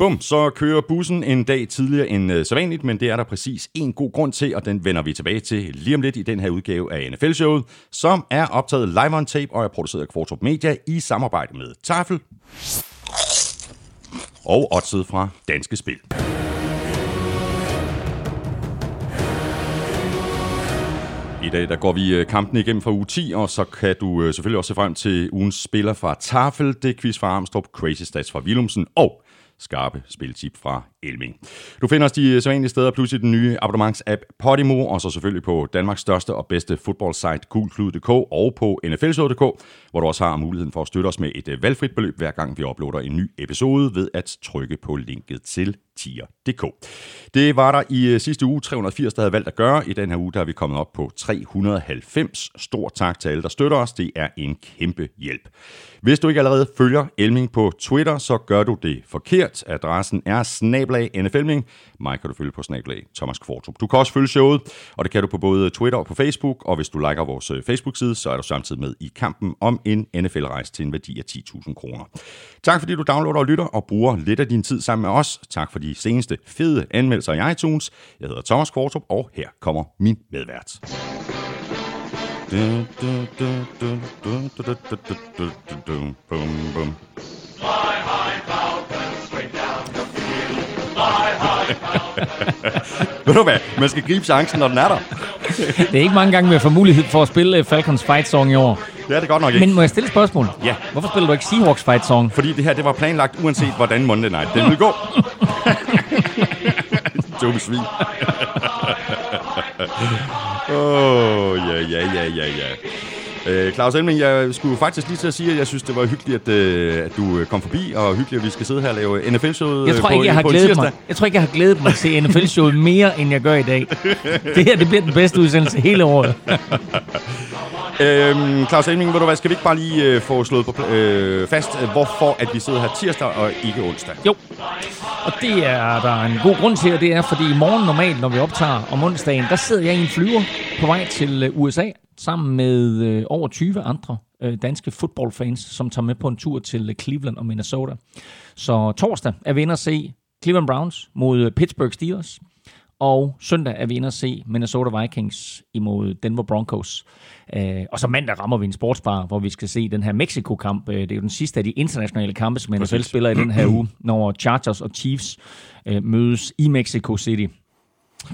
Bum, så kører bussen en dag tidligere end øh, sædvanligt, men det er der præcis en god grund til, og den vender vi tilbage til lige om lidt i den her udgave af NFL-showet, som er optaget live on tape og er produceret af Kvartrup Media i samarbejde med Tafel og Otset fra Danske Spil. I dag der går vi øh, kampen igennem fra uge 10, og så kan du øh, selvfølgelig også se frem til ugens spiller fra Tafel, det quiz fra Armstrong, Crazy Stats fra Willumsen og skarpe spiltip fra Elming. Du finder os de øh, sædvanlige steder, plus i den nye abonnements-app Podimo, og så selvfølgelig på Danmarks største og bedste fodboldsite gulklud.dk og på nflshow.dk, hvor du også har muligheden for at støtte os med et øh, valgfrit beløb, hver gang vi uploader en ny episode, ved at trykke på linket til tier.dk. Det var der i øh, sidste uge 380, der havde valgt at gøre. I den her uge der er vi kommet op på 390. Stor tak til alle, der støtter os. Det er en kæmpe hjælp. Hvis du ikke allerede følger Elming på Twitter, så gør du det forkert. Adressen er snablag NFLming. Mig kan du følge på snablag Thomas Kvartrup. Du kan også følge showet, og det kan du på både Twitter og på Facebook. Og hvis du liker vores Facebook-side, så er du samtidig med i kampen om en NFL-rejse til en værdi af 10.000 kroner. Tak fordi du downloader og lytter og bruger lidt af din tid sammen med os. Tak for de seneste fede anmeldelser i iTunes. Jeg hedder Thomas Kvartrup, og her kommer min medvært. Dun, dun, dun, dun, dun, dun, dun, dun, dun, dun, dun, bum, bum. Fly high, Ved du hvad? Man skal gribe chancen, når den er der. Det er ikke mange gange, vi fået mulighed for at spille øh, Falcons Fight Song i år. Det er det godt nok ikke. Men må jeg stille et spørgsmål? Ja. Hvorfor spiller du ikke Seahawks Fight Song? Fordi det her, det var planlagt uanset hvordan Monday Night den ville gå. Dumme svin. Åh, oh, ja, ja, ja, ja, ja. Øh, Claus Elming, jeg skulle faktisk lige til at sige, at jeg synes, det var hyggeligt, at, øh, at du øh, kom forbi, og hyggeligt, at vi skal sidde her og lave NFL-showet Jeg tror på, ikke, jeg har glædet mig. Jeg tror ikke, jeg har glædet mig til NFL-showet mere, end jeg gør i dag. Det her, det bliver den bedste udsendelse hele året. Øhm, Claus Elming, ved du hvad, skal vi ikke bare lige øh, få slået på, øh, fast, øh, hvorfor at vi sidder her tirsdag og ikke onsdag? Jo, og det er der en god grund til, og det er, fordi i morgen normalt, når vi optager om onsdagen, der sidder jeg i en flyver på vej til øh, USA, sammen med øh, over 20 andre øh, danske fodboldfans, som tager med på en tur til øh, Cleveland og Minnesota. Så torsdag er vi inde at se Cleveland Browns mod øh, Pittsburgh Steelers, og søndag er vi inde at se Minnesota Vikings imod Denver Broncos. Øh, og så mandag rammer vi en sportsbar, hvor vi skal se den her Mexico-kamp. Øh, det er jo den sidste af de internationale kampe, som NFL spiller i den her uge, når Chargers og Chiefs øh, mødes i Mexico City.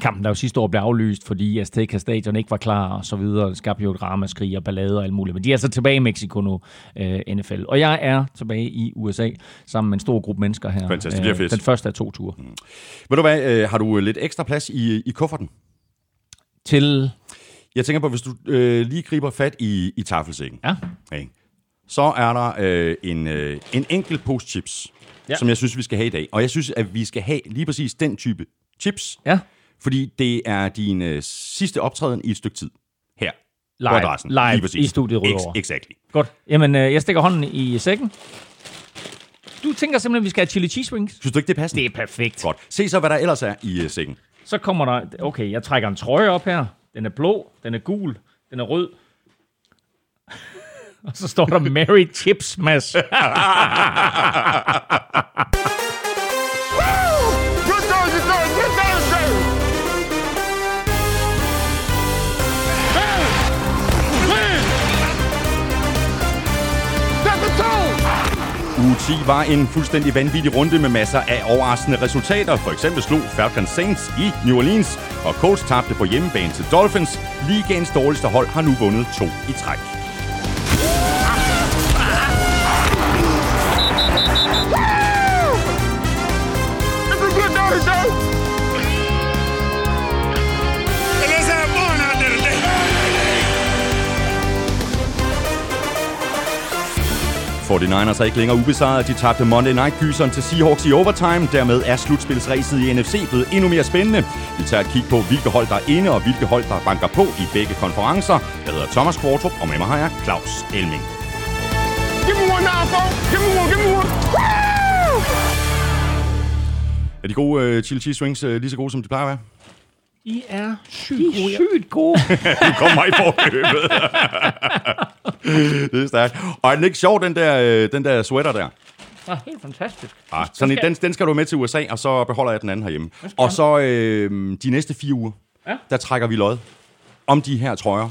Kampen, der jo sidste år blev aflyst, fordi Azteca Stadion ikke var klar og så videre. Det skabte jo et ramaskrig og ballade og alt muligt. Men de er altså tilbage i Mexico nu, øh, NFL. Og jeg er tilbage i USA sammen med en stor gruppe mennesker her. Fantastisk, det bliver fedt. Den første af to ture. Ved du hvad, øh, har du lidt ekstra plads i, i kufferten? Til... Jeg tænker på, hvis du øh, lige griber fat i, i tafelsækken, Ja, ikke? så er der øh, en, øh, en enkelt pose chips. Ja. som jeg synes, vi skal have i dag. Og jeg synes, at vi skal have lige præcis den type chips, ja. Fordi det er din øh, sidste optræden i et stykke tid. Her. Live. adressen. Live i studiet Rødovre. Ex- exactly. Godt. Jamen, øh, jeg stikker hånden i sækken. Du tænker simpelthen, at vi skal have chili cheese wings? Synes du ikke, det er passende? Det er perfekt. Godt. Se så, hvad der ellers er i øh, sækken. Så kommer der... Okay, jeg trækker en trøje op her. Den er blå, den er gul, den er rød. Og så står der Mary Chips Mass. 10 var en fuldstændig vanvittig runde med masser af overraskende resultater. For eksempel slog Falcons Saints i New Orleans, og Colts tabte på hjemmebane til Dolphins. Ligaens dårligste hold har nu vundet to i træk. 49ers er ikke længere ubesejret. De tabte Monday Night-gyseren til Seahawks i overtime. Dermed er slutspilsræset i NFC blevet endnu mere spændende. Vi tager et kig på, hvilke hold der er inde og hvilke hold der banker på i begge konferencer. Jeg hedder Thomas Kvartrup, og med mig har jeg Claus Elming. Give me one now, folks. Give me one, give me one. Woo! Er de gode uh, chili cheese wings uh, lige så gode, som de plejer at være? I er sygt gode. Sygt gode. Du kommer mig i forkøbet. det er stærkt. Og er den ikke sjov, den der, øh, den der sweater der? Ah, helt fantastisk. Ah, sådan en, den, den skal du med til USA, og så beholder jeg den anden herhjemme. Og så øh, de næste fire uger, Ja. der trækker vi lod om de her trøjer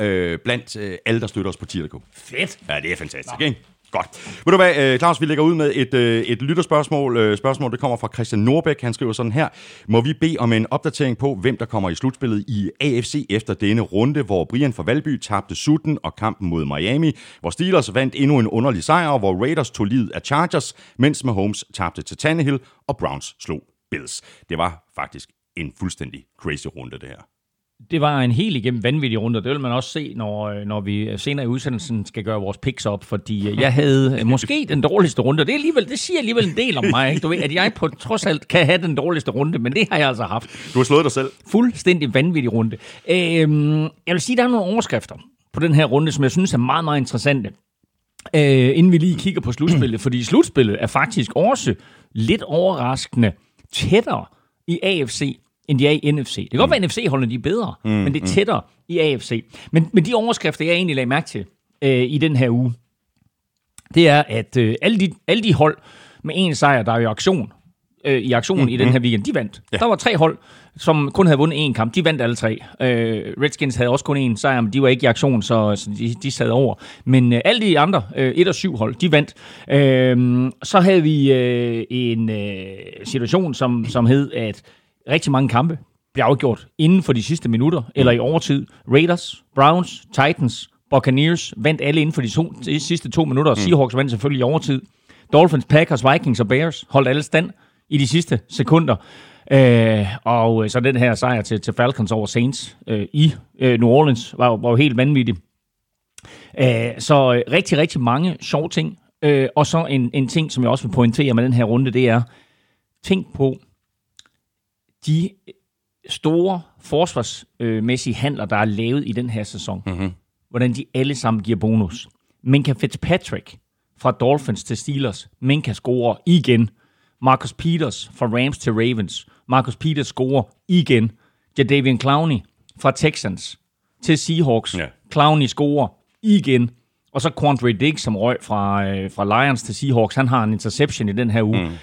øh, blandt øh, alle, der støtter os på tier.dk. Fedt. Ja, det er fantastisk, ikke? Godt. Ved du hvad, øh, Claus, vi lægger ud med et, øh, et lytterspørgsmål. Øh, spørgsmålet Spørgsmål, det kommer fra Christian Norbæk. Han skriver sådan her. Må vi bede om en opdatering på, hvem der kommer i slutspillet i AFC efter denne runde, hvor Brian fra Valby tabte sutten og kampen mod Miami, hvor Steelers vandt endnu en underlig sejr, hvor Raiders tog livet af Chargers, mens Mahomes tabte til Tannehill, og Browns slog Bills. Det var faktisk en fuldstændig crazy runde, det her. Det var en helt igennem vanvittig runde, og det vil man også se, når, øh, når vi senere i udsendelsen skal gøre vores picks op, fordi øh, jeg havde øh, måske den dårligste runde, og det, er alligevel, det siger alligevel en del om mig, ikke? Du ved, at jeg på trods alt kan have den dårligste runde, men det har jeg altså haft. Du har slået dig selv. Fuldstændig vanvittig runde. Øhm, jeg vil sige, der er nogle overskrifter på den her runde, som jeg synes er meget, meget interessante. Øh, inden vi lige kigger på slutspillet, fordi slutspillet er faktisk også lidt overraskende tættere i AFC, end de er i NFC. Det kan godt være, at NFC-holdene de er bedre, mm, men det er tættere i AFC. Men, men de overskrifter, jeg egentlig lagde mærke til øh, i den her uge, det er, at øh, alle, de, alle de hold med en sejr, der er i aktion, øh, i aktionen mm, i den her weekend, de vandt. Ja. Der var tre hold, som kun havde vundet én kamp. De vandt alle tre. Øh, Redskins havde også kun én sejr, men de var ikke i aktion, så, så de, de sad over. Men øh, alle de andre, øh, et og syv hold, de vandt. Øh, så havde vi øh, en øh, situation, som, som hed, at rigtig mange kampe blev afgjort inden for de sidste minutter, eller i overtid. Raiders, Browns, Titans, Buccaneers vandt alle inden for de, to, de sidste to minutter, og Seahawks vandt selvfølgelig i overtid. Dolphins, Packers, Vikings og Bears holdt alle stand i de sidste sekunder. Øh, og øh, så den her sejr til, til Falcons over Saints øh, i øh, New Orleans var, var jo helt vanvittig. Øh, så øh, rigtig, rigtig mange sjove ting. Øh, og så en, en ting, som jeg også vil pointere med den her runde, det er, tænk på de store forsvarsmæssige handler, der er lavet i den her sæson. Mm-hmm. Hvordan de alle sammen giver bonus. Minka Fitzpatrick fra Dolphins til Steelers. Minka scorer igen. Marcus Peters fra Rams til Ravens. Marcus Peters scorer igen. Jadavian Clowney fra Texans til Seahawks. Ja. Clowney scorer igen. Og så Quandre Diggs, som røg fra, øh, fra Lions til Seahawks. Han har en interception i den her uge. Mm.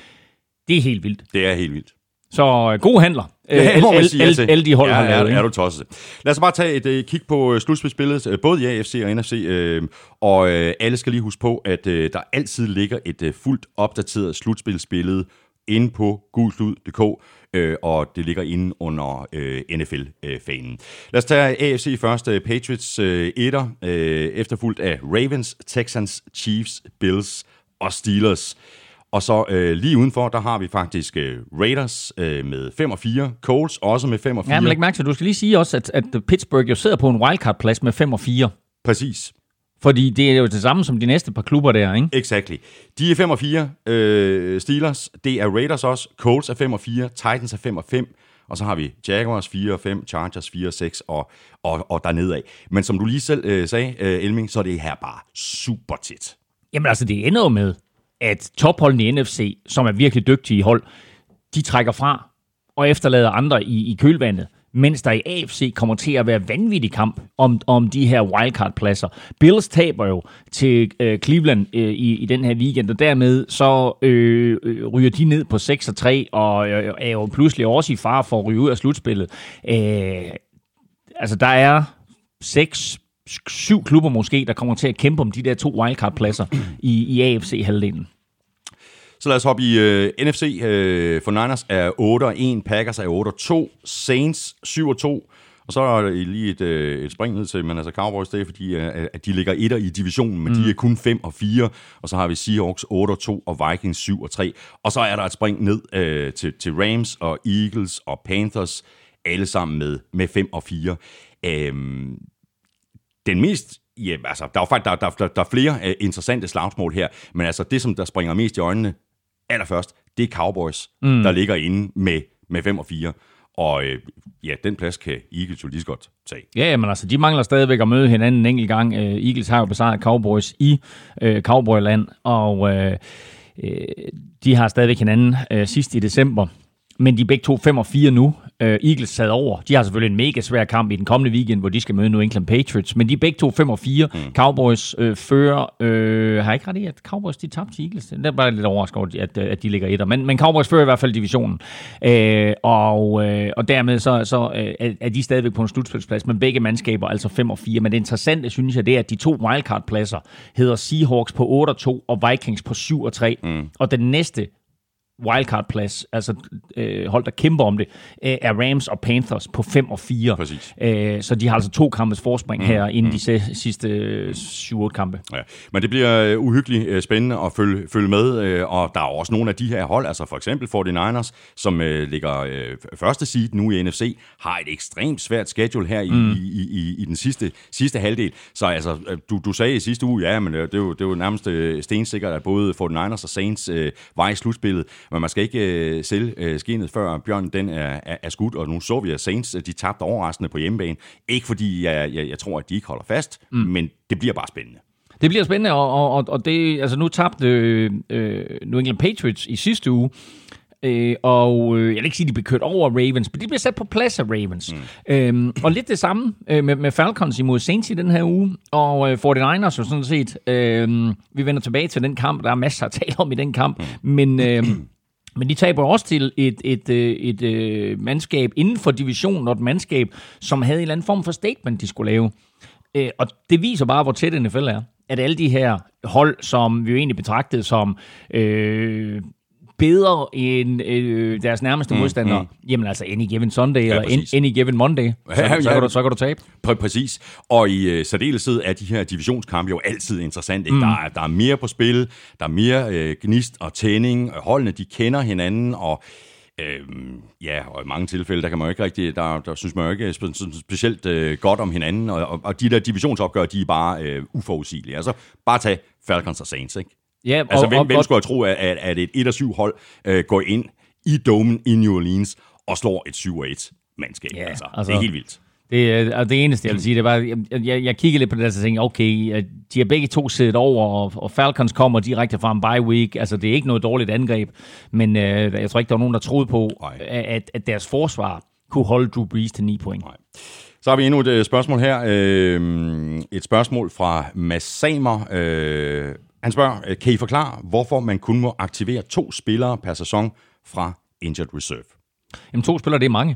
Det er helt vildt. Det er helt vildt. Så øh, gode handler. Øh, Ja, må man alle- sige alle- ja til. Alle de hold ja, har lavet. er, er du tosset. Lad os bare tage et uh, kig på uh, slutspilsbilledet, uh, både i AFC og NFC, uh, og uh, alle skal lige huske på, at uh, der altid ligger et uh, fuldt opdateret slutspilsbillede inde på gulslud.dk, uh, og det ligger inde under uh, NFL-fanen. Lad os tage AFC først. Uh, Patriots uh, etter, uh, efterfulgt af Ravens, Texans, Chiefs, Bills og Steelers. Og så øh, lige udenfor, der har vi faktisk øh, Raiders øh, med 5 og 4, Colts også med 5 og 4. Ja, men læg mærke til, du skal lige sige også, at, at Pittsburgh jo sidder på en wildcard-plads med 5 og 4. Præcis. Fordi det er jo det samme som de næste par klubber der, ikke? Exactly. De er 5 og 4, øh, Steelers, det er Raiders også, Colts er 5 og 4, Titans er 5 og 5, og så har vi Jaguars 4 og 5, Chargers 4 og 6, og, og, og dernede af. Men som du lige selv øh, sagde, øh, Elming, så er det her bare super tæt. Jamen altså, det ender jo med, at topholdene i NFC, som er virkelig dygtige hold, de trækker fra og efterlader andre i, i kølvandet, mens der i AFC kommer til at være vanvittig kamp om, om de her wildcard-pladser. Bills taber jo til øh, Cleveland øh, i, i den her weekend, og dermed så øh, øh, ryger de ned på 6 og 3, og øh, er jo pludselig også i fare for at ryge ud af slutspillet. Øh, altså, der er seks, syv klubber måske, der kommer til at kæmpe om de der to wildcard-pladser i, i AFC-halvdelen. Så lad os hoppe i øh, NFC. Øh, for Niners er 8 og 1, Packers er 8 og 2, Saints 7 og 2, og så er der lige et, øh, et spring ned til, men altså Cowboys, det er fordi, øh, at de ligger etter i divisionen, men mm. de er kun 5 og 4, og så har vi Seahawks 8 og 2, og Vikings 7 og 3, og så er der et spring ned øh, til, til Rams og Eagles og Panthers, alle sammen med, med 5 og 4. Øhm, den mest Ja, altså, der er jo faktisk der, der, der, der er flere uh, interessante slagsmål her, men altså det, som der springer mest i øjnene allerførst, det er Cowboys, mm. der ligger inde med, med 5 og 4. Og øh, ja, den plads kan Eagles jo lige så godt tage. Ja, men altså, de mangler stadigvæk at møde hinanden en enkelt gang. Uh, Eagles har jo besejret Cowboys i uh, Cowboyland, og uh, uh, de har stadigvæk hinanden uh, sidst i december. Men de er begge to 5 og 4 nu. Uh, Eagles sad over. De har selvfølgelig en mega svær kamp i den kommende weekend, hvor de skal møde New England Patriots. Men de er begge to 5 og 4. Mm. Cowboys uh, fører... Uh, har jeg ikke ret i, at Cowboys de tabte til Eagles? Det er bare lidt overrasket over, at, at de ligger etter. Men, men Cowboys fører i hvert fald divisionen. Uh, og, uh, og dermed så, så uh, er de stadigvæk på en slutspilsplads, men begge mandskaber altså 5 og 4. Men det interessante, synes jeg, det er, at de to wildcard-pladser hedder Seahawks på 8 og 2 og Vikings på 7 og 3. Mm. Og den næste wildcard-plads, altså øh, hold, der kæmper om det, øh, er Rams og Panthers på 5 og 4. Præcis. Øh, så de har altså to kampes forspring mm, her inden mm. de sidste 7-8 kampe. Ja. Men det bliver øh, uhyggeligt øh, spændende at følge, følge med, øh, og der er også nogle af de her hold, altså for eksempel 49ers, som øh, ligger øh, første seed nu i NFC, har et ekstremt svært schedule her i, mm. i, i, i den sidste, sidste halvdel. Så altså, øh, du, du sagde i sidste uge, ja, men det er jo, det er jo nærmest stensikkert, at både 49ers og Saints øh, var i slutspillet, men man skal ikke øh, sælge øh, skinnet, før Bjørn den er, er, er skudt, og nu så vi, at Saints de tabte overraskende på hjemmebane. Ikke fordi jeg, jeg, jeg tror, at de ikke holder fast, mm. men det bliver bare spændende. Det bliver spændende, og, og, og det, altså nu tabte øh, New England Patriots i sidste uge, Øh, og øh, jeg vil ikke sige, at de blev kørt over Ravens, men de bliver sat på plads af Ravens. Mm. Øhm, og lidt det samme øh, med, med Falcons imod Saints i den her uge, og øh, 49ers jo sådan set. Øh, vi vender tilbage til den kamp, der er masser at tale om i den kamp, mm. men... Øh, men de taber også til et, et, øh, et, et, et mandskab inden for divisionen, og et mandskab, som havde en eller anden form for statement, de skulle lave. Øh, og det viser bare, hvor tæt NFL er. At alle de her hold, som vi jo egentlig betragtede som øh, bedre end øh, deres nærmeste mm, modstandere, mm. jamen altså any given Sunday, ja, eller any, any given Monday, så, ja, ja, så, kan du, så kan du tabe. Præ- præcis. Og i uh, særdeleshed er de her divisionskampe jo altid interessante. Mm. Der, er, der er mere på spil, der er mere øh, gnist og tænding, holdene de kender hinanden, og Øhm, ja, og i mange tilfælde, der kan man jo ikke rigtig, der, der synes man jo ikke spe- specielt øh, godt om hinanden, og, og, og de der divisionsopgør, de er bare øh, uforudsigelige. Altså, bare tag Falcons og Saints, ikke? Ja, altså, og, hvem, og, hvem skulle jeg tro, at, at et 1-7 hold øh, går ind i domen i New Orleans og slår et 7-1 mandskab? Ja, altså, altså, det er helt vildt. Det, er det eneste, jeg vil sige, det var, jeg, jeg, jeg kiggede lidt på det, og tænkte, okay, de har begge to siddet over, og, og Falcons kommer direkte fra en bye week. Altså, det er ikke noget dårligt angreb, men øh, jeg tror ikke, der var nogen, der troede på, at, at deres forsvar kunne holde Drew Brees til 9 point. Nej. Så har vi endnu et øh, spørgsmål her. Øh, et spørgsmål fra Mads Samer. Øh, han spørger, øh, kan I forklare, hvorfor man kun må aktivere to spillere per sæson fra Injured Reserve? Jamen to spillere, det er mange.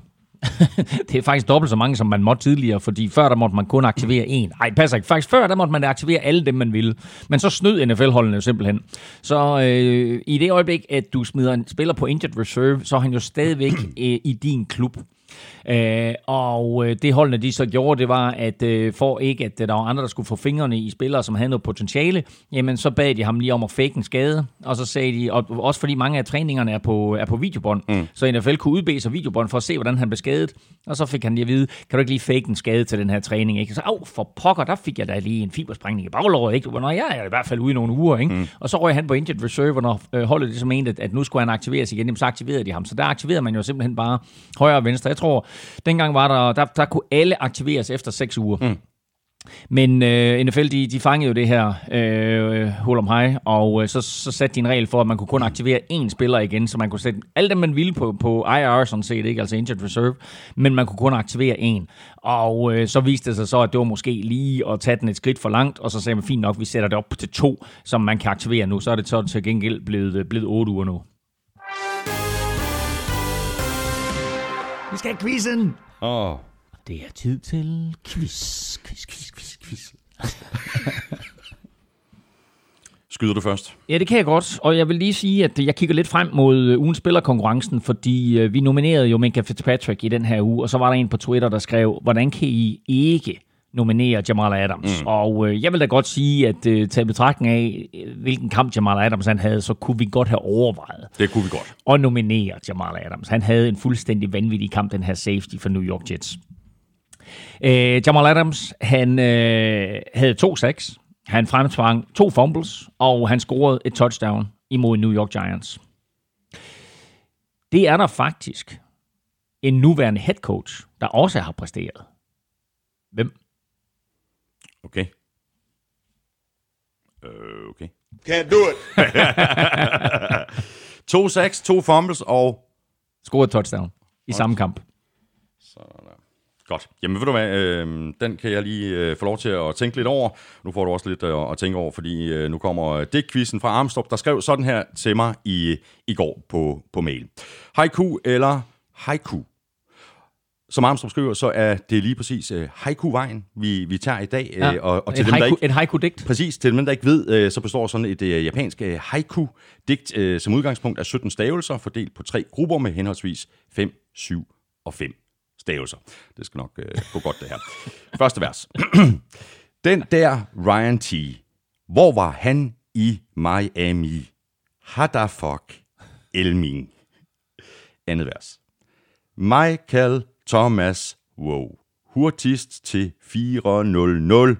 det er faktisk dobbelt så mange, som man måtte tidligere, fordi før der måtte man kun aktivere en. Nej, passer ikke. Faktisk før der måtte man aktivere alle dem, man ville. Men så snød NFL-holdene jo simpelthen. Så øh, i det øjeblik, at du smider en spiller på injured reserve, så er han jo stadigvæk øh, i din klub. Øh, og øh, det holdene de så gjorde, det var, at øh, for ikke, at der var andre, der skulle få fingrene i spillere, som havde noget potentiale, jamen så bad de ham lige om at fake en skade, og så sagde de, og også fordi mange af træningerne er på, er på videobånd, mm. så NFL kunne udbede sig videobånd for at se, hvordan han blev skadet, og så fik han lige at vide, kan du ikke lige fake en skade til den her træning, ikke? Så, af, for pokker, der fik jeg da lige en fibersprængning i baglåret, ikke? Når jeg er i hvert fald ude i nogle uger, ikke? Mm. Og så røg han på injured reserve, når øh, holdet ligesom mente, at, at nu skulle han aktiveres igen, jamen, så aktiverede de ham. Så der aktiverede man jo simpelthen bare højre og venstre. Jeg tror, Dengang var der, der, der kunne alle aktiveres efter 6 uger. Mm. Men øh, NFL, de, de fangede jo det her øh, hul om hej, og øh, så, så satte de en regel for, at man kunne kun aktivere én spiller igen, så man kunne sætte alle dem, man ville på, på IR, sådan set, ikke? altså Injured Reserve, men man kunne kun aktivere én. Og øh, så viste det sig så, at det var måske lige at tage den et skridt for langt, og så sagde man, fint nok, vi sætter det op til to, som man kan aktivere nu. Så er det så til gengæld blevet, blevet 8 uger nu. Vi skal have quizzen. Åh. Oh. Det er tid til quiz, quiz, quiz, quiz, quiz. Skyder du først? Ja, det kan jeg godt. Og jeg vil lige sige, at jeg kigger lidt frem mod øh, ugens spillerkonkurrencen, fordi øh, vi nominerede jo Minka Fitzpatrick i den her uge, og så var der en på Twitter, der skrev, hvordan kan I ikke nominere Jamal Adams. Mm. Og øh, jeg vil da godt sige, at øh, tage betragtning af, øh, hvilken kamp Jamal Adams han havde, så kunne vi godt have overvejet. Det kunne vi godt. Og nominere Jamal Adams. Han havde en fuldstændig vanvittig kamp, den her safety for New York Jets. Øh, Jamal Adams, han øh, havde to sacks, han fremtvang to fumbles, og han scorede et touchdown imod New York Giants. Det er der faktisk en nuværende head coach, der også har præsteret. Hvem? Okay. Uh, okay. Can't do it. to sacks, to fumbles og scorede et touchdown i samme kamp. Godt. Jamen ved du hvad, øh, den kan jeg lige øh, få lov til at tænke lidt over. Nu får du også lidt øh, at tænke over, fordi øh, nu kommer Dick-quizzen fra Armstrong, der skrev sådan her til mig i, i går på, på mail. Haiku eller haiku? Som Armstrong skriver, så er det lige præcis øh, haiku-vejen, vi, vi tager i dag. Ja. Øh, og, og til dem, der haiku, ikke, et haiku-digt. Præcis, til dem, der ikke ved, øh, så består sådan et øh, japansk øh, haiku-digt øh, som udgangspunkt af 17 stavelser, fordelt på tre grupper med henholdsvis 5, 7 og 5 stavelser. Det skal nok øh, gå godt, det her. Første vers. Den der Ryan T. Hvor var han i Miami? Fuck Elming. Andet vers. Michael Thomas Wow. Hurtigst til 4.00.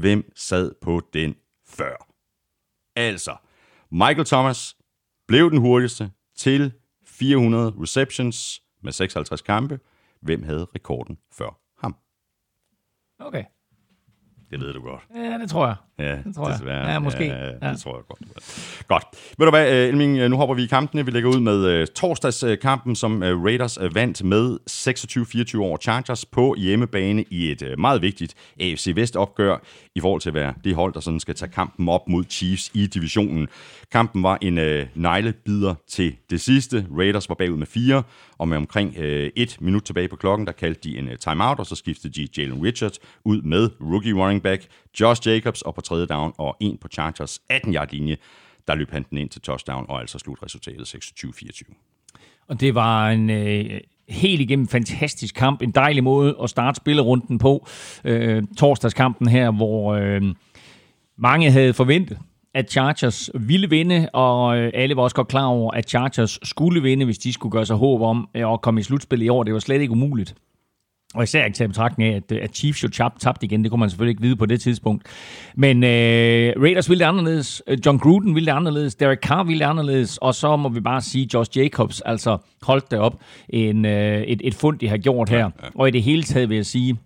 Hvem sad på den før? Altså, Michael Thomas blev den hurtigste til 400 receptions med 56 kampe. Hvem havde rekorden før ham? Okay. Det ved du godt. Ja, det tror jeg. Ja, Det tror jeg. desværre. Ja, måske. Ja, det Ja. tror jeg godt. Godt. Ved du hvad, øh, Elming, øh, nu hopper vi i kampene. Vi lægger ud med uh, torsdagskampen, som uh, Raiders uh, vandt med 26-24 over Chargers på hjemmebane i et uh, meget vigtigt AFC Vest-opgør i forhold til at være det hold, der sådan skal tage kampen op mod Chiefs i divisionen. Kampen var en øh, neglebider til det sidste. Raiders var bagud med fire, og med omkring øh, et minut tilbage på klokken, der kaldte de en øh, timeout, og så skiftede de Jalen Richards ud med rookie running back Josh Jacobs, og på tredje down og en på Chargers 18-yard-linje, der løb han den ind til touchdown, og altså slutresultatet 26-24. Og det var en øh, helt igennem fantastisk kamp. En dejlig måde at starte spillerunden på. Øh, torsdagskampen her, hvor øh, mange havde forventet, at Chargers ville vinde, og øh, alle var også godt klar over, at Chargers skulle vinde, hvis de skulle gøre sig håb om øh, at komme i slutspil i år. Det var slet ikke umuligt. Og især ikke til betragtning af, at, at Chiefs jo tab, tabte igen. Det kunne man selvfølgelig ikke vide på det tidspunkt. Men øh, Raiders ville det anderledes. Øh, John Gruden ville det anderledes. Derek Carr ville det anderledes. Og så må vi bare sige, Josh Jacobs, altså holdt det op. En, øh, et, et fund, de har gjort her. Ja, ja. Og i det hele taget vil jeg sige,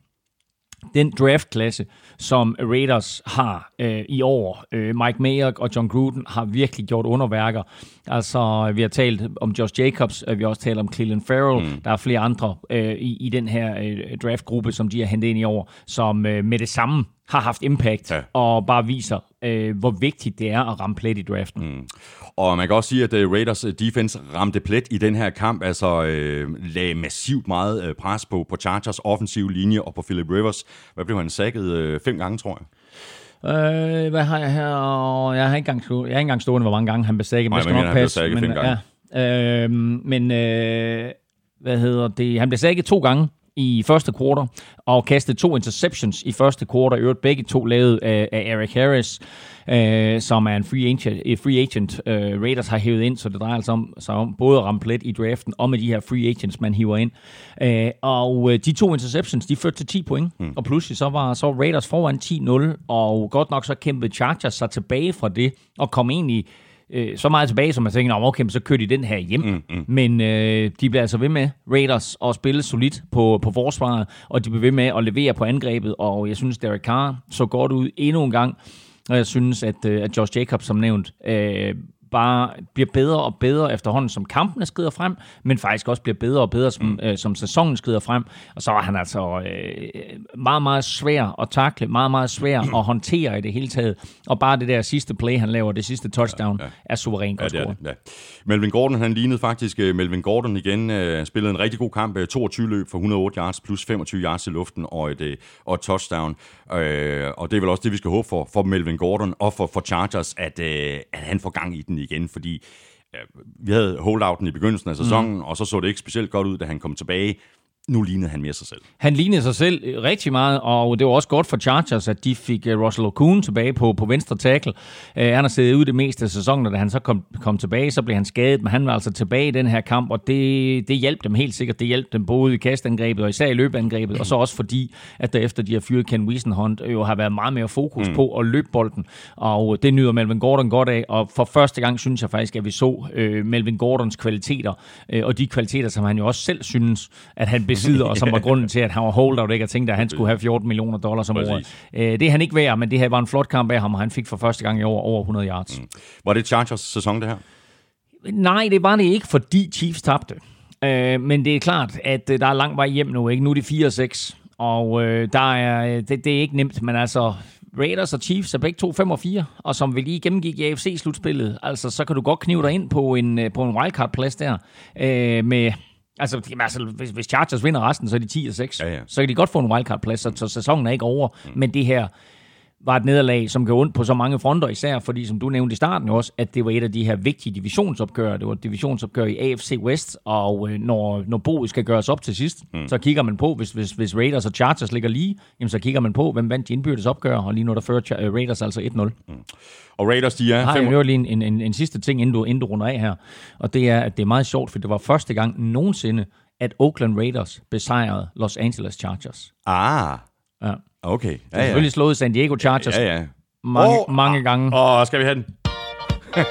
den draftklasse, som Raiders har øh, i år. Øh, Mike Mayock og John Gruden har virkelig gjort underværker. Altså, vi har talt om Josh Jacobs, øh, vi har også talt om Cleveland Farrell. Mm. Der er flere andre øh, i, i den her øh, draftgruppe, som de har hentet ind i år, som øh, med det samme har haft impact ja. og bare viser, øh, hvor vigtigt det er at ramme plet i draften. Mm. Og man kan også sige, at uh, Raiders defense ramte plet i den her kamp, altså øh, lagde massivt meget øh, pres på, på Chargers offensive linje og på Philip Rivers. Hvad blev han sækket? Øh, fem gange, tror jeg. Øh, hvad har jeg her? Jeg har ikke engang, stå- jeg har ikke engang stående, hvor mange gange han blev sækket. Nej, det skal men nok han blev sækket fem gange. Ja, øh, men øh, hvad hedder det? Han blev sækket to gange i første kvartal, og kastet to interceptions i første kvartal. Øvrigt begge to lavet af, af Eric Harris, øh, som er en free agent, free agent øh, Raiders har hævet ind, så det drejer sig om, så om både at ramme plet i draften, og med de her free agents, man hiver ind. Øh, og øh, de to interceptions, de førte til 10 point, mm. og pludselig så var så Raiders foran 10-0, og godt nok så kæmpede Chargers sig tilbage fra det, og kom egentlig øh, så meget tilbage, som man tænker, "Nå, okay, så kører de den her hjem. Mm, mm. Men øh, de bliver altså ved med, Raiders, at spille solidt på, på forsvaret, og de bliver ved med at levere på angrebet, og jeg synes, Derek Carr så godt ud endnu en gang, og jeg synes, at, øh, at Josh Jacobs, som nævnt, øh, bare bliver bedre og bedre efterhånden, som kampene skrider frem, men faktisk også bliver bedre og bedre, som, mm. øh, som sæsonen skrider frem. Og så er han altså øh, meget, meget svær at takle, meget, meget svær at håndtere i det hele taget. Og bare det der sidste play, han laver, det sidste touchdown, ja, ja. er suverænt godt Ja, det er det, ja. Melvin Gordon, han lignede faktisk uh, Melvin Gordon igen. Uh, spillede en rigtig god kamp. Uh, 22 løb for 108 yards, plus 25 yards i luften og et, og et touchdown. Og det er vel også det, vi skal håbe for, for Melvin Gordon og for, for Chargers, at, at han får gang i den igen, fordi uh, vi havde holdouten i begyndelsen af sæsonen, mm. og så så det ikke specielt godt ud, da han kom tilbage. Nu lignede han mere sig selv. Han lignede sig selv øh, rigtig meget, og det var også godt for Chargers, at de fik øh, Russell Okun tilbage på, på venstre tackle. Uh, han har siddet ude det meste af sæsonen, og da han så kom, kom tilbage, så blev han skadet, men han var altså tilbage i den her kamp, og det, det hjalp dem helt sikkert. Det hjalp dem både i kastangrebet og især i løbeangrebet, og så også fordi, at der efter de har fyret Ken Wiesenhunt, jo har været meget mere fokus mm. på at løbe bolden, og det nyder Melvin Gordon godt af, og for første gang synes jeg faktisk, at vi så øh, Melvin Gordons kvaliteter, øh, og de kvaliteter, som han jo også selv synes, at han besidder, og som var grunden til, at han var holdout, ikke? Og tænkte, at han skulle have 14 millioner dollars om året. Øh, det er han ikke værd, men det her var en flot kamp af ham, og han fik for første gang i år over 100 yards. Mm. Var det Chargers sæson, det her? Nej, det var det ikke, fordi Chiefs tabte. Øh, men det er klart, at øh, der er lang vej hjem nu. Ikke? Nu er det 4 og 6, og øh, der er, øh, det, det er ikke nemt, men altså... Raiders og Chiefs er begge to 5 og 4, og som vi lige gennemgik i AFC-slutspillet, altså så kan du godt knive dig ind på en, på en wildcard-plads der, øh, med Altså, jamen, altså hvis, hvis Chargers vinder resten, så er de 10 og 6. Ja, ja. Så kan de godt få en wildcard-plads, så, så sæsonen er ikke over. Mm. Men det her var et nederlag, som går ondt på så mange fronter, især fordi, som du nævnte i starten også, at det var et af de her vigtige divisionsopgør. Det var et divisionsopgør i AFC West, og øh, når, når boet skal gøres op til sidst, mm. så kigger man på, hvis, hvis, hvis Raiders og Chargers ligger lige, jamen, så kigger man på, hvem vandt de indbyrdes opgør, og lige nu der fører øh, Raiders altså 1-0. Og Raiders, de er... Har fem- jeg hørt lige en, en, en, en sidste ting, inden du, inden du runder af her. Og det er, at det er meget sjovt, for det var første gang nogensinde, at Oakland Raiders besejrede Los Angeles Chargers. Ah, Ja. Okay. Ja, ja. Selvfølgelig slået San Diego Chargers Ja, ja. mange, Åh, mange gange. Og skal vi have den?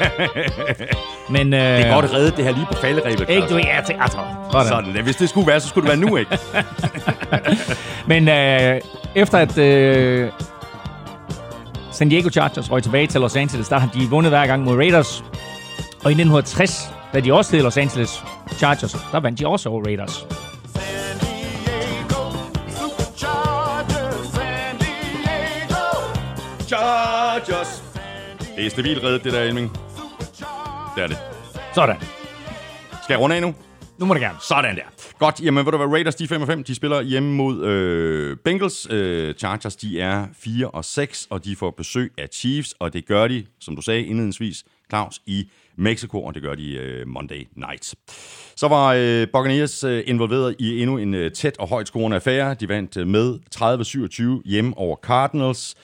Men, øh, Det er godt reddet det her lige på falderæbet. Ikke du, ja, til, altså, sådan. Sådan, hvis det skulle være, så skulle det være nu, ikke? Men øh, efter at øh, San Diego Chargers røg tilbage til Los Angeles, der har de vundet hver gang mod Raiders. Og i 1960, da de også hed Los Angeles Chargers, der vandt de også over Raiders. Chargers. Det er stabilt reddet, det der, Elming. Det er det. Sådan. Skal jeg runde af nu? Nu må det gerne. Sådan der. Godt, jamen ved du hvad, Raiders de er 5 og 5, de spiller hjemme mod øh, Bengals. Øh, Chargers de er 4 og 6, og de får besøg af Chiefs, og det gør de, som du sagde indledningsvis, Claus, i Mexico, og det gør de øh, Monday night. Så var øh, Buccaneers øh, involveret i endnu en øh, tæt og højt scorende affære. De vandt øh, med 30-27 hjemme over Cardinals.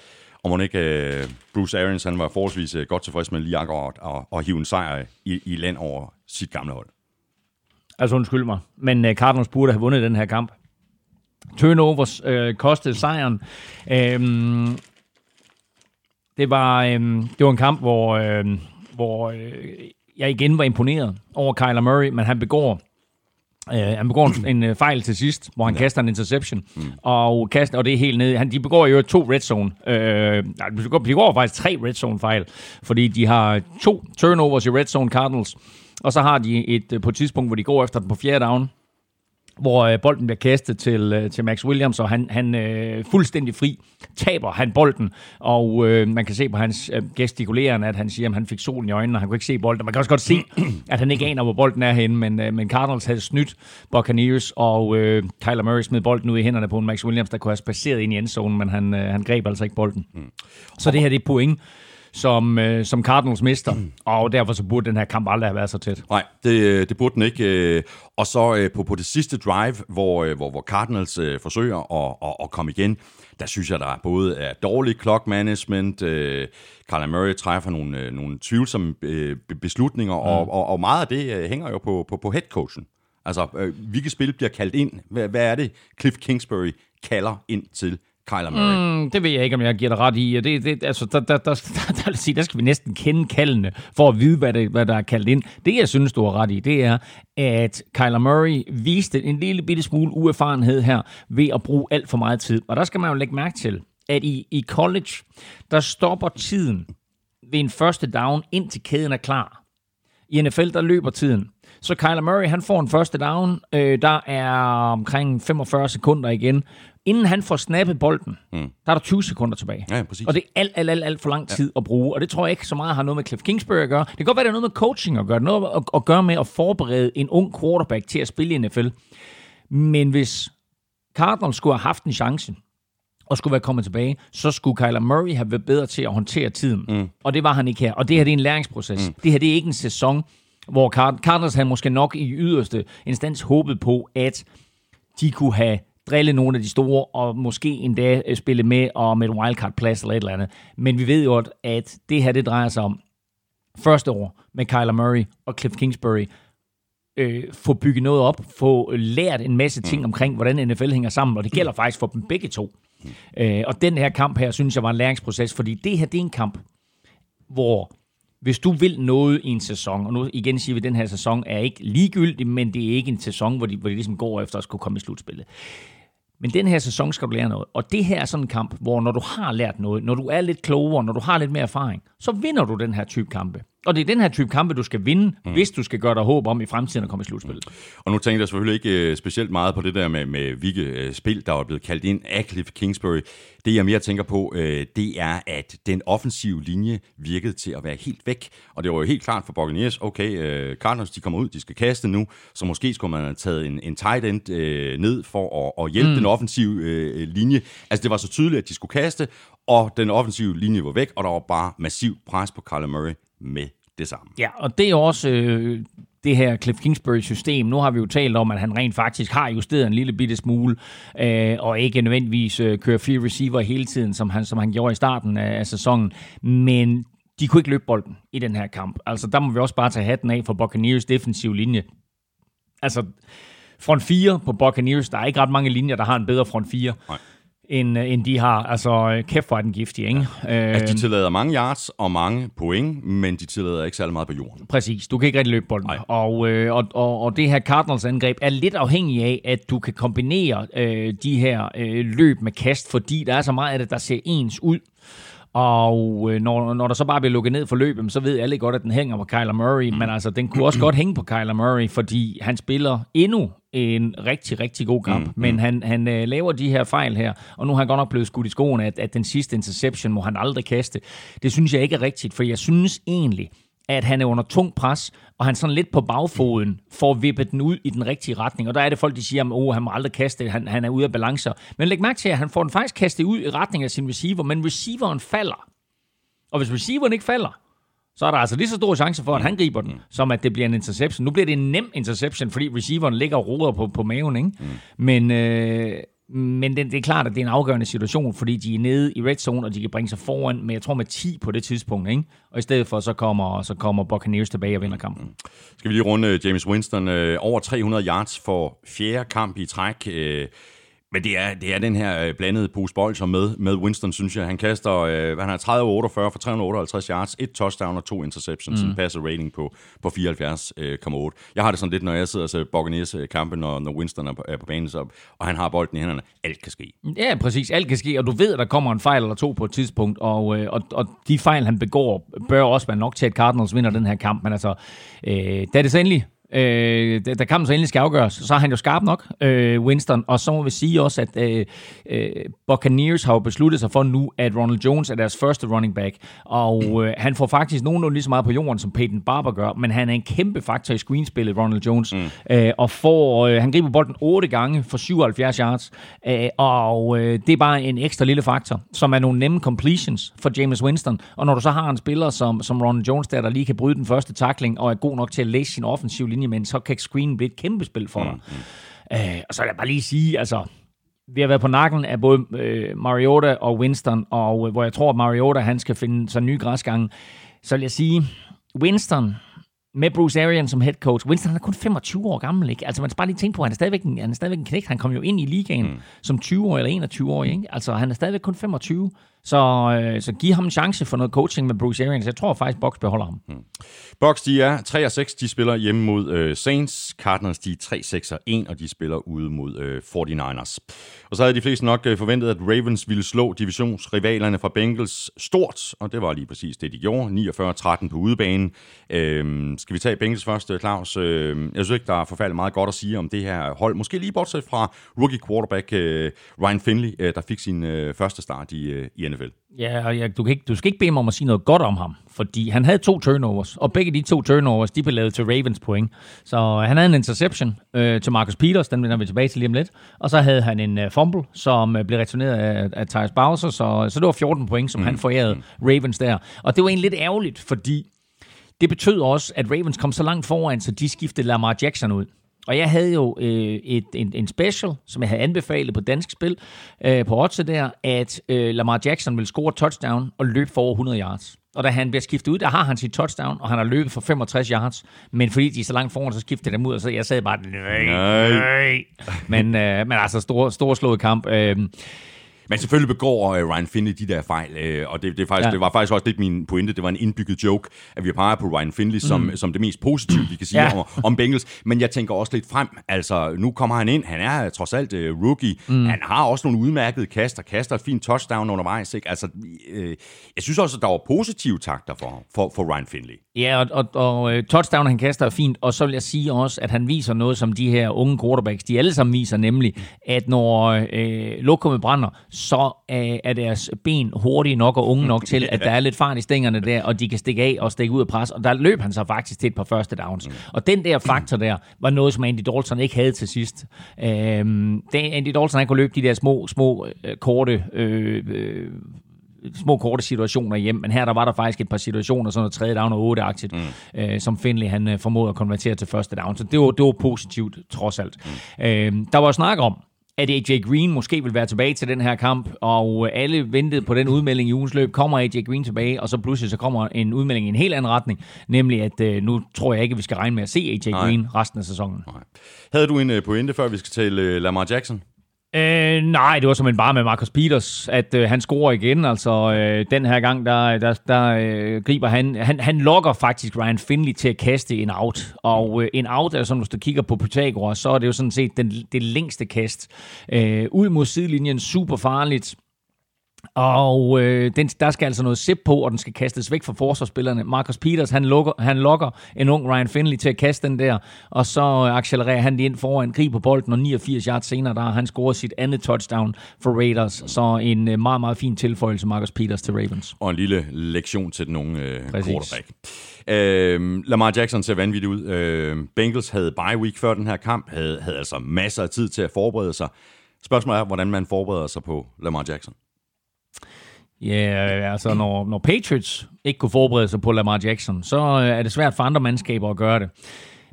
Og må ikke øh, Bruce Arians han var forholdsvis øh, godt tilfreds med lige akkurat at, at hive en sejr i, i land over sit gamle hold. Altså undskyld mig, men uh, Cardinals burde have vundet den her kamp. Turnovers øh, kostede sejren. Øhm, det, var, øhm, det var en kamp, hvor, øhm, hvor øh, jeg igen var imponeret over Kyler Murray, men han begår Øh, han begår en, en øh, fejl til sidst, hvor han ja. kaster en interception, mm. og, kaster, og det er helt nede. Han, de begår jo to red zone. Øh, nej, de begår, de begår faktisk tre red zone fejl, fordi de har to turnovers i red zone Cardinals, og så har de et øh, på et tidspunkt, hvor de går efter den på fjerde down, hvor øh, bolden bliver kastet til, øh, til Max Williams, og han, han øh, fuldstændig fri taber han bolden, og øh, man kan se på hans øh, gestikuleren, at han siger, at han fik solen i øjnene, og han kunne ikke se bolden. Man kan også godt se, at han ikke aner, hvor bolden er henne, men, øh, men Cardinals havde snydt Buccaneers, og øh, Kyler Murray smed bolden ud i hænderne på en Max Williams, der kunne have spaceret ind i endzonen, men han, øh, han greb altså ikke bolden. Mm. Så det her det er point, som, øh, som Cardinals mister, og derfor så burde den her kamp aldrig have været så tæt. Nej, det, det burde den ikke. øh. Og så øh, på, på det sidste drive, hvor, øh, hvor, hvor Cardinals øh, forsøger at, at, at komme igen, der synes jeg, der er både er dårlig clock management, øh, Kyler Murray træffer nogle, øh, nogle tvivlsomme øh, be- beslutninger, mm. og, og, og meget af det øh, hænger jo på, på, på headcoachen. Altså, øh, hvilket spil bliver kaldt ind? Hvad, hvad er det, Cliff Kingsbury kalder ind til Kyler Murray? Mm, det ved jeg ikke, om jeg giver dig ret i. Det, det, altså, der, der, der, der, der, der, der skal vi næsten kende kaldene, for at vide, hvad, det, hvad der er kaldt ind. Det, jeg synes, du har ret i, det er, at Kyler Murray viste en lille bitte smule uerfarenhed her, ved at bruge alt for meget tid. Og der skal man jo lægge mærke til, at i, i college, der stopper tiden ved en første down, indtil kæden er klar. I NFL, der løber tiden. Så Kyler Murray, han får en første down. Øh, der er omkring 45 sekunder igen. Inden han får snappet bolden, mm. der er der 20 sekunder tilbage. Ja, præcis. Og det er alt, alt, alt, alt for lang tid ja. at bruge. Og det tror jeg ikke så meget har noget med Cliff Kingsbury at gøre. Det kan godt være, det er noget med coaching at gøre. Noget at, at gøre med at forberede en ung quarterback til at spille i NFL. Men hvis Cardinals skulle have haft en chance, og skulle være kommet tilbage, så skulle Kyler Murray have været bedre til at håndtere tiden. Mm. Og det var han ikke her. Og det her det er en læringsproces. Mm. Det her det er ikke en sæson, hvor Card- Cardinals havde måske nok i yderste instans håbet på, at de kunne have drillet nogle af de store, og måske endda øh, spille med om et wildcard-plads eller et eller andet. Men vi ved jo, at det her det drejer sig om første år med Kyler Murray og Cliff Kingsbury, øh, få bygget noget op, få lært en masse ting omkring, hvordan NFL hænger sammen, og det gælder faktisk for dem begge to. Øh, og den her kamp her, synes jeg var en læringsproces, fordi det her, det er en kamp, hvor hvis du vil noget i en sæson, og nu igen siger vi, at den her sæson er ikke ligegyldig, men det er ikke en sæson, hvor de, hvor de ligesom går efter at skulle komme i slutspillet. Men den her sæson skal du lære noget. Og det her er sådan en kamp, hvor når du har lært noget, når du er lidt klogere, når du har lidt mere erfaring, så vinder du den her type kampe. Og det er den her type kampe, du skal vinde, mm. hvis du skal gøre dig håb om i fremtiden at komme i slutspillet. Og nu tænker jeg selvfølgelig ikke uh, specielt meget på det der med, med hvilke uh, spil, der er blevet kaldt ind af Cliff Kingsbury. Det jeg mere tænker på, uh, det er, at den offensive linje virkede til at være helt væk. Og det var jo helt klart for Buccaneers, okay, uh, Cardinals de kommer ud, de skal kaste nu, så måske skulle man have taget en, en tight end uh, ned for at, at hjælpe mm. den offensive uh, linje. Altså det var så tydeligt, at de skulle kaste, og den offensive linje var væk, og der var bare massiv pres på Kyler Murray med det samme. Ja, og det er også øh, det her Cliff Kingsbury-system. Nu har vi jo talt om, at han rent faktisk har justeret en lille bitte smule, øh, og ikke nødvendigvis øh, kører fire receiver hele tiden, som han, som han gjorde i starten af, af sæsonen. Men de kunne ikke løbe bolden i den her kamp. Altså, der må vi også bare tage hatten af for Buccaneers defensive linje. Altså, front 4 på Buccaneers, der er ikke ret mange linjer, der har en bedre front 4. Nej end, end de har. Altså, kæft for den giftige, ikke? Ja. Altså, de tillader mange yards og mange point, men de tillader ikke særlig meget på jorden. Præcis. Du kan ikke rigtig løbe bolden. Og, øh, og, og, og det her Cardinals angreb er lidt afhængig af, at du kan kombinere øh, de her øh, løb med kast, fordi der er så meget af det, der ser ens ud. Og øh, når, når der så bare bliver lukket ned for løbet, så ved alle godt, at den hænger på Kyler Murray. Mm. Men altså, den kunne også godt hænge på Kyler Murray, fordi han spiller endnu en rigtig, rigtig god kamp. Mm. Men han, han øh, laver de her fejl her, og nu har han godt nok blevet skudt i skoene, at, at den sidste interception må han aldrig kaste. Det synes jeg ikke er rigtigt, for jeg synes egentlig, at han er under tung pres, og han sådan lidt på bagfoden får vippet den ud i den rigtige retning. Og der er det folk, de siger, at oh, han må aldrig kaste, han, han er ude af balancer. Men læg mærke til, at han får den faktisk kastet ud i retning af sin receiver, men receiveren falder. Og hvis receiveren ikke falder, så er der altså lige så stor chance for, at han griber den, som at det bliver en interception. Nu bliver det en nem interception, fordi receiveren ligger og roder på, på maven. Ikke? Mm. Men, øh, men det, det er klart, at det er en afgørende situation, fordi de er nede i red zone, og de kan bringe sig foran men jeg tror, med 10 på det tidspunkt. Ikke? Og i stedet for, så kommer, så kommer Buccaneers tilbage og vinder kampen. Skal vi lige runde øh, James Winston. Øh, over 300 yards for fjerde kamp i træk. Øh, men det er, det er den her øh, blandede pose bold, som med, med Winston, synes jeg. Han kaster, øh, han har 30-48 for 358 yards, et touchdown og to interceptions, mm. en passer rating på, på 74,8. Øh, jeg har det sådan lidt, når jeg sidder og ser Buccaneers øh, kampe, når, når Winston er på, er på banen, så, og han har bolden i hænderne. Alt kan ske. Ja, præcis. Alt kan ske, og du ved, at der kommer en fejl eller to på et tidspunkt, og, øh, og, og de fejl, han begår, bør også være nok til, at Cardinals vinder den her kamp. Men altså, øh, da det så endelig øh, da kampen så endelig skal afgøres, så er han jo skarp nok, øh, Winston, og så må vi sige også, at øh, øh, Buccaneers har jo besluttet sig for nu, at Ronald Jones er deres første running back, og øh, han får faktisk nogenlunde lige så meget på jorden, som Peyton Barber gør, men han er en kæmpe faktor i screenspillet, Ronald Jones, mm. øh, og får, øh, han griber bolden otte gange for 77 yards, øh, og øh, det er bare en ekstra lille faktor, som er nogle nemme completions for James Winston, og når du så har en spiller som, som Ronald Jones der, der lige kan bryde den første tackling, og er god nok til at læse sin offensiv linje, men så kan screen blive et kæmpe spil for dig. Mm, mm. Øh, og så vil jeg bare lige sige, altså, vi har været på nakken af både øh, Mariota og Winston, og øh, hvor jeg tror, at Mariota han skal finde sig nye græsgange. Så vil jeg sige, Winston med Bruce Arians som head coach. Winston han er kun 25 år gammel, ikke? Altså man skal bare lige tænke på, at han er stadigvæk en, han er stadigvæk en knægt. Han kom jo ind i ligaen mm. som 20 år eller 21 år, ikke? Altså han er stadigvæk kun 25. Så, øh, så giv ham en chance for noget coaching med Bruce Arians. Jeg tror faktisk, Box beholder ham. Hmm. Box, de er 3 og 6. De spiller hjemme mod øh, Saints. Cardinals, de er 3, 6 og 1, og de spiller ude mod øh, 49ers. Og så havde de fleste nok øh, forventet, at Ravens ville slå divisionsrivalerne fra Bengals stort, og det var lige præcis det, de gjorde. 49-13 på udebanen. Øh, skal vi tage Bengals først, Claus? Øh, jeg synes ikke, der er forfærdeligt meget godt at sige om det her hold. Måske lige bortset fra rookie quarterback øh, Ryan Finley, øh, der fik sin øh, første start i, øh, i NFL. Ja, og ja, du, kan ikke, du skal ikke bede mig om at sige noget godt om ham, fordi han havde to turnovers, og begge de to turnovers, de blev lavet til Ravens point. Så han havde en interception øh, til Marcus Peters, den vender vi tilbage til lige om lidt, og så havde han en uh, fumble, som uh, blev returneret af, af Thijs Bowser, så, så det var 14 point, som mm. han forærede Ravens der. Og det var egentlig lidt ærgerligt, fordi det betød også, at Ravens kom så langt foran, så de skiftede Lamar Jackson ud. Og jeg havde jo øh, et, en, en special, som jeg havde anbefalet på dansk spil, øh, på Otse der, at øh, Lamar Jackson ville score touchdown og løbe for over 100 yards. Og da han bliver skiftet ud, der har han sit touchdown, og han har løbet for 65 yards. Men fordi de er så langt foran, så skifter dem ud, og så jeg sad bare, nej, nej. nej. Men, øh, men altså, stor, stor slået kamp. Øh, men selvfølgelig begår uh, Ryan Finley de der fejl, uh, og det, det, er faktisk, ja. det var faktisk også lidt min pointe. Det var en indbygget joke, at vi peger på Ryan Finley som, mm. som det mest positive, vi kan sige ja. om, om Bengals. Men jeg tænker også lidt frem. Altså, nu kommer han ind. Han er trods alt uh, rookie. Mm. Han har også nogle udmærkede kaster. Kaster et fint touchdown undervejs. Ikke? Altså, uh, jeg synes også, at der var positive takter for, for, for Ryan Finley. Ja, og, og, og øh, touchdown, han kaster er fint, og så vil jeg sige også, at han viser noget, som de her unge quarterbacks, de alle sammen viser, nemlig, at når øh, lokummet brænder, så øh, er deres ben hurtige nok og unge nok til, at der er lidt fart i stængerne der, og de kan stikke af og stikke ud af pres, og der løb han så faktisk til et par første downs. Mm. Og den der faktor der, var noget, som Andy Dalton ikke havde til sidst. Øh, Andy Dalton, han kunne løbe de der små, små, øh, korte øh, øh, små korte situationer hjem, men her der var der faktisk et par situationer, sådan noget tredje down og otte aktigt mm. øh, som Finley han øh, formåede at konvertere til første down. Så det var, det var positivt, trods alt. Mm. Øh, der var snak om, at AJ Green måske vil være tilbage til den her kamp, og alle ventede på den udmelding i ugens løb. Kommer AJ Green tilbage, og så pludselig så kommer en udmelding i en helt anden retning, nemlig at øh, nu tror jeg ikke, vi skal regne med at se AJ Nej. Green resten af sæsonen. Nej. Havde du en øh, pointe, før vi skal tale øh, Lamar Jackson? Øh, nej, det var som bare med Marcus Peters, at øh, han scorer igen. Altså, øh, den her gang, der, der, der øh, griber han, han... Han lokker faktisk Ryan Finley til at kaste en out. Og øh, en out altså, sådan, hvis du kigger på Pythagoras, så er det jo sådan set den, det længste kast. Øh, ud mod sidelinjen, super farligt. Og øh, den, der skal altså noget sip på, og den skal kastes væk fra forsvarsspillerne. Marcus Peters, han, lukker, han lokker en ung Ryan Finley til at kaste den der, og så accelererer han det ind foran, griber bolden, og 89 yards senere, der har han scoret sit andet touchdown for Raiders. Så en øh, meget, meget fin tilføjelse, Marcus Peters til Ravens. Og en lille lektion til den unge øh, quarterback. Øh, Lamar Jackson ser vanvittigt ud. Øh, Bengals havde bye week før den her kamp, havde, havde altså masser af tid til at forberede sig. Spørgsmålet er, hvordan man forbereder sig på Lamar Jackson. Ja, altså når, når Patriots ikke kunne forberede sig på Lamar Jackson, så øh, er det svært for andre mandskaber at gøre det.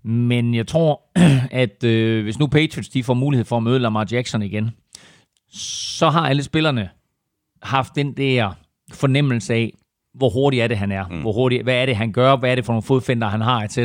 Men jeg tror, at øh, hvis nu Patriots de får mulighed for at møde Lamar Jackson igen, så har alle spillerne haft den der fornemmelse af, hvor hurtig er det, han er. Mm. Hvor hurtig, hvad er det, han gør? Hvad er det for nogle fodfinder, han har, etc.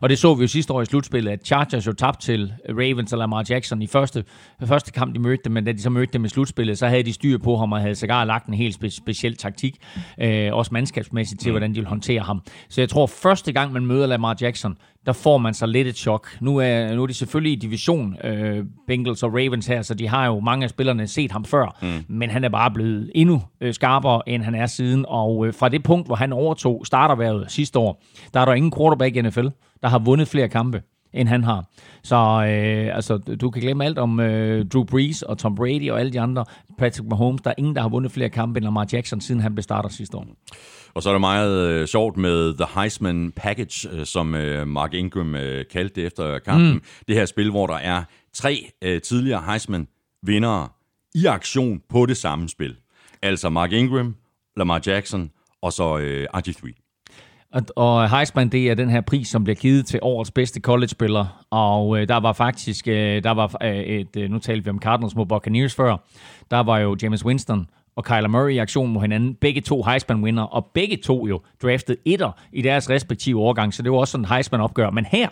Og det så vi jo sidste år i slutspillet, at Chargers jo tabte til Ravens og Lamar Jackson i første, første kamp, de mødte dem, men da de så mødte dem i slutspillet, så havde de styr på ham og havde sågar lagt en helt spe- speciel taktik, øh, også mandskabsmæssigt til, mm. hvordan de vil håndtere ham. Så jeg tror, første gang, man møder Lamar Jackson, der får man så lidt et chok. Nu er, nu er de selvfølgelig i division, øh, Bengals og Ravens her, så de har jo mange af spillerne set ham før, mm. men han er bare blevet endnu øh, skarpere, end han er siden, og øh, fra det punkt, hvor han overtog starterværet sidste år, der er der ingen quarterback i NFL, der har vundet flere kampe end han har. Så øh, altså, du kan glemme alt om øh, Drew Brees og Tom Brady og alle de andre. Patrick Mahomes, der er ingen, der har vundet flere kampe end Lamar Jackson, siden han blev starter sidste år. Og så er det meget øh, sjovt med The Heisman Package, øh, som øh, Mark Ingram øh, kaldte det efter kampen. Mm. Det her spil, hvor der er tre øh, tidligere Heisman-vindere i aktion på det samme spil. Altså Mark Ingram, Lamar Jackson og så øh, RG3. Og, og Heisman, det er den her pris, som bliver givet til årets bedste college-spiller. Og øh, der var faktisk, øh, der var øh, et, øh, nu talte vi om Cardinals mod Buccaneers før, der var jo James Winston og Kyler Murray i aktion mod hinanden. Begge to Heisman-winner, og begge to jo draftet etter i deres respektive årgang, så det var også sådan en Heisman-opgør. Men her,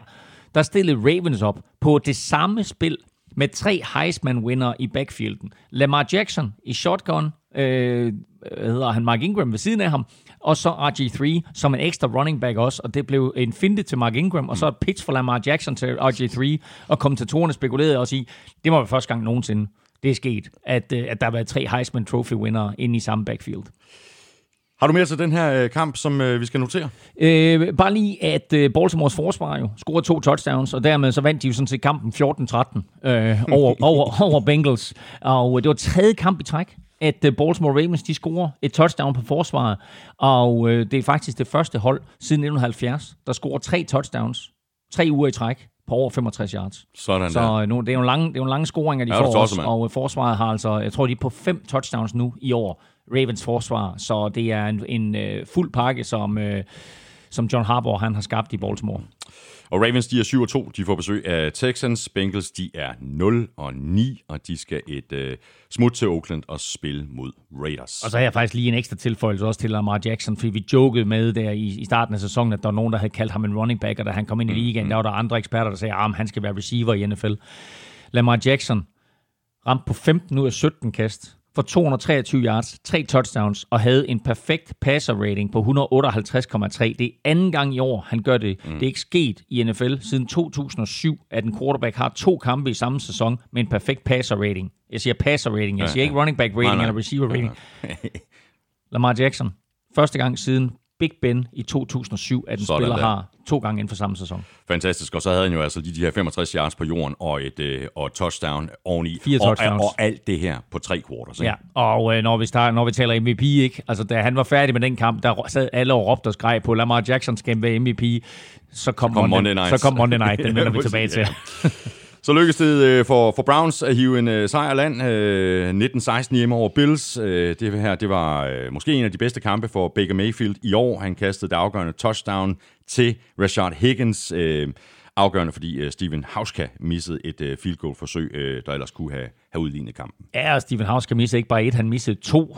der stillede Ravens op på det samme spil med tre Heisman-winner i backfielden. Lamar Jackson i shotgun, øh, hedder han Mark Ingram ved siden af ham, og så RG3 som en ekstra running back også, og det blev en finte til Mark Ingram, og så et pitch for Lamar Jackson til RG3, og kommentatorerne spekulerede også i, det må være første gang nogensinde, det er sket, at, øh, at der har været tre Heisman Trophy vinder inde i samme backfield. Har du mere til den her øh, kamp, som øh, vi skal notere? Øh, bare lige, at øh, Baltimores forsvar jo scorede to touchdowns, og dermed så vandt de jo sådan set kampen 14-13 øh, over, over, over Bengals. Og det var tredje kamp i træk, at Baltimore Ravens de scorer et touchdown på forsvaret, og øh, det er faktisk det første hold siden 1970, der scorer tre touchdowns, tre uger i træk på over 65 yards. Sådan så der. nu, det er jo lange, det er jo lange scoringer, de ja, får også, og øh, forsvaret har altså, jeg tror, de er på fem touchdowns nu i år, Ravens forsvar, så det er en, en uh, fuld pakke, som, uh, som John Harbaugh han har skabt i Baltimore. Og Ravens, de er 7 2. De får besøg af Texans. Bengals, de er 0 og 9, og de skal et uh, smut til Oakland og spille mod Raiders. Og så har jeg faktisk lige en ekstra tilføjelse også til Lamar Jackson, fordi vi jokede med der i, i starten af sæsonen, at der var nogen, der havde kaldt ham en running back, og da han kom ind i ligaen, mm. der var der andre eksperter, der sagde, at han skal være receiver i NFL. Lamar Jackson ramte på 15 ud af 17 kast for 223 yards, tre touchdowns og havde en perfekt passer rating på 158,3. Det er anden gang i år, han gør det. Mm. Det er ikke sket i NFL siden 2007, at en quarterback har to kampe i samme sæson med en perfekt passer rating. Jeg siger passer rating, jeg siger ikke running back rating eller receiver rating. Lamar Jackson, første gang siden Big Ben i 2007, at en Sådan spiller der. har to gange inden for samme sæson. Fantastisk. Og så havde han jo altså lige de her 65 yards på jorden og et, øh, og touchdown oveni. Fire og, touchdowns. Og, alt det her på tre quarters. ikke? Ja, og øh, når, vi starter, når vi taler MVP, ikke? Altså, da han var færdig med den kamp, der sad alle og råbte og skreg på, Lamar Jackson skal være MVP. Så kom, kom Monday, Monday Night. Så kom Monday Night, den vender vi tilbage til. Så lykkedes det øh, for, for Browns at hive en øh, sejr land. Øh, 19-16 hjemme over Bills. Øh, det her det var øh, måske en af de bedste kampe for Baker Mayfield i år. Han kastede det afgørende touchdown til Rashard Higgins. Øh, afgørende, fordi øh, Steven Hauska missede et øh, field goal forsøg, øh, der ellers kunne have, have udlignet kampen. Ja, og Steven House skal misse ikke bare et, han missede to,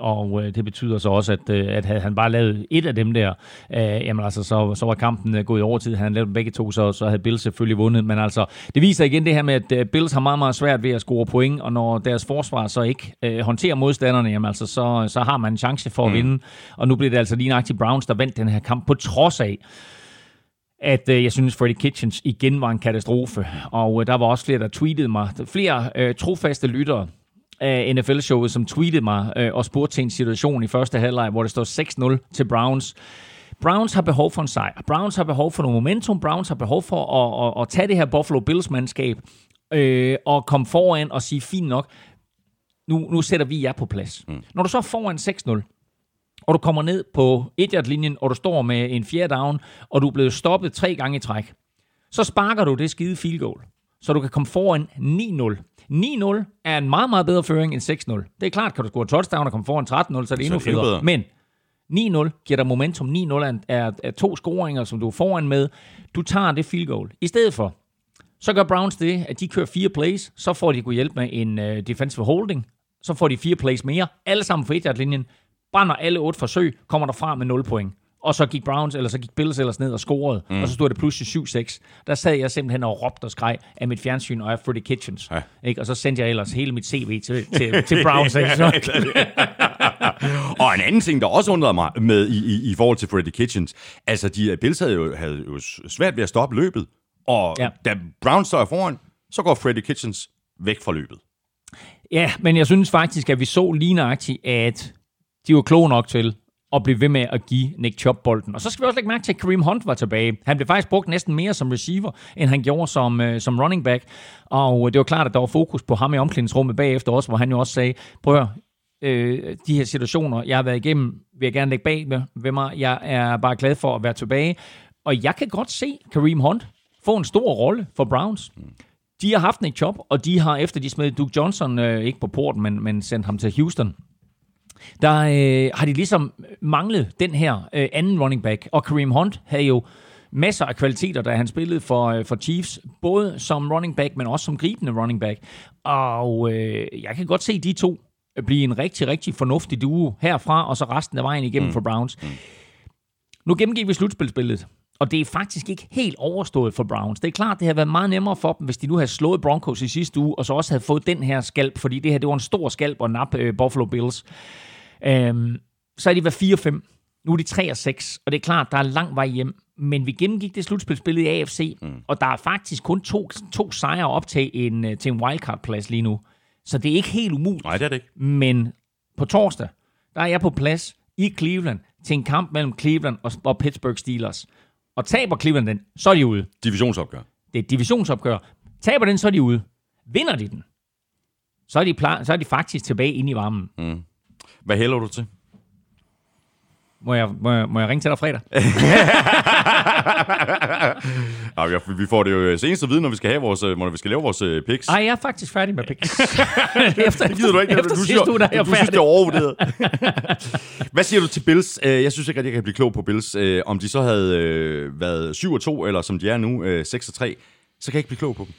og det betyder så også, at, at havde han bare lavet et af dem der, jamen altså, så, så var kampen gået i overtid. Han dem begge to, så, så havde Bills selvfølgelig vundet. Men altså, det viser igen det her med, at Bills har meget, meget svært ved at score point, og når deres forsvar så ikke øh, håndterer modstanderne, jamen altså, så, så har man en chance for at vinde. Og nu bliver det altså lige nøjagtigt Browns, der vandt den her kamp, på trods af, at øh, jeg synes, Freddy Kitchens igen var en katastrofe. Og øh, der var også flere, der tweetede mig. Flere øh, trofaste lyttere af NFL-showet, som tweetede mig øh, og spurgte til en situation i første halvleg, hvor det står 6-0 til Browns. Browns har behov for en sejr. Browns har behov for noget momentum. Browns har behov for at, at, at tage det her Buffalo Bills-mandskab øh, og komme foran og sige, fint nok, nu, nu sætter vi jer på plads. Mm. Når du så er foran 6-0, og du kommer ned på 1 linjen og du står med en fjerde down, og du er blevet stoppet tre gange i træk, så sparker du det skide field goal, så du kan komme foran 9-0. 9-0 er en meget, meget bedre føring end 6-0. Det er klart, kan du score touchdown og komme foran 13-0, så er det er det endnu federe. bedre. Men 9-0 giver dig momentum. 9-0 er, er, er to scoringer, som du er foran med. Du tager det field goal. I stedet for, så gør Browns det, at de kører fire plays, så får de kunne hjælpe med en uh, defensive holding, så får de fire plays mere, alle sammen på 1 linjen brænder alle otte forsøg, kommer derfra med 0 point. Og så gik Browns, eller så gik Bills ellers ned og scorede, mm. og så stod det pludselig 7-6. Der sad jeg simpelthen og råbte og skreg af mit fjernsyn og af Freddy Kitchens. Ja. Ikke? Og så sendte jeg ellers hele mit CV til, til, til Browns. Ikke? Så, Og en anden ting, der også undrede mig med i, i, i forhold til Freddy Kitchens, altså de Bills havde jo, havde jo svært ved at stoppe løbet, og ja. da Browns står foran, så går Freddy Kitchens væk fra løbet. Ja, men jeg synes faktisk, at vi så lige nøjagtigt, at de var kloge nok til at blive ved med at give Nick Chubb bolden. Og så skal vi også lægge mærke til, at Kareem Hunt var tilbage. Han blev faktisk brugt næsten mere som receiver, end han gjorde som, øh, som running back. Og øh, det var klart, at der var fokus på ham i omklædningsrummet bagefter også, hvor han jo også sagde, prøv at høre, øh, de her situationer, jeg har været igennem, vil jeg gerne lægge bag med, ved mig. Jeg er bare glad for at være tilbage. Og jeg kan godt se Kareem Hunt få en stor rolle for Browns. De har haft Nick Chubb, og de har, efter de smed Duke Johnson, øh, ikke på porten, men, men sendt ham til Houston, der øh, har de ligesom manglet den her øh, anden running back. Og Kareem Hunt havde jo masser af kvaliteter, da han spillede for, øh, for Chiefs, både som running back, men også som gribende running back. Og øh, jeg kan godt se de to blive en rigtig, rigtig fornuftig duo herfra, og så resten af vejen igennem mm. for Browns. Mm. Nu gennemgik vi slutspilsbilledet, og det er faktisk ikke helt overstået for Browns. Det er klart, det havde været meget nemmere for dem, hvis de nu havde slået Broncos i sidste uge, og så også havde fået den her skalp, fordi det her det var en stor skalp og nap øh, Buffalo Bills. Øhm, så er de været 4-5. Nu er de 3-6, og det er klart, der er lang vej hjem. Men vi gennemgik det slutspilsbillede i AFC, mm. og der er faktisk kun to, to sejre op til en, øh, til en wildcard-plads lige nu. Så det er ikke helt umuligt. Nej, det er det ikke. Men på torsdag, der er jeg på plads i Cleveland til en kamp mellem Cleveland og, og Pittsburgh Steelers. Og taber Cleveland den, så er de ude. Divisionsopgør. Det er divisionsopgør. Taber den, så er de ude. Vinder de den, så er de, klar, så er de faktisk tilbage inde i varmen. Mm. Hvad hælder du til? Må jeg, må, jeg, må jeg ringe til dig fredag? Ja, vi- får det jo seneste viden, når vi skal, have vores, øh, når vi skal lave vores øh, picks. Ej, jeg er faktisk færdig med picks. efter, Det gider du ikke. Efter du, sidste siger, uge, der er jeg du synes, det er overvurderet. Hvad siger du til Bills? Øh, Jeg synes ikke, at jeg kan blive klog på Bills. Øh, Om de så havde øh, været 7-2, eller som de er nu, øh, 6-3, så kan jeg ikke blive klog på dem.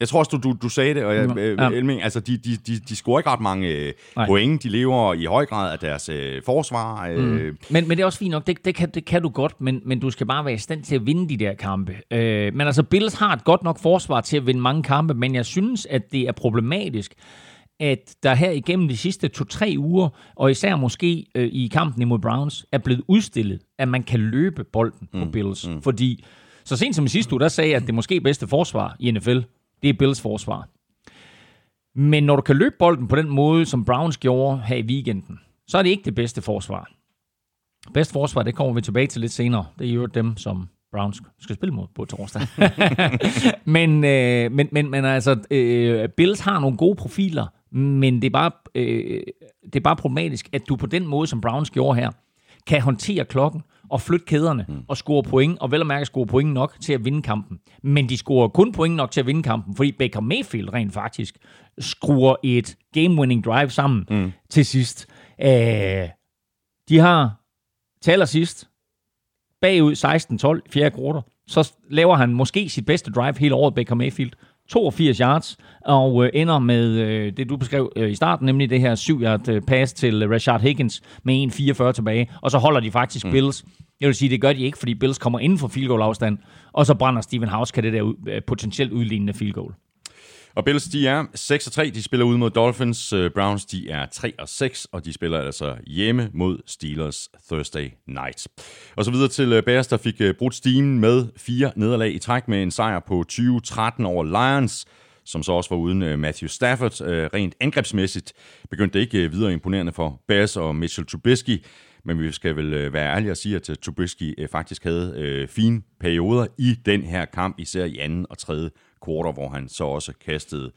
Jeg tror også, du, du, du sagde det, og jeg, øh, Ja. Elming, altså, de, de, de, de scorer ikke ret mange øh, point. De lever i høj grad af deres øh, forsvar. Øh, mm. Men, men det er også fint nok, det, det, kan, det kan du godt, men, men du skal bare være i stand til at vinde de der kampe. Øh, men altså, Bills har et godt nok forsvar til at vinde mange kampe, men jeg synes, at det er problematisk, at der her igennem de sidste to-tre uger, og især måske øh, i kampen imod Browns, er blevet udstillet, at man kan løbe bolden på Bills. Mm. Fordi så sent som i sidste uge, der sagde jeg, at det måske bedste forsvar i NFL, det er Bills forsvar. Men når du kan løbe bolden på den måde, som Browns gjorde her i weekenden, så er det ikke det bedste forsvar. Bedst forsvar, det kommer vi tilbage til lidt senere. Det er jo dem, som Browns skal spille mod på torsdag. men, øh, men, men, men altså, øh, Bills har nogle gode profiler, men det er, bare, øh, det er bare problematisk, at du på den måde, som Browns gjorde her, kan håndtere klokken og flytte kæderne mm. og score point, og vel at mærke score point nok til at vinde kampen. Men de scorer kun point nok til at vinde kampen, fordi Baker Mayfield rent faktisk skruer et game-winning drive sammen mm. til sidst. Øh, de har til allersidst bagud 16-12 fjerde kvartal, så laver han måske sit bedste drive hele året, Baker Mayfield. 82 yards, og øh, ender med øh, det, du beskrev øh, i starten, nemlig det her 7 yard øh, pass til øh, Rashard Higgins med 1.44 tilbage, og så holder de faktisk mm. Bills. Jeg vil sige, det gør de ikke, fordi Bills kommer inden for field goal afstand, og så brænder Steven House kan det der øh, potentielt udlignende field goal. Og Bills, de er 6 og 3. De spiller ud mod Dolphins. Øh, Browns, de er 3 og 6, og de spiller altså hjemme mod Steelers Thursday night. Og så videre til øh, Bears, der fik øh, brudt stimen med fire nederlag i træk med en sejr på 20-13 over Lions som så også var uden Matthew Stafford. Rent angrebsmæssigt begyndte det ikke videre imponerende for Bears og Mitchell Trubisky, men vi skal vel være ærlige og sige, at Trubisky faktisk havde fine perioder i den her kamp, især i anden og tredje quarter, hvor han så også kastede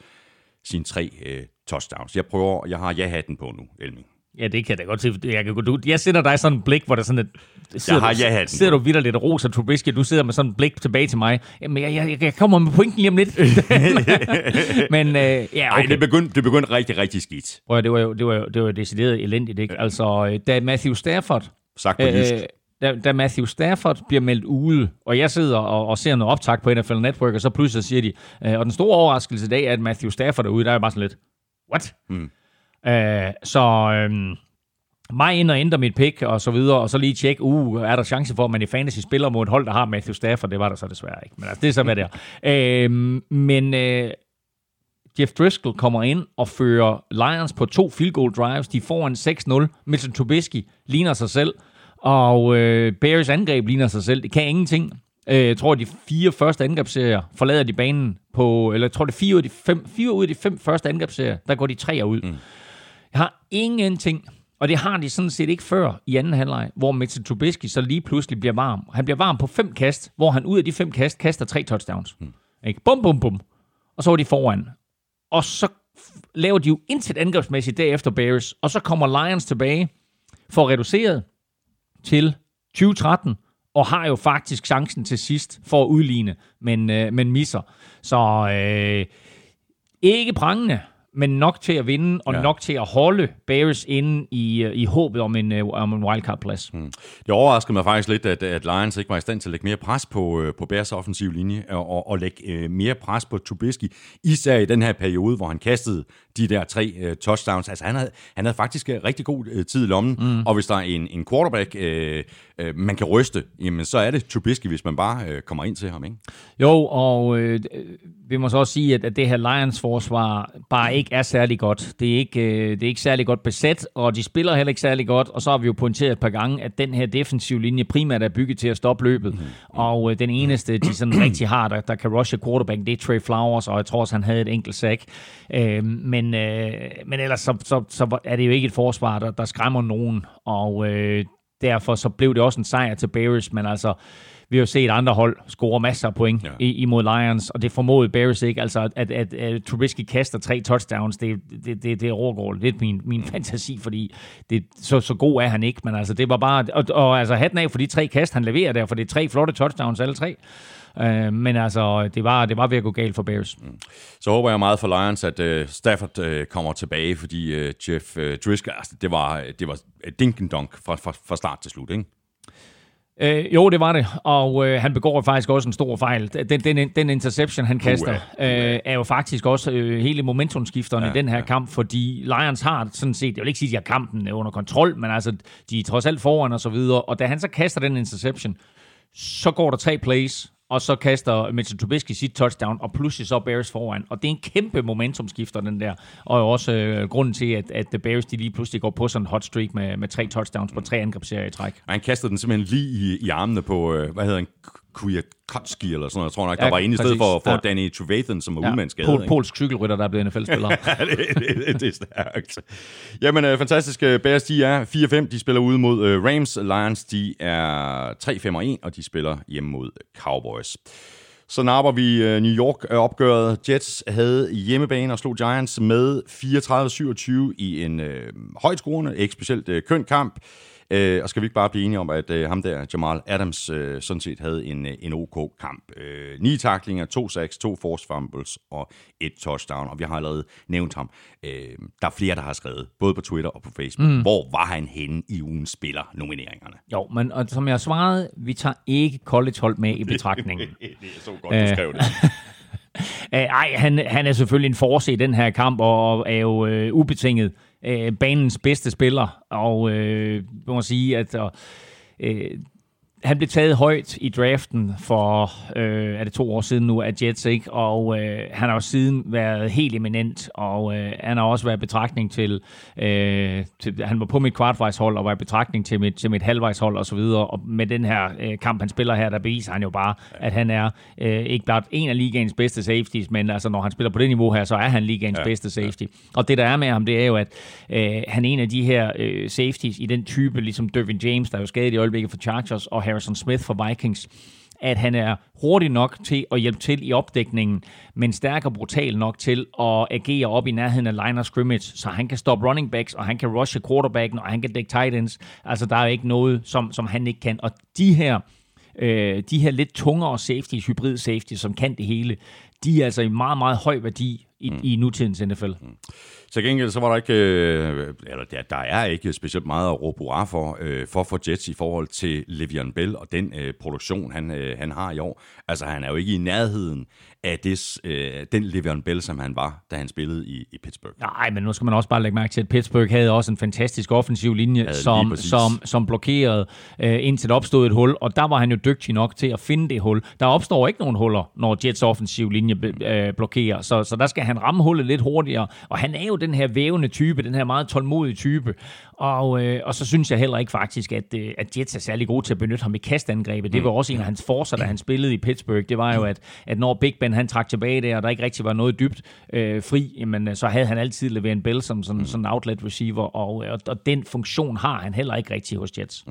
sine tre øh, touchdowns. Jeg prøver, jeg har ja-hatten på nu, Elming. Ja, det kan jeg da godt se. Jeg, kan, du, jeg sender dig sådan et blik, hvor der sådan et... Sidder, jeg har ja-hatten Sidder du videre lidt rosa Trubisky, du sidder med sådan et blik tilbage til mig. Jamen, jeg, jeg, jeg kommer med pointen lige om lidt. Men øh, ja, okay. Ej, det begyndte, det begyndte rigtig, rigtig skidt. Prøv, det var jo det var, det var decideret elendigt, ikke? Altså, øh, da Matthew Stafford... Sagt på øh, da, da Matthew Stafford bliver meldt ude, og jeg sidder og, og ser noget optag på NFL Network, og så pludselig siger de, øh, og den store overraskelse i dag er, at Matthew Stafford er ude, der er bare sådan lidt, what? Mm. Øh, så øh, mig ind og ændre mit pick, og så videre, og så lige tjekke, uh, er der chance for, at man i fantasy spiller mod et hold, der har Matthew Stafford? Det var der så desværre ikke, men altså, det er så, hvad det er. øh, men... Øh, Jeff Driscoll kommer ind og fører Lions på to field goal drives. De får en 6-0. Mitchell Trubisky ligner sig selv. Og øh, Bears angreb ligner sig selv. Det kan ingenting. Øh, jeg tror, de fire første angrebsserier forlader de banen på, eller jeg tror, det er fire ud af de fem, fire ud af de fem første angrebsserier, der går de tre ud. Mm. Jeg har ingenting, og det har de sådan set ikke før i anden halvleg, hvor Mitchell Trubisky så lige pludselig bliver varm. Han bliver varm på fem kast, hvor han ud af de fem kast kaster tre touchdowns. Mm. Ikke? Bum, bum, bum. Og så var de foran. Og så laver de jo intet angrebsmæssigt derefter Bears, og så kommer Lions tilbage for reduceret til 2013, og har jo faktisk chancen til sidst for at udligne, men, øh, men misser. Så øh, ikke prangende, men nok til at vinde, og ja. nok til at holde Bears inde i, øh, i håbet om en, øh, om en wildcard-plads. Hmm. Det overrasker mig faktisk lidt, at, at Lions ikke var i stand til at lægge mere pres på, øh, på Bears offensiv linje, og, og, lægge mere pres på Trubisky, især i den her periode, hvor han kastede de der tre uh, touchdowns. Altså han havde, han havde faktisk rigtig god tid i lommen, mm. og hvis der er en, en quarterback, uh, uh, man kan ryste, jamen så er det Trubisky, hvis man bare uh, kommer ind til ham, ikke? Jo, og uh, vi må så også sige, at, at det her Lions-forsvar bare ikke er særlig godt. Det er ikke, uh, det er ikke særlig godt besat, og de spiller heller ikke særlig godt, og så har vi jo pointeret et par gange, at den her defensive linje primært er bygget til at stoppe løbet, mm. og uh, den eneste, de sådan rigtig har, der, der kan rushe quarterback, det er Trey Flowers, og jeg tror også, han havde et enkelt sack. Uh, men, uh, men ellers så, så, så er det jo ikke et forsvar, der, der skræmmer nogen, og uh, derfor så blev det også en sejr til Bears, men altså vi har jo set andre hold score masser af point ja. imod Lions, og det formodede Bears ikke. Altså, at, at, at, at Trubisky kaster tre touchdowns, det, det, det, det overgår lidt min, min fantasi, fordi det, så, så god er han ikke. Men altså, det var bare... Og, og altså, hatten af for de tre kast, han leverer der, for det er tre flotte touchdowns, alle tre. Uh, men altså, det var, det var ved at gå galt for Bears. Mm. Så håber jeg meget for Lions, at uh, Stafford uh, kommer tilbage, fordi uh, Jeff uh, Driscoll, altså, det var, det var dink and dunk fra, fra, fra start til slut, ikke? Øh, jo, det var det, og øh, han begår faktisk også en stor fejl. Den, den, den interception, han kaster, øh, er jo faktisk også øh, hele momentumskifteren ja, i den her ja. kamp, fordi Lions har sådan set, jeg vil ikke sige, at de har kampen under kontrol, men altså, de er trods alt foran og så videre, og da han så kaster den interception, så går der tre plays, og så kaster Mitchell Trubisky sit touchdown, og pludselig så Bears foran. Og det er en kæmpe momentumskifter, den der. Og også øh, grunden til, at, at The Bears de lige pludselig går på sådan en hot streak med, med tre touchdowns på tre angrebsserier i træk. Og han kastede den simpelthen lige i, i armene på, øh, hvad hedder han, Kwiatkowski eller sådan noget. Jeg tror nok, der Ja, var inde i stedet for, for Ja. Danny Trevathan, som var ja. Udmandsskadet. Pol, polsk cykelrytter, der er blevet NFL-spiller. Ja, det, det, det er stærkt. Jamen, øh, fantastisk. Bears, de er 4-5. De spiller ude mod øh, Rams. Lions, de er 3-5-1, og de spiller hjemme mod Cowboys. Så napper vi øh, New York-opgøret. Jets havde hjemmebane og slog Giants med 34-27 i en øh, højt scorende, ikke specielt øh, køn kamp. Øh, og skal vi ikke bare blive enige om, at øh, ham der, Jamal Adams, øh, sådan set havde en, øh, en OK kamp. Øh, ni taklinger, to sacks, to force fumbles og et touchdown. Og vi har allerede nævnt ham. Øh, der er flere, der har skrevet, både på Twitter og på Facebook. Mm. Hvor var han henne i ugens spiller-nomineringerne? jo, men og som jeg svarede, vi tager ikke college-hold med i betragtningen. Det er så godt, du skrev det. Øh, ej, han, han er selvfølgelig en force i den her kamp, og er jo øh, ubetinget øh, banens bedste spiller. Og øh, må man sige, at øh, han blev taget højt i draften for, øh, er det to år siden nu, af Jets, ikke? Og øh, han har jo siden været helt eminent, og øh, han har også været i betragtning til, øh, til, han var på mit kvartvejshold, og var i betragtning til mit, til mit halvvejshold og så videre, og med den her øh, kamp, han spiller her, der beviser han jo bare, at han er øh, ikke blot en af ligaens bedste safeties, men altså når han spiller på det niveau her, så er han ligaens ja, bedste safety. Og det der er med ham, det er jo, at øh, han er en af de her øh, safeties i den type, ligesom Dervin James, der er jo skadet i øjeblikket for Chargers, og Harrison Smith for Vikings, at han er hurtig nok til at hjælpe til i opdækningen, men stærk og brutal nok til at agere op i nærheden af line of scrimmage, så han kan stoppe running backs, og han kan rushe quarterbacken, og han kan dække tight ends. Altså, der er ikke noget, som, som han ikke kan. Og de her, øh, de her lidt tungere safeties, hybrid safety, som kan det hele, de er altså i meget, meget høj værdi i, mm. i nutidens NFL. Mm. Til gengæld så var der ikke, øh, eller der, der er ikke specielt meget at råbe hurra for, øh, for for Jets i forhold til Le'Veon Bell og den øh, produktion, han, øh, han har i år. Altså han er jo ikke i nærheden af des, øh, den Le'Veon Bell, som han var, da han spillede i, i Pittsburgh. Nej, men nu skal man også bare lægge mærke til, at Pittsburgh havde også en fantastisk offensiv linje, lige som, som, som blokerede øh, indtil der opstod et hul, og der var han jo dygtig nok til at finde det hul. Der opstår ikke nogen huller, når Jets offensiv linje øh, blokerer, så, så der skal han ramme hullet lidt hurtigere, og han er jo den her vævende type, den her meget tålmodige type, og, øh, og så synes jeg heller ikke faktisk, at, øh, at Jets er særlig gode til at benytte ham i kastangrebet. Det var også en af hans forser, da han spillede i Pittsburgh. Det var jo, at, at når Big Ben han trak tilbage der, og der ikke rigtig var noget dybt øh, fri, jamen, øh, så havde han altid leveret en Bell som sådan, sådan en outlet receiver, og, og, og den funktion har han heller ikke rigtig hos Jets.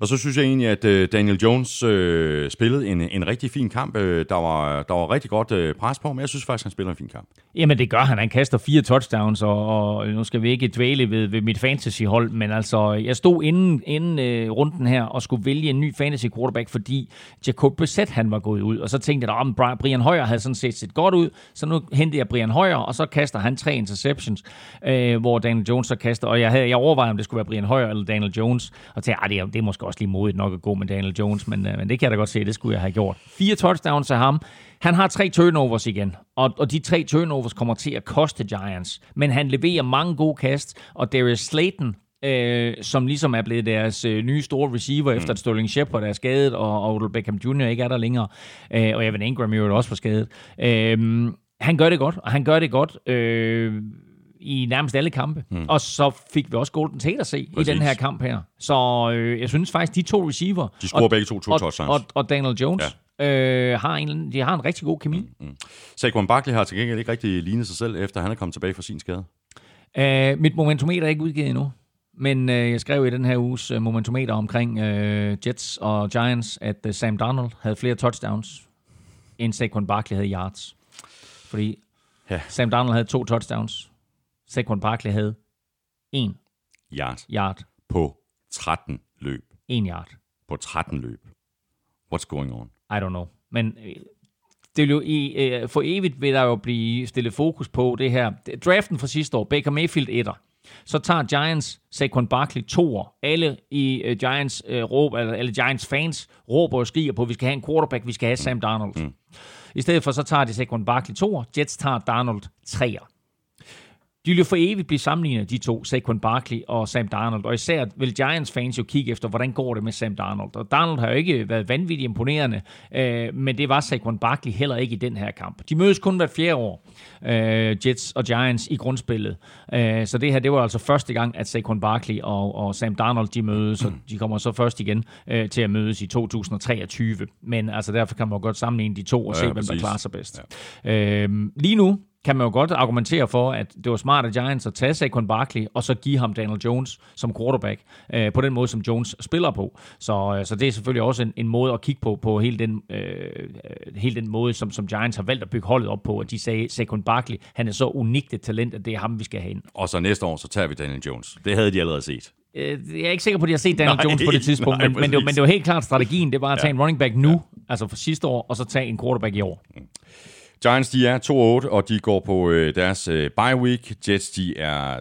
Og så synes jeg egentlig, at øh, Daniel Jones øh, spillede en, en rigtig fin kamp. Øh, der, var, der var rigtig godt øh, pres på, men jeg synes faktisk, han spiller en fin kamp. Jamen det gør han. Han kaster fire touchdowns, og, og nu skal vi ikke dvæle ved, ved mit fantasyhold, men altså, jeg stod inden, inden øh, runden her og skulle vælge en ny fantasy quarterback, fordi Jacob Brissett han var gået ud, og så tænkte jeg, at Brian Hoyer havde sådan set set godt ud, så nu hentede jeg Brian Hoyer, og så kaster han tre interceptions, øh, hvor Daniel Jones så kaster, og jeg, havde, jeg overvejede, om det skulle være Brian Hoyer eller Daniel Jones, og tænkte, at det, er, det er måske også lige modigt nok at gå med Daniel Jones, men, øh, men det kan jeg da godt se, det skulle jeg have gjort. Fire touchdowns af ham, han har tre turnovers igen, og, og de tre turnovers kommer til at koste Giants. Men han leverer mange gode kast, og Darius Slayton, øh, som ligesom er blevet deres øh, nye store receiver, mm. efter at Sterling Shepard er skadet, og, og Odell Beckham Jr. ikke er der længere, øh, og Evan Ingram er jo også var skadet. Øh, han gør det godt, og han gør det godt øh, i nærmest alle kampe. Mm. Og så fik vi også Golden Tate at se Præcis. i den her kamp her. Så øh, jeg synes faktisk, de to receiver... De scorer og, begge to to og, touchdowns. og, og Daniel Jones... Ja øh, har en, de har en rigtig god kemi. Mm. Saquon Barkley har til gengæld ikke rigtig lignet sig selv, efter han er kommet tilbage fra sin skade. Uh, mit momentometer er ikke udgivet endnu, men uh, jeg skrev i den her uges uh, momentometer omkring uh, Jets og Giants, at uh, Sam Darnold havde flere touchdowns, end Saquon Barkley havde yards. Fordi Ja. Sam Darnold havde to touchdowns, Saquon Barkley havde en Yard yard, på 13 løb. en yard. På 13 løb. What's going on? I don't know. Men øh, det vil jo i, øh, for evigt vil der jo blive stillet fokus på det her. Draften fra sidste år, Baker Mayfield etter. Så tager Giants Saquon Barkley toer. Alle i uh, Giants uh, råb, eller alle Giants fans råber og skriger på, at vi skal have en quarterback, vi skal have Sam Darnold. Mm. I stedet for så tager de Saquon Barkley toer. Jets tager Darnold treer. De vil jo for evigt blive sammenlignet, de to, Saquon Barkley og Sam Darnold. Og især vil Giants fans jo kigge efter, hvordan går det med Sam Darnold. Og Darnold har jo ikke været vanvittigt imponerende, øh, men det var Saquon Barkley heller ikke i den her kamp. De mødes kun hvert fjerde år, øh, Jets og Giants i grundspillet. Øh, så det her, det var altså første gang, at Saquon Barkley og, og Sam Darnold, de mødes, og de kommer så først igen øh, til at mødes i 2023. Men altså derfor kan man godt sammenligne de to og Ja, se, hvem der klarer sig bedst. Ja. Øh, lige nu kan man jo godt argumentere for, at det var smart af Giants at tage Saquon Barkley, og så give ham Daniel Jones som quarterback, øh, på den måde, som Jones spiller på. Så, øh, så det er selvfølgelig også en, en måde at kigge på, på hele den, øh, hele den måde, som, som Giants har valgt at bygge holdet op på, at de sagde, Saquon Barkley, han er så unikt et talent, at det er ham, vi skal have ind. Og så næste år, så tager vi Daniel Jones. Det havde de allerede set. Øh, Jeg er ikke sikker på, at jeg har set Daniel Nej, Jones på det tidspunkt, nej, men, men, det, var, men det var helt klart strategien, det var at tage en running back nu, ja. altså for sidste år, og så tage en quarterback i år. Giants, de er 2-8, og de går på øh, deres øh, bye week. Jets, de er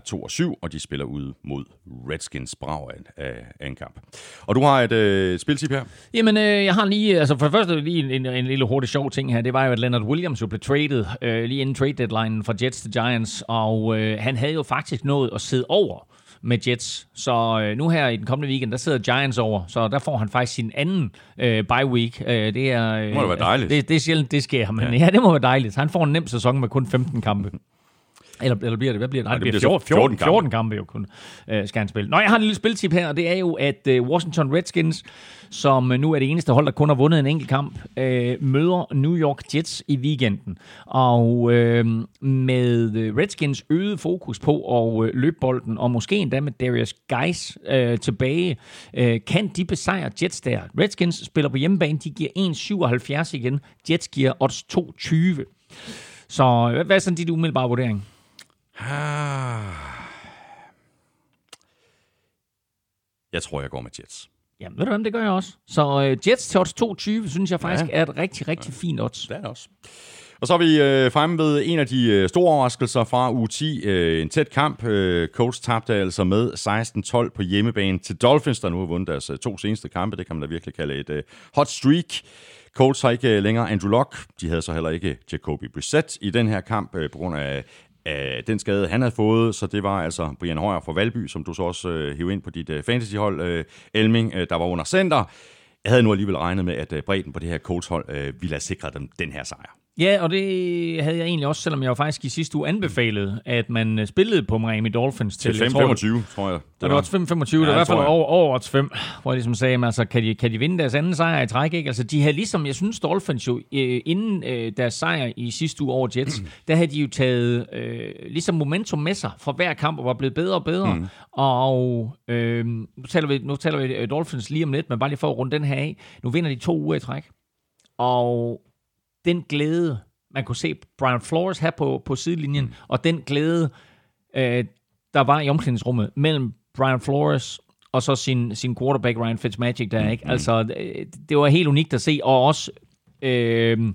2-7, og de spiller ud mod Redskins brag af, af, en kamp. Og du har et øh, spiltip her. Jamen, øh, jeg har lige, altså for det første lige en, en, en lille hurtig sjov ting her, det var jo, at Leonard Williams jo blev traded øh, lige inden trade deadline fra Jets til Giants, og øh, han havde jo faktisk nået at sidde over med Jets. Så øh, nu her i den kommende weekend, der sidder Giants over, så der får han faktisk sin anden øh, bye week. Øh, det er, øh, Må da være dejligt. Det, det er sjældent, det sker, men ja. ja, det må være dejligt. Han får en nem sæson med kun 15 kampe. Eller, eller bliver det? Hvad bliver det? Nej, det bliver bliver 14, så 14, 14 kampe. 14 kampe jo kun, øh, skal han spille. Nå, jeg har en lille spiltip her, og det er jo, at øh, Washington Redskins, som øh, nu er det eneste hold, der kun har vundet en enkelt kamp, øh, møder New York Jets i weekenden. Og øh, med øh, Redskins øget fokus på at øh, løbe bolden, og måske endda med Darius Geis øh, tilbage, øh, kan de besejre Jets der. Redskins spiller på hjemmebane, de giver 1,77 igen. Jets giver odds 2,20. Så hvad hvad er sådan dit umiddelbare vurdering? Jeg tror, jeg går med Jets. Jamen, ved du hvad, det gør jeg også. Så øh, Jets til odds 2,20 synes jeg faktisk Ja. er et rigtig, rigtig fint odds. Det er det også. Og så er vi øh, fremme ved en af de øh, store overraskelser fra uge 10. Øh, en tæt kamp. Øh, Colts tabte altså med 16-12 på hjemmebane til Dolphins, der nu har vundet deres øh, to seneste kampe. Det kan man da virkelig kalde et øh, hot streak. Colts har ikke øh, længere Andrew Luck. De havde så heller ikke Jacoby Brissett i den her kamp øh, på grund af af den skade, han havde fået, så det var altså Brian Højer fra Valby, som du så også øh, hævde ind på dit øh, fantasyhold, øh, Elming, øh, der var under center. Jeg havde nu alligevel regnet med, at øh, bredden på det her Colts-hold øh, ville have sikret dem den her sejr. Ja, og det havde jeg egentlig også, selvom jeg jo faktisk i sidste uge anbefalede, at man øh, spillede på Miami Dolphins til, Til jeg tror, 5-25, tror jeg. Det var 5-25, det var i hvert fald over, over odds 5, hvor jeg ligesom sagde, altså, kan, de, kan de vinde deres anden sejr i træk? Ikke? Altså, de havde ligesom, jeg synes, Dolphins jo, øh, inden øh, deres sejr i sidste uge over Jets, der havde de jo taget øh, ligesom momentum med sig for hver kamp, og var blevet bedre og bedre. Mm. Og øh, nu taler vi, nu taler vi Dolphins lige om lidt, men bare lige for at runde den her af. Nu vinder de to uger i træk. Og den glæde, man kunne se Brian Flores have på, på sidelinjen, mm. og den glæde, øh, der var i omklædningsrummet mellem Brian Flores og så sin, sin quarterback Ryan Fitzmagic der, ikke? Altså, øh, det var helt unikt at se, og også øh,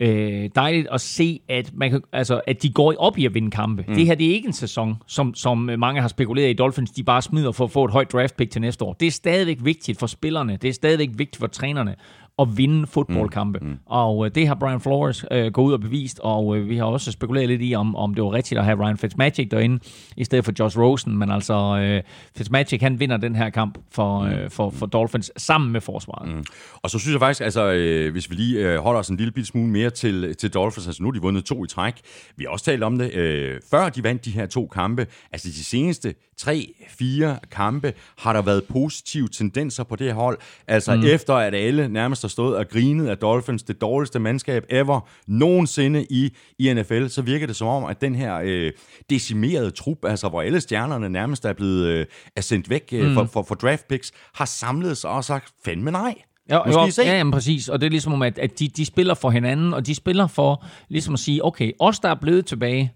øh, dejligt at se, at, man kan, altså, at de går op i at vinde kampe. Mm. Det her, det er ikke en sæson, som, som mange har spekuleret i Dolphins, de bare smider for at få et højt draft pick til næste år. Det er stadigvæk vigtigt for spillerne, det er stadigvæk vigtigt for trænerne, at vinde fodboldkampe. Mm. Mm. Og øh, det har Brian Flores øh, gået ud og bevist, og øh, vi har også spekuleret lidt i, om, om det var rigtigt at have Ryan Fitzmagic derinde, i stedet for Josh Rosen. Men altså, øh, Fitzmagic, han vinder den her kamp for, øh, for, for Dolphins, sammen med forsvaret. Mm. Og så synes jeg faktisk, altså, øh, hvis vi lige øh, holder os en lille smule mere til, til Dolphins, altså nu har de vundet to i træk. Vi har også talt om det, øh, før de vandt de her to kampe. Altså de seneste tre, fire kampe har der været positive tendenser på det her hold. Altså mm. efter at alle nærmest har stået og grinet af Dolphins, det dårligste mandskab ever nogensinde i, i NFL, så virker det som om, at den her øh, decimerede trup, altså hvor alle stjernerne nærmest er blevet øh, er sendt væk øh, mm. for, for, for draft picks, har samlet sig og sagt, fandme nej. Ja, Nu skal jo, I se. ja, jamen, præcis. Og det er ligesom om, at, at de, de spiller for hinanden, og de spiller for ligesom at sige, okay, os der er blevet tilbage,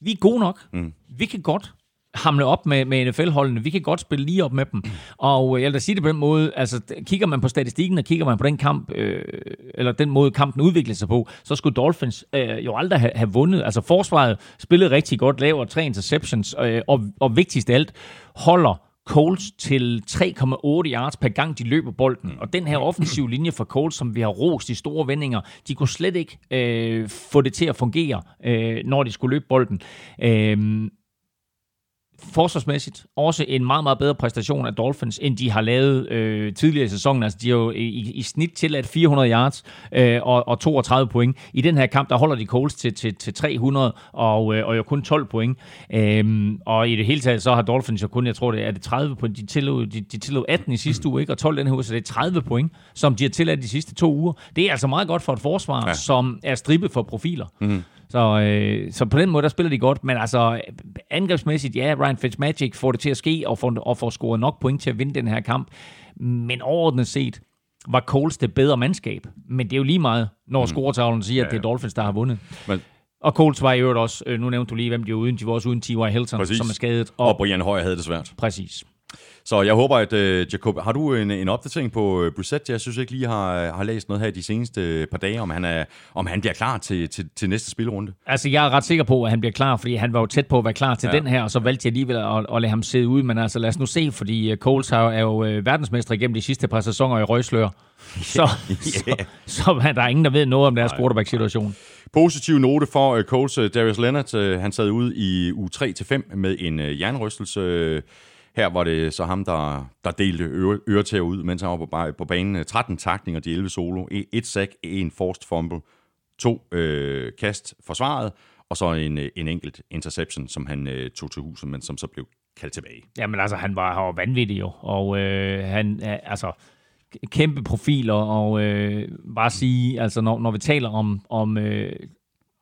vi er gode nok. Mm. Vi kan godt hamle op med, med NFL-holdene. Vi kan godt spille lige op med dem. Og øh, jeg vil da sige det på den måde, altså kigger man på statistikken, og kigger man på den kamp, øh, eller den måde kampen udvikler sig på, så skulle Dolphins øh, jo aldrig have, have vundet. Altså forsvaret spillede rigtig godt, laver tre interceptions, øh, og, og vigtigst af alt, holder Colts til 3,8 yards per gang, de løber bolden. Og den her offensive linje for Colts, som vi har rost i store vendinger, de kunne slet ikke øh, få det til at fungere, øh, når de skulle løbe bolden. Øh, forsvarsmæssigt også en meget, meget bedre præstation af Dolphins, end de har lavet øh, tidligere i sæsonen. Altså, de har jo i, i snit tilladt 400 yards øh, og, og 32 point. I den her kamp, der holder de Coles til, til, til 300 og, øh, og jo kun 12 point. Øhm, og i det hele taget, så har Dolphins jo kun, jeg tror det er det 30 point. De tillod, de, de tillod 18 i sidste uge, ikke? og 12 den her uge, så det er 30 point, som de har tilladt de sidste to uger. Det er altså meget godt for et forsvar, ja. som er strippet for profiler. Mm. Så, øh, så på den måde, der spiller de godt, men altså angrebsmæssigt, ja, Ryan Fitzmagic får det til at ske, og får, og får scoret nok point til at vinde den her kamp. Men overordnet set, var Coles det bedre mandskab. Men det er jo lige meget, når mm. scoretavlen siger, ja, ja. at det er Dolphins, der har vundet. Men, og Coles var i øvrigt også, øh, nu nævnte du lige, hvem de var uden, de var også uden T.Y. Hilton, præcis. som er skadet. Og, og Brian Højer havde det svært. Præcis. Så jeg håber, at uh, Jacob, har du en, en opdatering på uh, Brissett? Jeg synes ikke lige har, har læst noget her de seneste par dage, om han, er, om han bliver klar til, til, til næste spilrunde. Altså, jeg er ret sikker på, at han bliver klar, fordi han var jo tæt på at være klar til ja. den her, og så valgte jeg alligevel at, at lade ham sidde ud. Men altså, lad os nu se, fordi Coles har, er jo uh, verdensmester igennem de sidste par sæsoner i røgslør. Så, yeah. så, så, så der er ingen, der ved noget om deres quarterback-situation. Positiv note for uh, Coles. Uh, Darius Leonard, uh, han sad ude i u 3-5 med en uh, jernrystelse. Uh, her var det så ham, der, der delte øre, øretæver ud, mens han var på, på banen. Øh, 13 takninger, de 11 solo, e, et sack, en forced fumble, to øh, kast forsvaret, og så en, øh, en enkelt interception, som han øh, tog til huset, men som så blev kaldt tilbage. Jamen altså, han var, han var vanvittig jo, og øh, han, altså, kæmpe profiler, og øh, bare sige, altså når, når vi taler om, om øh,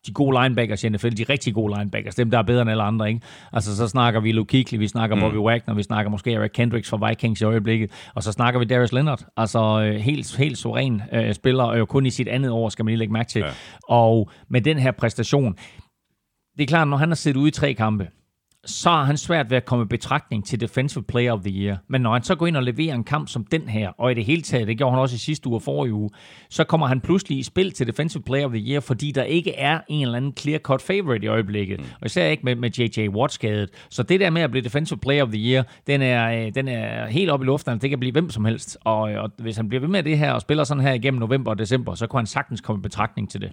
de gode linebackers i NFL, de rigtig gode linebackers, dem der er bedre end alle andre, ikke? Altså så snakker vi Luke Kuechly, vi snakker mm. Bobby Wagner, vi snakker måske Eric Kendricks fra Vikings i øjeblikket, og så snakker vi Darius Leonard, altså øh, helt, helt suveræn øh, spiller, og jo kun i sit andet år, skal man lige lægge mærke til. Ja. Og med den her præstation, det er klart, når han har siddet ude i tre kampe, så har han svært ved at komme i betragtning til Defensive Player of the Year. Men når han så går ind og leverer en kamp som den her, og i det hele taget, det gjorde han også i sidste uge og forrige uge, så kommer han pludselig i spil til Defensive Player of the Year, fordi der ikke er en eller anden clear-cut favorite i øjeblikket. Mm. Og især ikke med, med J.J. Watt skadet. Så det der med at blive Defensive Player of the Year, den er, øh, den er helt op i luften. Det kan blive hvem som helst. Og, og hvis han bliver ved med det her og spiller sådan her igennem november og december, så kan han sagtens komme i betragtning til det.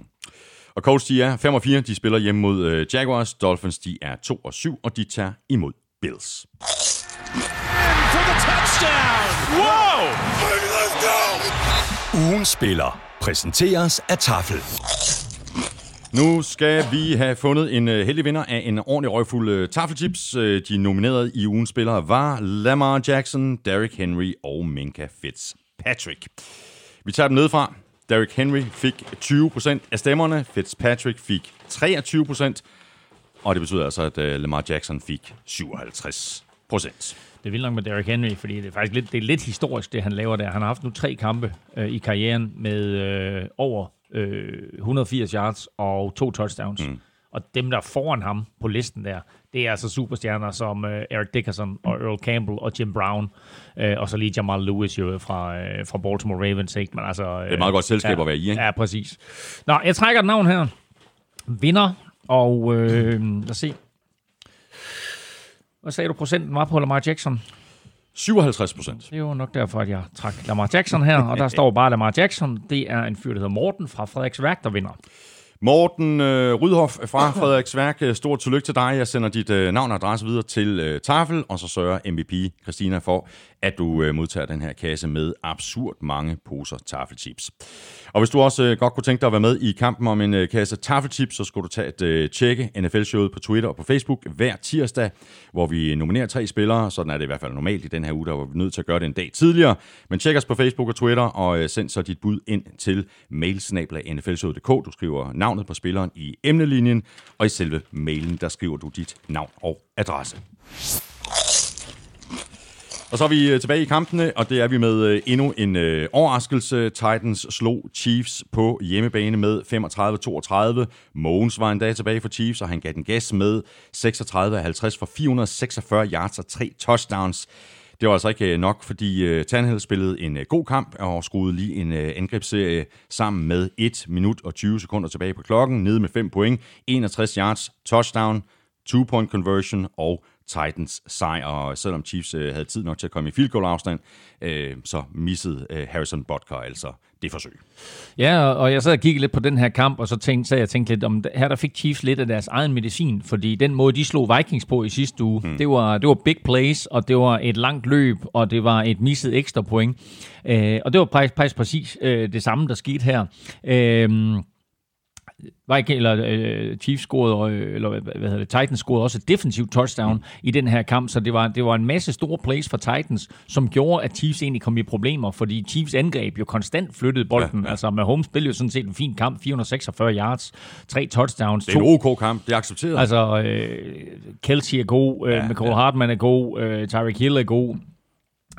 Og Colts, de er 5 og 4. De spiller hjemme mod øh, Jaguars. Dolphins, de er 2 og 7, og de tager imod Bills. Wow! Ugen spiller præsenteres af Tafel. Nu skal vi have fundet en uh, heldig vinder af en ordentlig røgfuld uh, taffelchips. Uh, de nominerede i ugens spillere var Lamar Jackson, Derrick Henry og Minka Fitzpatrick. Vi tager dem nedefra. Derrick Henry fik 20% af stemmerne, Fitzpatrick fik 23%, og det betyder altså, at uh, Lamar Jackson fik 57%. Det er vildt nok med Derrick Henry, fordi det er faktisk lidt, det er lidt historisk, det han laver der. Han har haft nu tre kampe øh, i karrieren med øh, over øh, 180 yards og to touchdowns. Mm. Og dem, der er foran ham på listen der, det er altså superstjerner som uh, Eric Dickerson og Earl Campbell og Jim Brown. Uh, og så lige Jamal Lewis jo fra, uh, fra Baltimore Ravens. Ikke? Men altså, uh, det er et meget godt selskab ja, at være i, ikke? Ja, præcis. Nå, jeg trækker et navn her. Vinder, og uh, lad os se. Hvad sagde du procenten var på Lamar Jackson? 57 procent. Det er jo nok derfor, at jeg trak Lamar Jackson her, og der står bare Lamar Jackson. Det er en fyr, der hedder Morten fra Frederiksværk, der vinder. Morten øh, Rydhoff fra Frederiksværk, øh, stort tillykke til dig. Jeg sender dit øh, navn og adresse videre til øh, Tafel, og så sørger MVP Christina for, at du øh, modtager den her kasse med absurd mange poser taffelchips. Og hvis du også øh, godt kunne tænke dig at være med i kampen om en øh, kasse taffelchips, så skulle du tage et øh, tjekke NFL-showet på Twitter og på Facebook hver tirsdag, hvor vi nominerer tre spillere. Sådan er det i hvert fald normalt i den her uge, der var vi nødt til at gøre det en dag tidligere. Men tjek os på Facebook og Twitter, og øh, send så dit bud ind til mailsnabla.nflshowet.dk. Du skriver navnet på spilleren i emnelinjen, og i selve mailen, der skriver du dit navn og adresse. Og så er vi øh, tilbage i kampene, og det er vi med øh, endnu en øh, overraskelse. Titans slog Chiefs på hjemmebane med 35-32. Mogens var endda tilbage for Chiefs, og han gav den gas med 36-50 for 446 yards og tre touchdowns. Det var altså ikke øh, nok, fordi Tannehill spillede en god kamp og skruede lige en angrebsserie sammen med 1 minut og 20 sekunder tilbage på klokken, nede med 5 point, 61 yards, touchdown, two-point conversion og Titans sejr. Og selvom Chiefs øh, havde tid nok til at komme i field goal afstand, øh, så missede øh, Harrison Butker altså det forsøg. Ja, og- jeg sad og kiggede lidt på den her kamp, og så tænkte, så jeg tænkte lidt om, her der fik Chiefs lidt af deres egen medicin, fordi den måde, de slog Vikings på i sidste uge, hmm. det, var, det var big plays, og det var et langt løb, og det var et misset ekstra point. Øh, og det var faktisk, faktisk præcis øh, det samme, der skete her. Øh, Viking, eller øh, Chiefs scorede, øh, eller hvad hedder det, Titans scorede også et defensivt touchdown mm. i den her kamp, så det var, det var en masse store plays for Titans, som gjorde, at Chiefs egentlig kom i problemer, fordi Chiefs angreb jo konstant flyttede bolden. Ja, ja. Altså med Holmes spillede jo sådan set en fin kamp, 446 yards, tre touchdowns, Det er to en OK kamp, det er accepteret. Altså, øh, Kelsey er god, øh, ja, McCall ja. Hartman er god, øh, Tyreek Hill er god,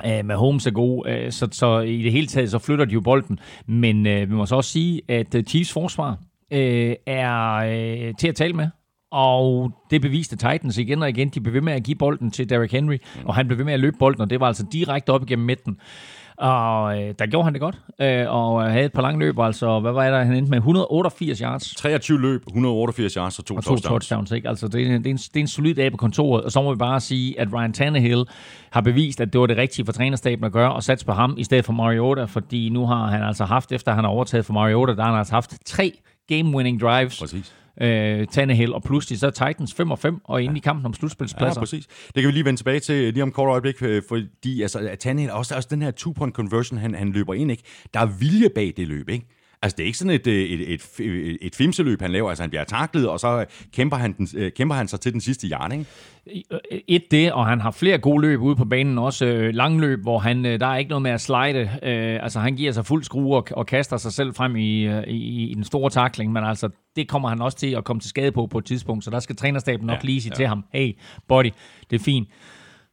øh, Mahomes er god, øh, så, så i det hele taget, så flytter de jo bolden. Men øh, vi må så også sige, at øh, Chiefs forsvar øh, er øh, til at tale med. Og det beviste Titans igen og igen. De blev ved med at give bolden til Derrick Henry, og han blev ved med at løbe bolden, og det var altså direkte op igennem midten. Og øh, der gjorde han det godt, øh, og havde et par lange løb, altså, hvad var det, han endte med? 188 yards. 23 løb, 188 yards og to, Og to touchdowns. touchdowns, ikke? Altså, det, er, det, er en, det er en solid dag på kontoret, og så må vi bare sige, at Ryan Tannehill har bevist, at det var det rigtige for trænerstaben at gøre, og satse på ham i stedet for Mariota, fordi nu har han altså haft, efter han har overtaget for Mariota, der har han altså haft tre game-winning drives, Præcis. øh, Tannehill, og pludselig så Titans 5 og 5, og inde i kampen om Ja, slutspilspladser. præcis. Det kan vi lige vende tilbage til lige om kort øjeblik, øh, fordi altså, at Tannehill, også, også den her two-point conversion, han, han løber ind, ikke? Der er vilje bag det løb, ikke? Altså, det er ikke sådan et, øh, et, et, et, et fimseløb, han laver. Altså, han bliver taklet, og så kæmper han, den, øh, kæmper han sig til den sidste yard, ikke? Et det, og han har flere gode løb ude på banen, også øh, langløb, hvor han, øh, der er ikke noget med at slide. Øh, altså han giver sig fuld skrue og, og kaster sig selv frem i, øh, i, i den store takling, men altså det kommer han også til at komme til skade på på et tidspunkt, så der skal trænerstaben nok Ja, lige sige ja. til ham, hey buddy, det er fint.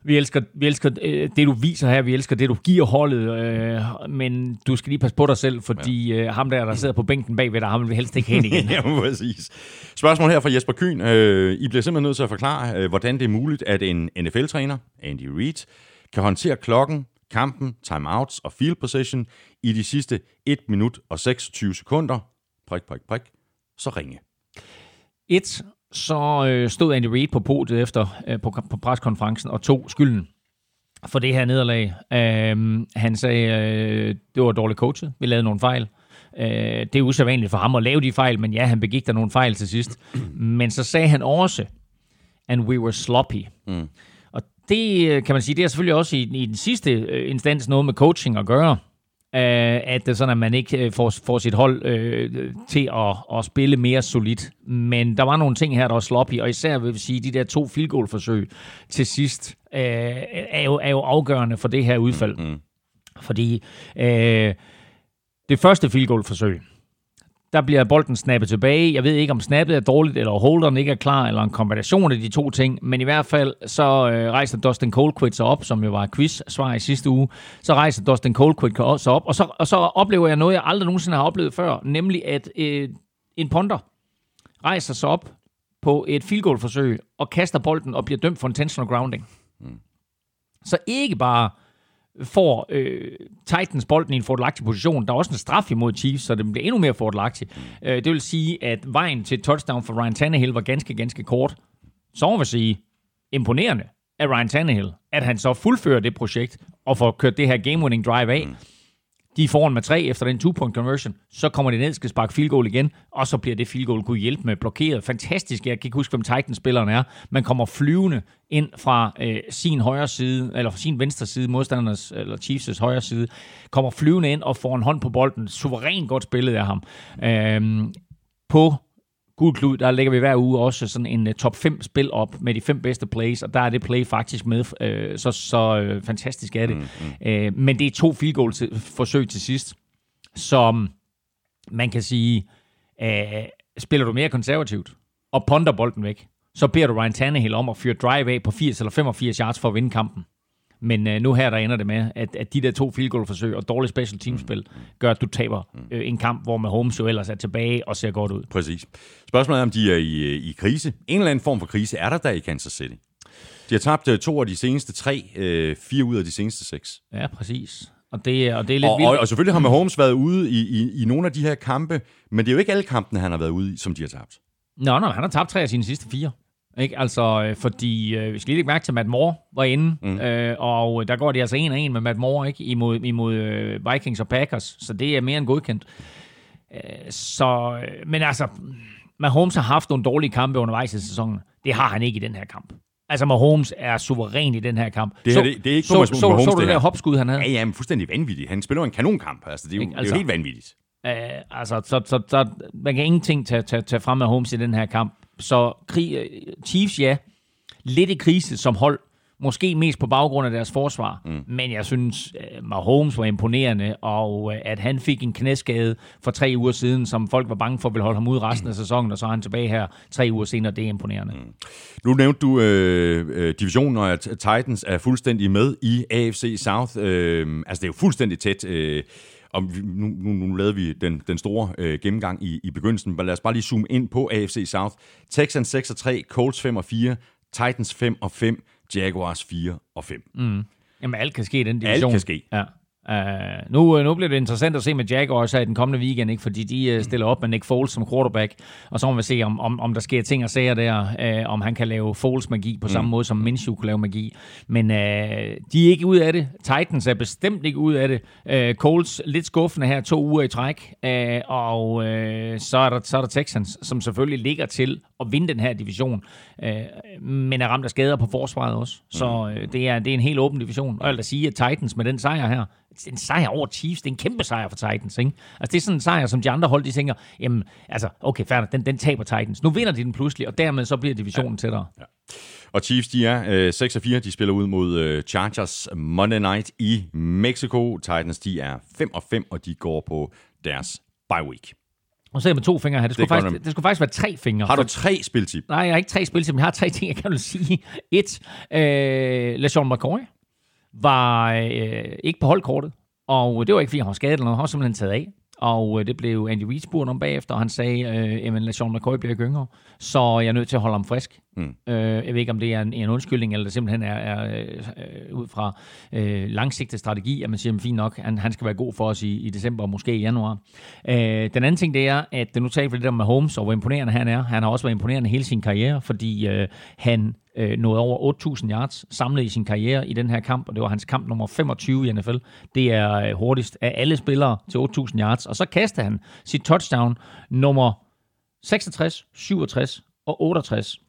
Vi elsker, vi elsker øh, det, du viser her. Vi elsker det, du giver holdet. Øh, men du skal lige passe på dig selv, fordi øh, ham der, der sidder på bænken bagved dig, ham vil vi helst ikke hen igen. ja, præcis. Spørgsmål her fra Jesper Kyn. Øh, I bliver simpelthen nødt til at forklare, øh, hvordan det er muligt, at en NFL-træner, Andy Reid, kan håndtere klokken, kampen, timeouts og field possession i de sidste 1 minut og 26 sekunder. Prik, prik, prik. Så ringe. Et, så øh, stod Andy Reid på podiet efter øh, på, på preskonferencen og tog skylden for det her nederlag. Øh, han sagde, øh, det var dårligt coachet. Vi lavede nogle fejl. Øh, det er usædvanligt for ham at lave de fejl, men ja, han begik der nogle fejl til sidst. Men så sagde han også, and we were sloppy. Mm. Og det øh, kan man sige, det er selvfølgelig også i, i den sidste øh, instans noget med coaching at gøre. Øh, at det er sådan, at man ikke øh, får, får sit hold øh, til at, at spille mere solidt. Men der var nogle ting her, der var sloppy, og især vil jeg sige, de der to field goal forsøg til sidst øh, er, jo, er jo afgørende for det her udfald. Mm. Fordi øh, det første field goal forsøg, der bliver bolden snappet tilbage. Jeg ved ikke, om snappet er dårligt, eller holderen ikke er klar, eller en kombination af de to ting. Men i hvert fald, så øh, rejser Dustin Colquitt sig op, som jo var quiz-svar i sidste uge. Så rejser Dustin Colquitt sig op, og så, og så oplever jeg noget, jeg aldrig nogensinde har oplevet før. Nemlig, at øh, en ponder rejser sig op på et field goal-forsøg, og kaster bolden og bliver dømt for intentional grounding. Mm. Så ikke bare får øh, Titans bolden i en fordelagtig position. Der er også en straf imod Chiefs, så det bliver endnu mere fordelagtigt. Øh, det vil sige, at vejen til touchdown for Ryan Tannehill var ganske, ganske kort. Så må man sige, imponerende af Ryan Tannehill, at han så fuldfører det projekt og får kørt det her game-winning drive af. Mm. De er foran med tre efter den two-point conversion. Så kommer de ned, skal sparke field goal igen, og så bliver det field goal kunne hjælpe med blokeret. Fantastisk. Jeg kan ikke huske, hvem Titans-spilleren er. Man kommer flyvende ind fra øh, sin højre side, eller fra sin venstre side, modstandernes, eller Chiefs' højre side, kommer flyvende ind og får en hånd på bolden. Suverænt godt spillet af ham. Øhm, på Gul Klud, der lægger vi hver uge også sådan en uh, top 5 spil op med de fem bedste plays, og der er det play faktisk med, øh, så, så øh, fantastisk er det. Mm, mm. Øh, men det er to field goal til, forsøg til sidst, som man kan sige, øh, spiller du mere konservativt og ponder bolden væk, så beder du Ryan Tannehill om at fyre drive af på 80 eller 85 yards for at vinde kampen. Men øh, nu her, der ender det med, at, at de der to field goal forsøg og dårligt special teamspil gør, at du taber øh, en kamp, hvor Mahomes jo ellers er tilbage og ser godt ud. Præcis. Spørgsmålet er, om de er i, i krise. En eller anden form for krise er der der i Kansas City. De har tabt øh, to af de seneste tre, øh, fire ud af de seneste seks. Ja, præcis. Og det, og det er lidt Og, vildt. og, og selvfølgelig har Mahomes været ude i, i, i nogle af de her kampe, men det er jo ikke alle kampene, han har været ude i, som de har tabt. Nå, nå, han har tabt tre af sine sidste fire. Ikke? Altså, øh, fordi øh, vi skal lige lægge mærke til, at Matt Moore var inde, mm. øh, og der går de altså en og en med Matt Moore ikke? imod, imod øh, Vikings og Packers, så det er mere end godkendt. Øh, så, øh, men altså, Mahomes har haft nogle dårlige kampe undervejs i sæsonen. Det har han ikke i den her kamp. Altså, Mahomes er suveræn i den her kamp. Det, her, det, det er ikke så, så, Mahomes, så, så, det du det der hopskud, han havde? Ja, ja, men fuldstændig vanvittigt. Han spiller en kanonkamp. Altså, det er jo, Ikke? det er Altså- jo helt vanvittigt. Øh, altså, så, så, så man kan ingenting tage, tage, tage frem med Holmes i den her kamp. Så krig, øh, Chiefs, ja, lidt i krise som hold. Måske mest på baggrund af deres forsvar. Mm. Men jeg synes, øh, Mahomes var imponerende, og øh, at han fik en knæskade for tre uger siden, som folk var bange for ville holde ham ud resten af sæsonen, og så er han tilbage her tre uger senere. Det er imponerende. Mm. Nu nævnte du øh, divisionen, og at Titans er fuldstændig med i AFC South. Øh, altså, det er jo fuldstændig tæt. Øh, og nu, nu, nu lavede vi den, den store øh, gennemgang i, i begyndelsen, men lad os bare lige zoome ind på AFC South. Texans 6 og 3, Colts 5 og 4, Titans 5 og 5, Jaguars 4 og 5. Mm. Jamen, alt kan ske i den division. kan ske. Ja. Uh, nu, nu bliver det interessant at se med Jaguars her i den kommende weekend, ikke? fordi de uh, stiller op med Nick Foles som quarterback, og så må vi se, om, om, om der sker ting og sager der, uh, om han kan lave Foles magi på samme måde, som Minshew kunne lave magi. Men uh, de er ikke ud af det. Titans er bestemt ikke ud af det. Uh, Coles lidt skuffende her to uger i træk, uh, og uh, så, er der, så er der Texans, som selvfølgelig ligger til at vinde den her division, uh, men er ramt af skader på forsvaret også. Så uh, det, er, det er en helt åben division. Og jeg vil da sige, at Titans med den sejr her, er en sejr over Chiefs, det er en kæmpe sejr for Titans, ikke? Altså, det er sådan en sejr, som de andre hold, de tænker, jamen, altså, okay, færdig, den, den taber Titans. Nu vinder de den pludselig, og dermed så bliver divisionen ja. tættere. Og Chiefs, de er øh, 6 og 4. De spiller ud mod øh, Chargers Monday Night i Mexico. Titans, de er 5 og 5, og de går på deres bye week. Så er jeg med to fingre her. Det skulle, Det faktisk, det skulle faktisk være tre fingre. Har du tre spiltip? Nej, jeg har ikke tre spil til, men jeg har tre ting, jeg kan vil sige. Et, øh, LeSean McCoy var øh, ikke på holdkortet, og det var ikke, fordi han var skadet eller noget, han var simpelthen taget af. Og øh, det blev Andy Reid spurgt om bagefter, og han sagde, øh, at LeSean McCoy bliver ikke yngre, så jeg er nødt til at holde ham frisk. Mm. Øh, jeg ved ikke, om det er en, en undskyldning, eller det simpelthen er, er øh, ud fra øh, langsigtet strategi, at man siger, at fint nok, han, han skal være god for os i, i december og måske i januar. Øh, den anden ting, det er, at nu taler vi lidt om Mahomes, og hvor imponerende han er. Han har også været imponerende hele sin karriere, fordi øh, han øh, nåede over 8.000 yards samlet i sin karriere i den her kamp, og det var hans kamp nummer 25 i NFL. Det er øh, hurtigst af alle spillere til 8.000 yards, og så kastede han sit touchdown nummer 66, 67 og 68.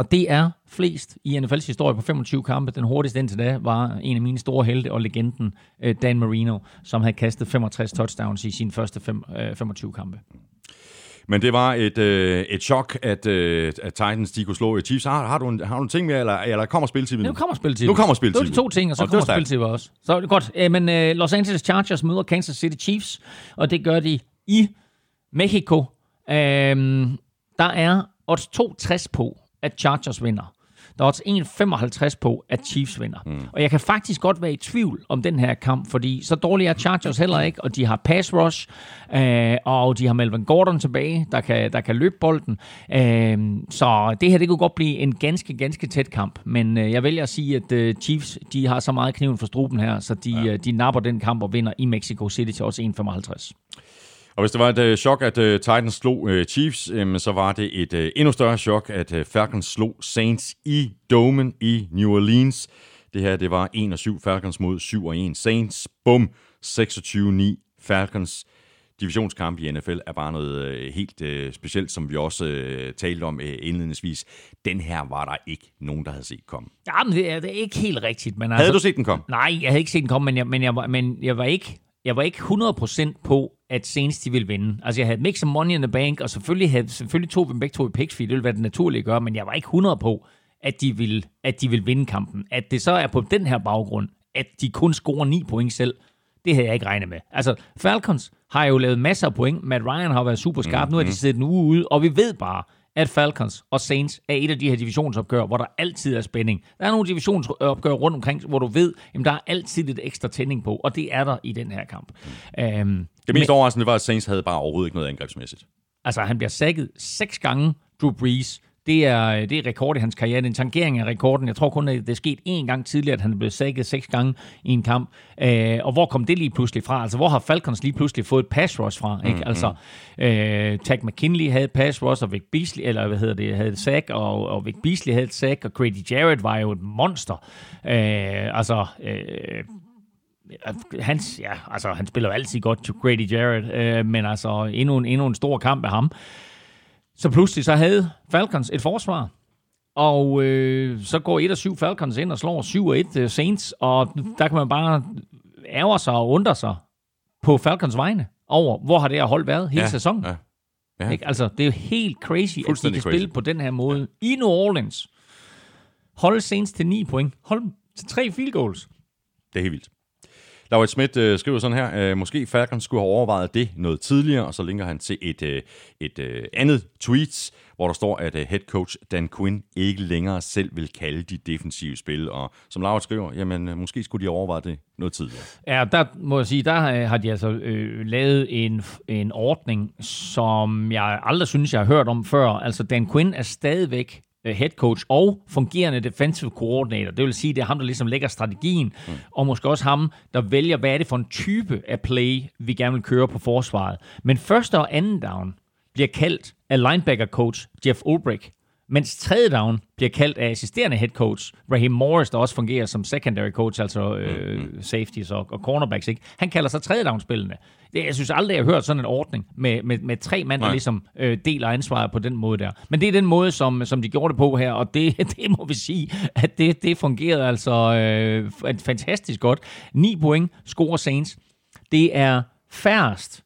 Og det er flest i NFL's historie på 25 kampe. Den hurtigste indtil da var en af mine store helte og legenden, øh, Dan Marino, som havde kastet 65 touchdowns i sine første fem, øh, 25 kampe. Men det var et, øh, et chok, at, øh, at Titans de kunne slå i Chiefs. Har, har, du en, har du en ting med, eller, eller kommer spiltipet Nu kommer spiltid. Nu kommer Det var de spiltipet. to ting, og så Og kommer spiltid også. Så er det godt. Øh, Men øh, Los Angeles Chargers møder Kansas City Chiefs, og det gør de i Mexico. Øhm, der er odds 62 på, at Chargers vinder. Der er odds 1,55 på, at Chiefs vinder. Mm. Og jeg kan faktisk godt være i tvivl om den her kamp, fordi så dårlige er Chargers heller ikke, og de har pass rush, øh, og de har Melvin Gordon tilbage, der kan, der kan løbe bolden. Øh, så det her, det kunne godt blive en ganske, ganske tæt kamp. Men øh, jeg vælger at sige, at øh, Chiefs, de har så meget kniven for struben her, så de, ja. øh, de napper den kamp og vinder i Mexico City til også 1,55. Og hvis det var et øh, chok, at øh, Titans slog øh, Chiefs, øh, så var det et øh, endnu større chok, at øh, Falcons slog Saints i Domen i New Orleans. Det her, det var 1 og 7 Falcons mod 7 og 1 Saints. Bum, 26-9 Falcons. Divisionskamp i NFL er bare noget øh, helt øh, specielt, som vi også øh, talte om øh, indledningsvis. Den her var der ikke nogen, der havde set komme. Ja, men det er, det er ikke helt rigtigt. Men Havde altså, du set den komme? Nej, jeg havde ikke set den komme, men jeg, men jeg, var, men jeg var ikke jeg var ikke 100% på, at Saints de ville vinde. Altså, jeg havde mix some money in the bank, og selvfølgelig, havde, selvfølgelig tog vi begge to i picks, fordi det ville være det naturlige at gøre, men jeg var ikke 100 på, at de ville, at de ville vinde kampen. At det så er på den her baggrund, at de kun scorer 9 point selv, det havde jeg ikke regnet med. Altså, Falcons har jo lavet masser af point. Matt Ryan har været super skarp. Mm-hmm. Nu har de siddet en uge ude, og vi ved bare, at Falcons og Saints er et af de her divisionsopgør, hvor der altid er spænding. Der er nogle divisionsopgør rundt omkring, hvor du ved, at der er altid lidt ekstra tænding på, og det er der i den her kamp. Um, Det mest overraskende var, at Saints havde bare overhovedet ikke noget angrebsmæssigt. Altså, han bliver sækket seks gange, Drew Brees. Det er, det er rekord i hans karriere. Det er en tangering af rekorden. Jeg tror kun, at det er sket én gang tidligere, at han er blevet sækket seks gange i en kamp. Øh, og hvor kom det lige pludselig fra? Altså, hvor har Falcons lige pludselig fået et pass rush fra? Ikke? Altså, øh, Tag McKinley havde et pass rush, og Vic Beasley, eller hvad hedder det, havde et sack, og, og Vic Beasley havde et sack, og Grady Jarrett var jo et monster. Øh, altså, øh, hans, ja, altså, han spiller jo altid godt til Grady Jarrett, øh, men altså endnu en, endnu en stor kamp af ham. Så pludselig så havde Falcons et forsvar, og øh, så går 1 og 7 Falcons ind og slår 7 og 1 uh, Saints, og der kan man bare ærge sig og undre sig på Falcons vegne over, hvor har det her hold været hele Ja, sæsonen. ja. Ja. Ikke? Altså, det er jo helt crazy, at de kan crazy. spille på den her måde i New Orleans. Hold Saints til 9 point. Hold dem til 3 field goals. Det er helt vildt. Laurits Schmidt øh, skriver sådan her, øh, måske Falcons skulle have overvejet det noget tidligere, og så linker han til et, øh, et øh, andet tweet, hvor der står, at øh, head coach Dan Quinn ikke længere selv vil kalde de defensive spil, og som Laurits skriver, jamen øh, måske skulle de have overvejet det noget tidligere. Ja, der må jeg sige, der øh, har de altså øh, lavet en, en ordning, som jeg aldrig synes, jeg har hørt om før. Altså, Dan Quinn er stadigvæk head coach og fungerende defensive coordinator. Det vil sige, det er ham, der ligesom lægger strategien, mm. og måske også ham, der vælger, hvad er det for en type af play, vi gerne vil køre på forsvaret. Men første og anden down bliver kaldt af linebacker coach Jeff Ulbrich, mens tredje down bliver kaldt af assisterende head coach Raheem Morris, der også fungerer som secondary coach, altså øh, safeties og, og cornerbacks. Ikke? Han kalder sig tredje down spillende. Det, jeg synes aldrig, jeg har hørt sådan en ordning med, med, med tre mand, der Nej. ligesom øh, deler ansvaret på den måde der. Men det er den måde, som, som de gjorde det på her, og det, det må vi sige, at det, det fungerede altså øh, fantastisk godt. 9 point scorer Saints. Det er færrest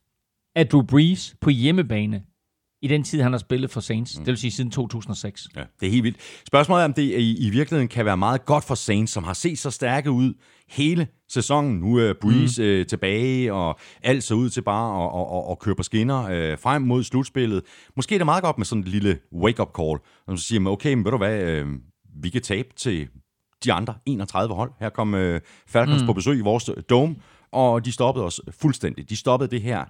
af Drew Brees på hjemmebane i den tid, han har spillet for Saints. Det vil sige siden 2006. Ja, det er helt vildt. Spørgsmålet er, om det i, i virkeligheden kan være meget godt for Saints, som har set så stærke ud hele sæsonen. Nu er Breeze mm. øh, tilbage, og alt ser ud til bare at, at, at, at køre på skinner øh, frem mod slutspillet. Måske er det meget godt med sådan et lille wake-up call, og så siger man, okay, men ved du hvad, øh, vi kan tabe til de andre 31 hold. Her kom øh, Falcons mm. på besøg i vores dome, og de stoppede os fuldstændig. De stoppede det her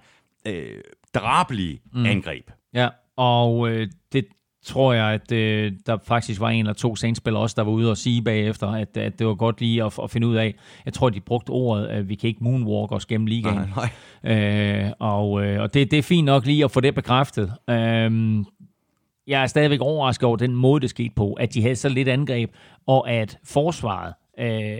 øh, drabelige mm. angreb. Ja, og øh, det tror jeg, at øh, der faktisk var en eller to Saints-spillere også, der var ude og sige bagefter, at, at det var godt lige at, at finde ud af. Jeg tror, de brugte ordet, at vi kan ikke moonwalk os gennem ligaen. Nej, nej. Øh, og øh, og det, det er fint nok lige at få det bekræftet. Øh, jeg er stadigvæk overrasket over den måde, det skete på, at de havde så lidt angreb, og at forsvaret, øh,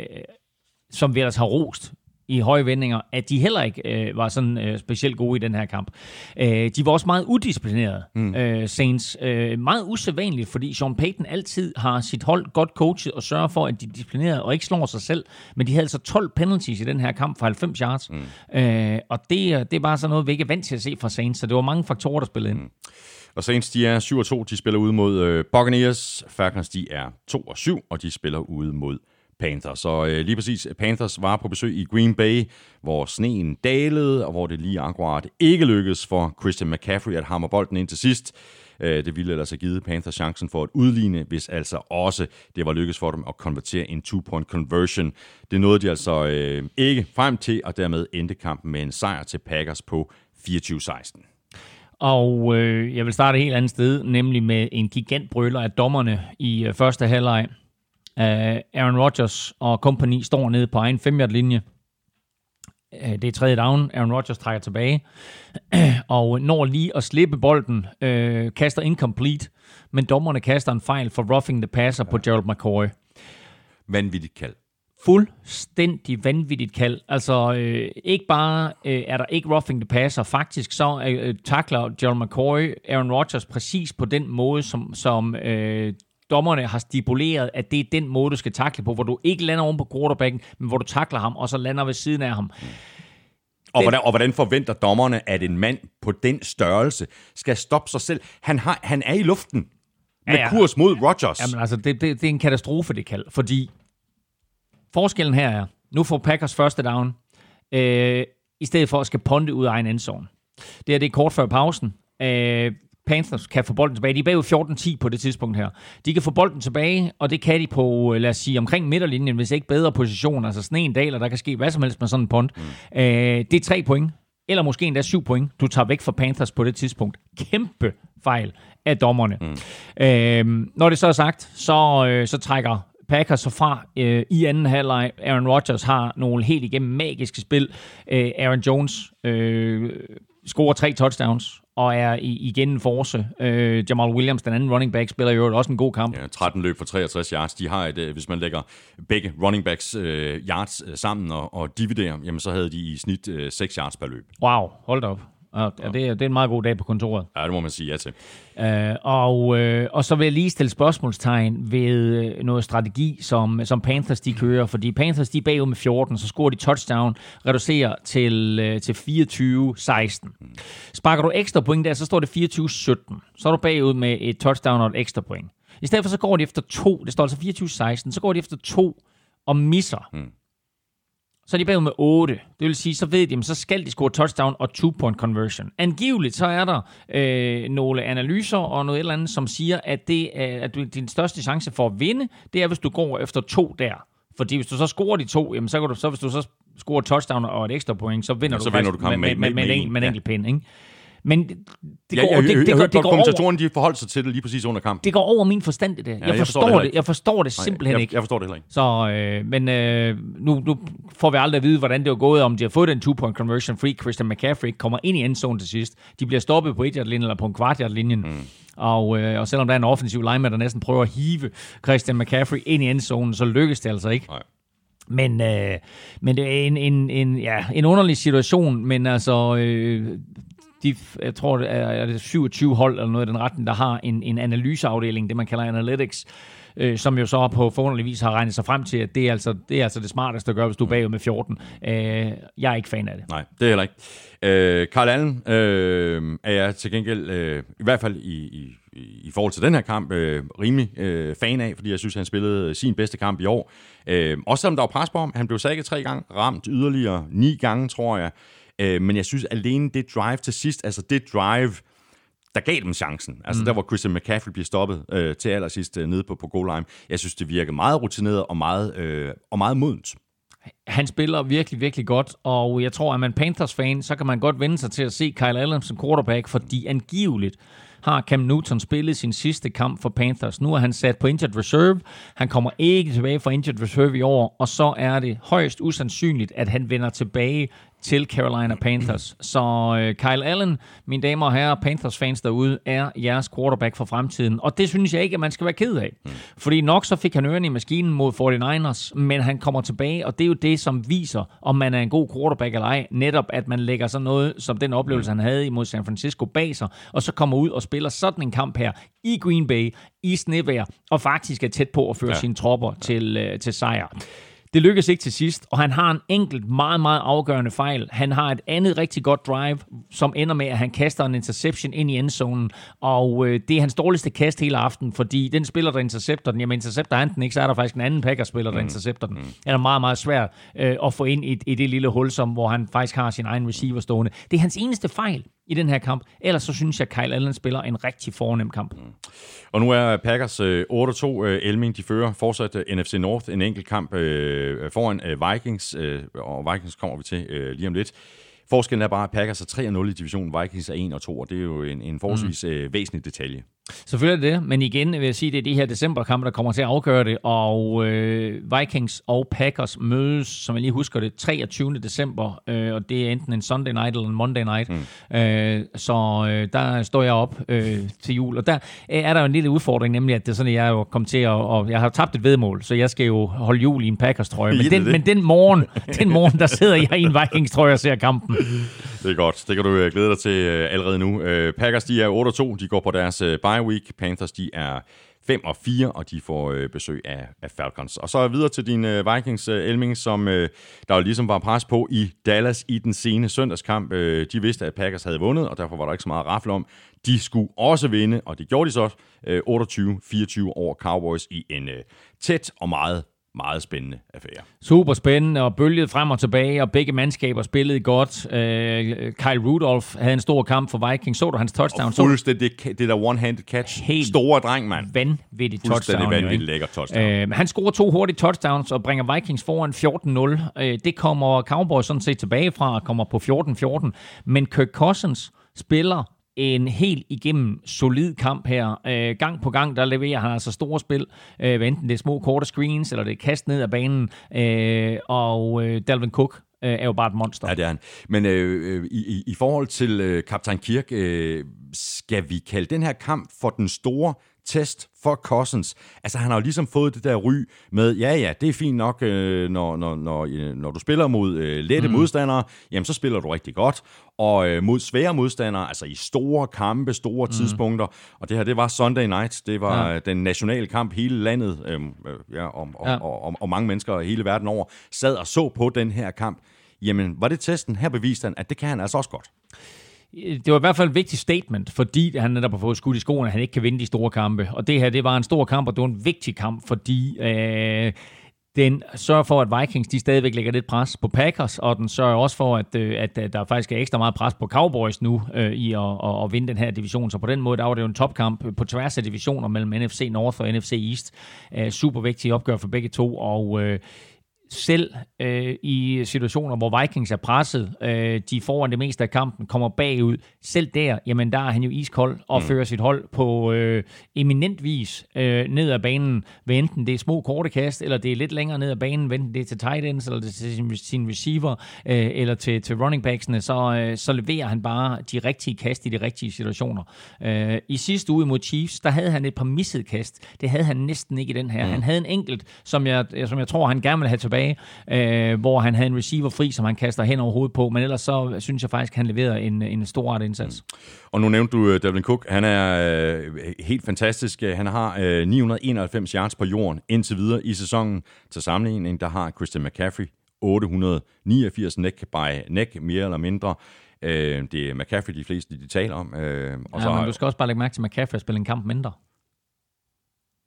som vi ellers har rost i høje vendinger, at de heller ikke øh, var sådan øh, specielt gode i den her kamp. Øh, de var også meget udisciplinerede, mm. øh, Saints. Øh, meget usædvanligt, fordi Sean Payton altid har sit hold godt coachet og sørger for, at de er disciplinerede og ikke slår sig selv. Men de havde altså 12 penalties i den her kamp for 90 yards. Mm. Øh, og det, det er bare sådan noget, vi ikke er vant til at se fra Saints, så det var mange faktorer, der spillede ind. Mm. Og Saints, de er 7 og 2, de spiller ude mod øh, Buccaneers. Falcons, de er 2 og 7, og de spiller ude mod Panthers. Så øh, lige præcis, Panthers var på besøg i Green Bay, hvor sneen dalede, og hvor det lige akkurat ikke lykkedes for Christian McCaffrey at hamre bolden ind til sidst. Øh, det ville ellers have givet Panthers chancen for at udligne, hvis altså også det var lykkedes for dem at konvertere en two-point conversion. Det nåede de altså øh, ikke frem til, og dermed endte kampen med en sejr til Packers på 24-16. Og øh, jeg vil starte et helt andet sted, nemlig med en gigantbrøler af dommerne i øh, første halvleg. Uh, Aaron Rodgers og kompagni står nede på egen 5 linje Uh, Det er tredje down. Aaron Rodgers trækker tilbage og når lige at slippe bolden, uh, kaster incomplete, men dommerne kaster en fejl for roughing the passer på Gerald McCoy Vanvittigt kald. fuldstændig vanvittigt kald. Altså, øh, ikke bare øh, er der ikke roughing the passer, faktisk så øh, takler John McCoy Aaron Rodgers præcis på den måde, som, som øh, dommerne har stipuleret, at det er den måde, du skal takle på, hvor du ikke lander oven på quarterbacken, men hvor du takler ham, og så lander ved siden af ham. Og hvordan, og hvordan forventer dommerne, at en mand på den størrelse skal stoppe sig selv? Han, har, han er i luften med Ja, ja, kurs mod Rodgers. Jamen altså, det, det, det er en katastrofe, det kald, fordi forskellen her er, nu får Packers første down, øh, i stedet for at skal ponde ud af egen endzone. Det her det er kort før pausen. Øh, Panthers kan få bolden tilbage. De er bagud 14-10 på det tidspunkt her. De kan få bolden tilbage, og det kan de på, øh, lad os sige, omkring midterlinjen, hvis ikke bedre position. Altså sneen daler, der kan ske hvad som helst med sådan en punt. Mm. Øh, det er tre point, eller måske endda syv point, du tager væk fra Panthers på det tidspunkt. Kæmpe fejl af dommerne. Mm. Øh, når det så er sagt, så, øh, så trækker Packers så fra øh, i anden halvleg. Aaron Rodgers har nogle helt igennem magiske spil. Øh, Aaron Jones øh, scorer tre touchdowns og er igen en force. Øh, Jamal Williams, den anden running back, spiller jo også en god kamp. Ja, 13 løb for 63 yards. De har et, øh, hvis man lægger begge running backs øh, yards øh, sammen og, og dividerer, jamen så havde de i snit øh, 6 yards per løb. Wow, hold da op. Og ja. det, er, det er en meget god dag på kontoret. Ja, det må man sige ja til. Øh, og, øh, og så vil jeg lige stille spørgsmålstegn ved øh, noget strategi, som, som Panthers de kører. Fordi Panthers de er bagud med 14, så scorer de touchdown, reducerer til, øh, til 24-16. Sparker du ekstra point der, så står det 24-17. Så er du bagud med et touchdown og et ekstra point. I stedet for så går de efter to, det står altså 24-16, så går de efter to og misser. Mm. Så er de bagud med 8. Det vil sige, så ved de, at så skal de score touchdown og two-point conversion. Angiveligt så er der øh, nogle analyser og noget eller andet, som siger, at, det er, at din største chance for at vinde, det er, hvis du går efter to der. Fordi hvis du så scorer de to, jamen så, kan du, så hvis du så scorer touchdown og et ekstra point, så vinder Ja, så du, vinder faktisk du med, med- med, med, med en, med en enkelt pind. Ikke? Men det, det Ja, går, jeg, det, jeg, det, jeg det, godt går over, kommentatorerne, de forholdt sig til det lige præcis under kampen. det går over min forstand, det der. Jeg, jeg forstår, forstår det det, jeg forstår det Nej, simpelthen jeg, ikke. Jeg forstår det heller ikke. Så, øh, men øh, nu, nu får vi aldrig at vide, hvordan det var gået, om de har fået den two-point conversion, fordi Christian McCaffrey kommer ind i endzone til sidst. De bliver stoppet på et linjen eller på en kvart linjen mm. og, øh, og selvom der er en offensiv lineman, der næsten prøver at hive Christian McCaffrey ind i endzonen, så lykkes det altså ikke. Nej. Men, øh, men det er en, en, en, ja, en underlig situation, men altså... Øh, de, jeg tror, det er, er det 27 hold eller noget i den retning, der har en, en analyseafdeling, det man kalder analytics, øh, som jo så på forunderlig vis har regnet sig frem til, at det er altså det, er altså det smarteste at gøre, hvis du er bagud med 14. Øh, jeg er ikke fan af det. Nej, det er heller ikke. Øh, Carl Allen øh, er jeg til gengæld, øh, i hvert fald i, i, i forhold til den her kamp, øh, rimelig øh, fan af, fordi jeg synes, han spillede sin bedste kamp i år. Øh, også selvom der var pres på ham. Han blev sækket tre gange, ramt yderligere ni gange, tror jeg. Øh, men jeg synes alene det drive til sidst, altså det drive, der gav dem chancen. Altså mm. der, hvor Christian McCaffrey bliver stoppet øh, til allersidst øh, nede på, på goal line. Jeg synes, det virker meget rutineret og meget, øh, og meget modent. Han spiller virkelig, virkelig godt, og jeg tror, at man Panthers-fan, så kan man godt vende sig til at se Kyle Allen som quarterback, fordi angiveligt har Cam Newton spillet sin sidste kamp for Panthers. Nu er han sat på injured reserve. Han kommer ikke tilbage fra injured reserve i år, og så er det højst usandsynligt, at han vender tilbage til Carolina Panthers. Så øh, Kyle Allen, mine damer og herrer, Panthers-fans derude, er jeres quarterback for fremtiden. Og det synes jeg ikke, at man skal være ked af. Mm. Fordi nok så fik han ørerne i maskinen mod 49ers, men han kommer tilbage, og det er jo det, som viser, om man er en god quarterback eller ej. Netop, at man lægger sådan noget, som den oplevelse, han havde imod San Francisco bag sig, og så kommer ud og spiller sådan en kamp her i Green Bay, i snevejr, og faktisk er tæt på at føre ja. sine tropper til, øh, til sejr. Det lykkes ikke til sidst, og han har en enkelt meget, meget afgørende fejl. Han har et andet rigtig godt drive, som ender med, at han kaster en interception ind i endzonen, og øh, det er hans dårligste kast hele aften, fordi den spiller, der intercepter den, jamen intercepter han den ikke, så er der faktisk en anden Packers-spiller, der mm. intercepter den. Det er meget, meget svært øh, at få ind i, i det lille hul, som, hvor han faktisk har sin egen receiver stående. Det er hans eneste fejl i den her kamp. Ellers så synes jeg, at Kyle Allen spiller en rigtig fornem kamp. Og nu er Packers øh, 8-2. Øh, Elming, de fører fortsat øh, NFC North. En enkelt kamp øh, foran øh, Vikings, øh, og Vikings kommer vi til øh, lige om lidt. Forskellen er bare, at Packers er 3-0 i divisionen, Vikings er 1-2, og det er jo en, en forholdsvis øh, væsentlig detalje. Selvfølgelig er det, men igen vil jeg sige, det er de her decemberkampe, der kommer til at afgøre det, og øh, Vikings og Packers mødes, som jeg lige husker det, 23. december, øh, og det er enten en Sunday night eller en Monday night, mm. øh, så øh, der står jeg op øh, til jul, og der øh, er der jo en lille udfordring, nemlig at det er sådan, at jeg jo kommet til at, og jeg har tabt et vedmål, så jeg skal jo holde jul i en Packers trøje, men, den, men den morgen, den morgen, der sidder jeg i en Vikings trøje og ser kampen. Det er godt. Det kan du øh, glæde dig til øh, allerede nu. Øh, Packers, de er 8-2. De går på deres bye week. Panthers, de er 5 og 4, og de får øh, besøg af, af Falcons. Og så videre til din øh, Vikings, øh, Elming, som øh, der jo ligesom var pres på i Dallas i den sene søndagskamp. Øh, de vidste, at Packers havde vundet, og derfor var der ikke så meget at om. De skulle også vinde, og det gjorde de så øh, 28-24 over Cowboys i en øh, tæt og meget, meget spændende affære. Super spændende og bølget frem og tilbage, og begge mandskaber spillede godt. Øh, Kyle Rudolph havde en stor kamp for Vikings. Så du hans touchdown? Du Fuldstændig det, det der one-handed catch. Helt Store dreng, mand. vanvittigt touchdown. Fuldstændig ikke? lækker touchdown. Øh, han scorer to hurtige touchdowns og bringer Vikings foran 14-0. Øh, det kommer Cowboys sådan set tilbage fra og kommer på 14-14. Men Kirk Cousins spiller en helt igennem solid kamp her. Øh, gang på gang, der leverer han altså store spil, øh, enten det er små korte screens, eller det er kast ned ad banen, øh, og øh, Dalvin Cook øh, er jo bare et monster. Ja, det er han. Men øh, øh i, i, i forhold til øh, kaptajn Kirk, øh, skal vi kalde den her kamp for den store test for Cousins. Altså, han har jo ligesom fået det der ry med, ja, ja, det er fint nok, øh, når, når, når, øh, når du spiller mod øh, lette mm. modstandere, jamen, så spiller du rigtig godt. Og øh, mod svære modstandere, altså i store kampe, store mm. tidspunkter, og det her, det var Sunday Night, det var ja. den nationale kamp, hele landet, øh, ja, og, og, ja. Og, og, og mange mennesker hele verden over, sad og så på den her kamp. Jamen, var det testen? Her beviste han, at det kan han altså også godt det var i hvert fald et vigtigt statement, fordi han netop har fået skudt i skoene, at han ikke kan vinde de store kampe. Og det her, det var en stor kamp, og det var en vigtig kamp, fordi øh, den sørger for, at Vikings de stadigvæk lægger lidt pres på Packers, og den sørger også for, at, øh, at, at der faktisk er ekstra meget pres på Cowboys nu øh, i at, at, at vinde den her division. Så på den måde, der var det jo en topkamp på tværs af divisioner mellem NFC North og NFC East. Øh, super vigtige opgør for begge to, og øh, selv øh, i situationer, hvor Vikings er presset, øh, de foran det meste af kampen, kommer bagud, selv der, jamen der er han jo iskold og mm. fører sit hold på øh, eminent vis øh, ned ad banen, hvad enten det er små korte kast, eller det er lidt længere ned ad banen, enten det er til tight ends, eller det er til sin, sin receiver, øh, eller til, til running backsene, så, øh, så leverer han bare de rigtige kast i de rigtige situationer. Øh, I sidste uge mod Chiefs, der havde han et par missede kast. Det havde han næsten ikke i den her. Mm. Han havde en enkelt, som jeg, som jeg tror, han gerne vil have tilbage tilbage, øh, hvor han havde en receiver fri, som han kaster hen over hovedet på, men ellers så synes jeg faktisk, at han leverede en, en stor art indsats. Mm. Og nu nævnte du uh, Devlin Cook, han er uh, helt fantastisk. Han har uh, 991 yards på jorden indtil videre i sæsonen. Til sammenligning, der har Christian McCaffrey 889 neck by neck, mere eller mindre. Uh, det er McCaffrey, de fleste de taler om. Uh, og ja, så, men du skal også bare lægge mærke til, at McCaffrey spiller en kamp mindre.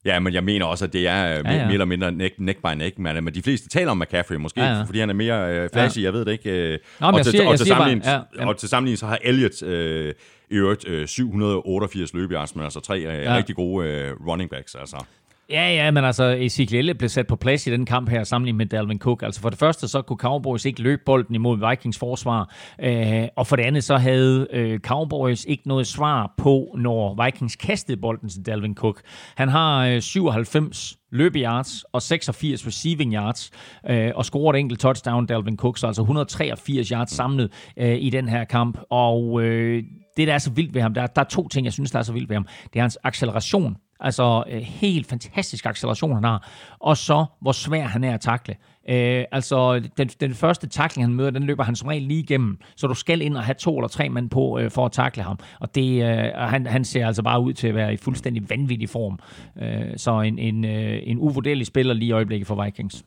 Ja, men jeg mener også, at det er ja, ja. mere eller mindre neck, neck by neck, men, men de fleste taler om McCaffrey, måske ja, ja. fordi han er mere øh, flashy, ja. jeg ved det ikke. Øh, Nå, og, til, siger, og, til sammenligning, bare, ja, ja. og til sammenligning så har Elliot øh, i øvrigt øh, 788 løbejards, men altså tre øh, ja. rigtig gode øh, running backs, altså. Ja, ja, men altså Ezekiel blev sat på plads i den kamp her sammenlignet med Dalvin Cook. Altså for det første, så kunne Cowboys ikke løbe bolden imod Vikings forsvar, øh, og for det andet, så havde øh, Cowboys ikke noget svar på, når Vikings kastede bolden til Dalvin Cook. Han har øh, 97 løbeyards og 86 receiving yards, øh, og scoret et enkelt touchdown, Dalvin Cook, så altså 183 yards samlet øh, i den her kamp, og øh, det, der er så vildt ved ham, der, der er to ting, jeg synes, der er så vildt ved ham. Det er hans acceleration Altså øh, helt fantastisk acceleration, han har. Og så, hvor svær han er at takle. Øh, altså, den, den første takling, han møder, den løber han som regel lige igennem. Så du skal ind og have to eller tre mand på øh, for at takle ham. Og det, øh, han, han ser altså bare ud til at være i fuldstændig vanvittig form. Øh, så en, en, øh, en uvurderlig spiller lige i øjeblikket for Vikings.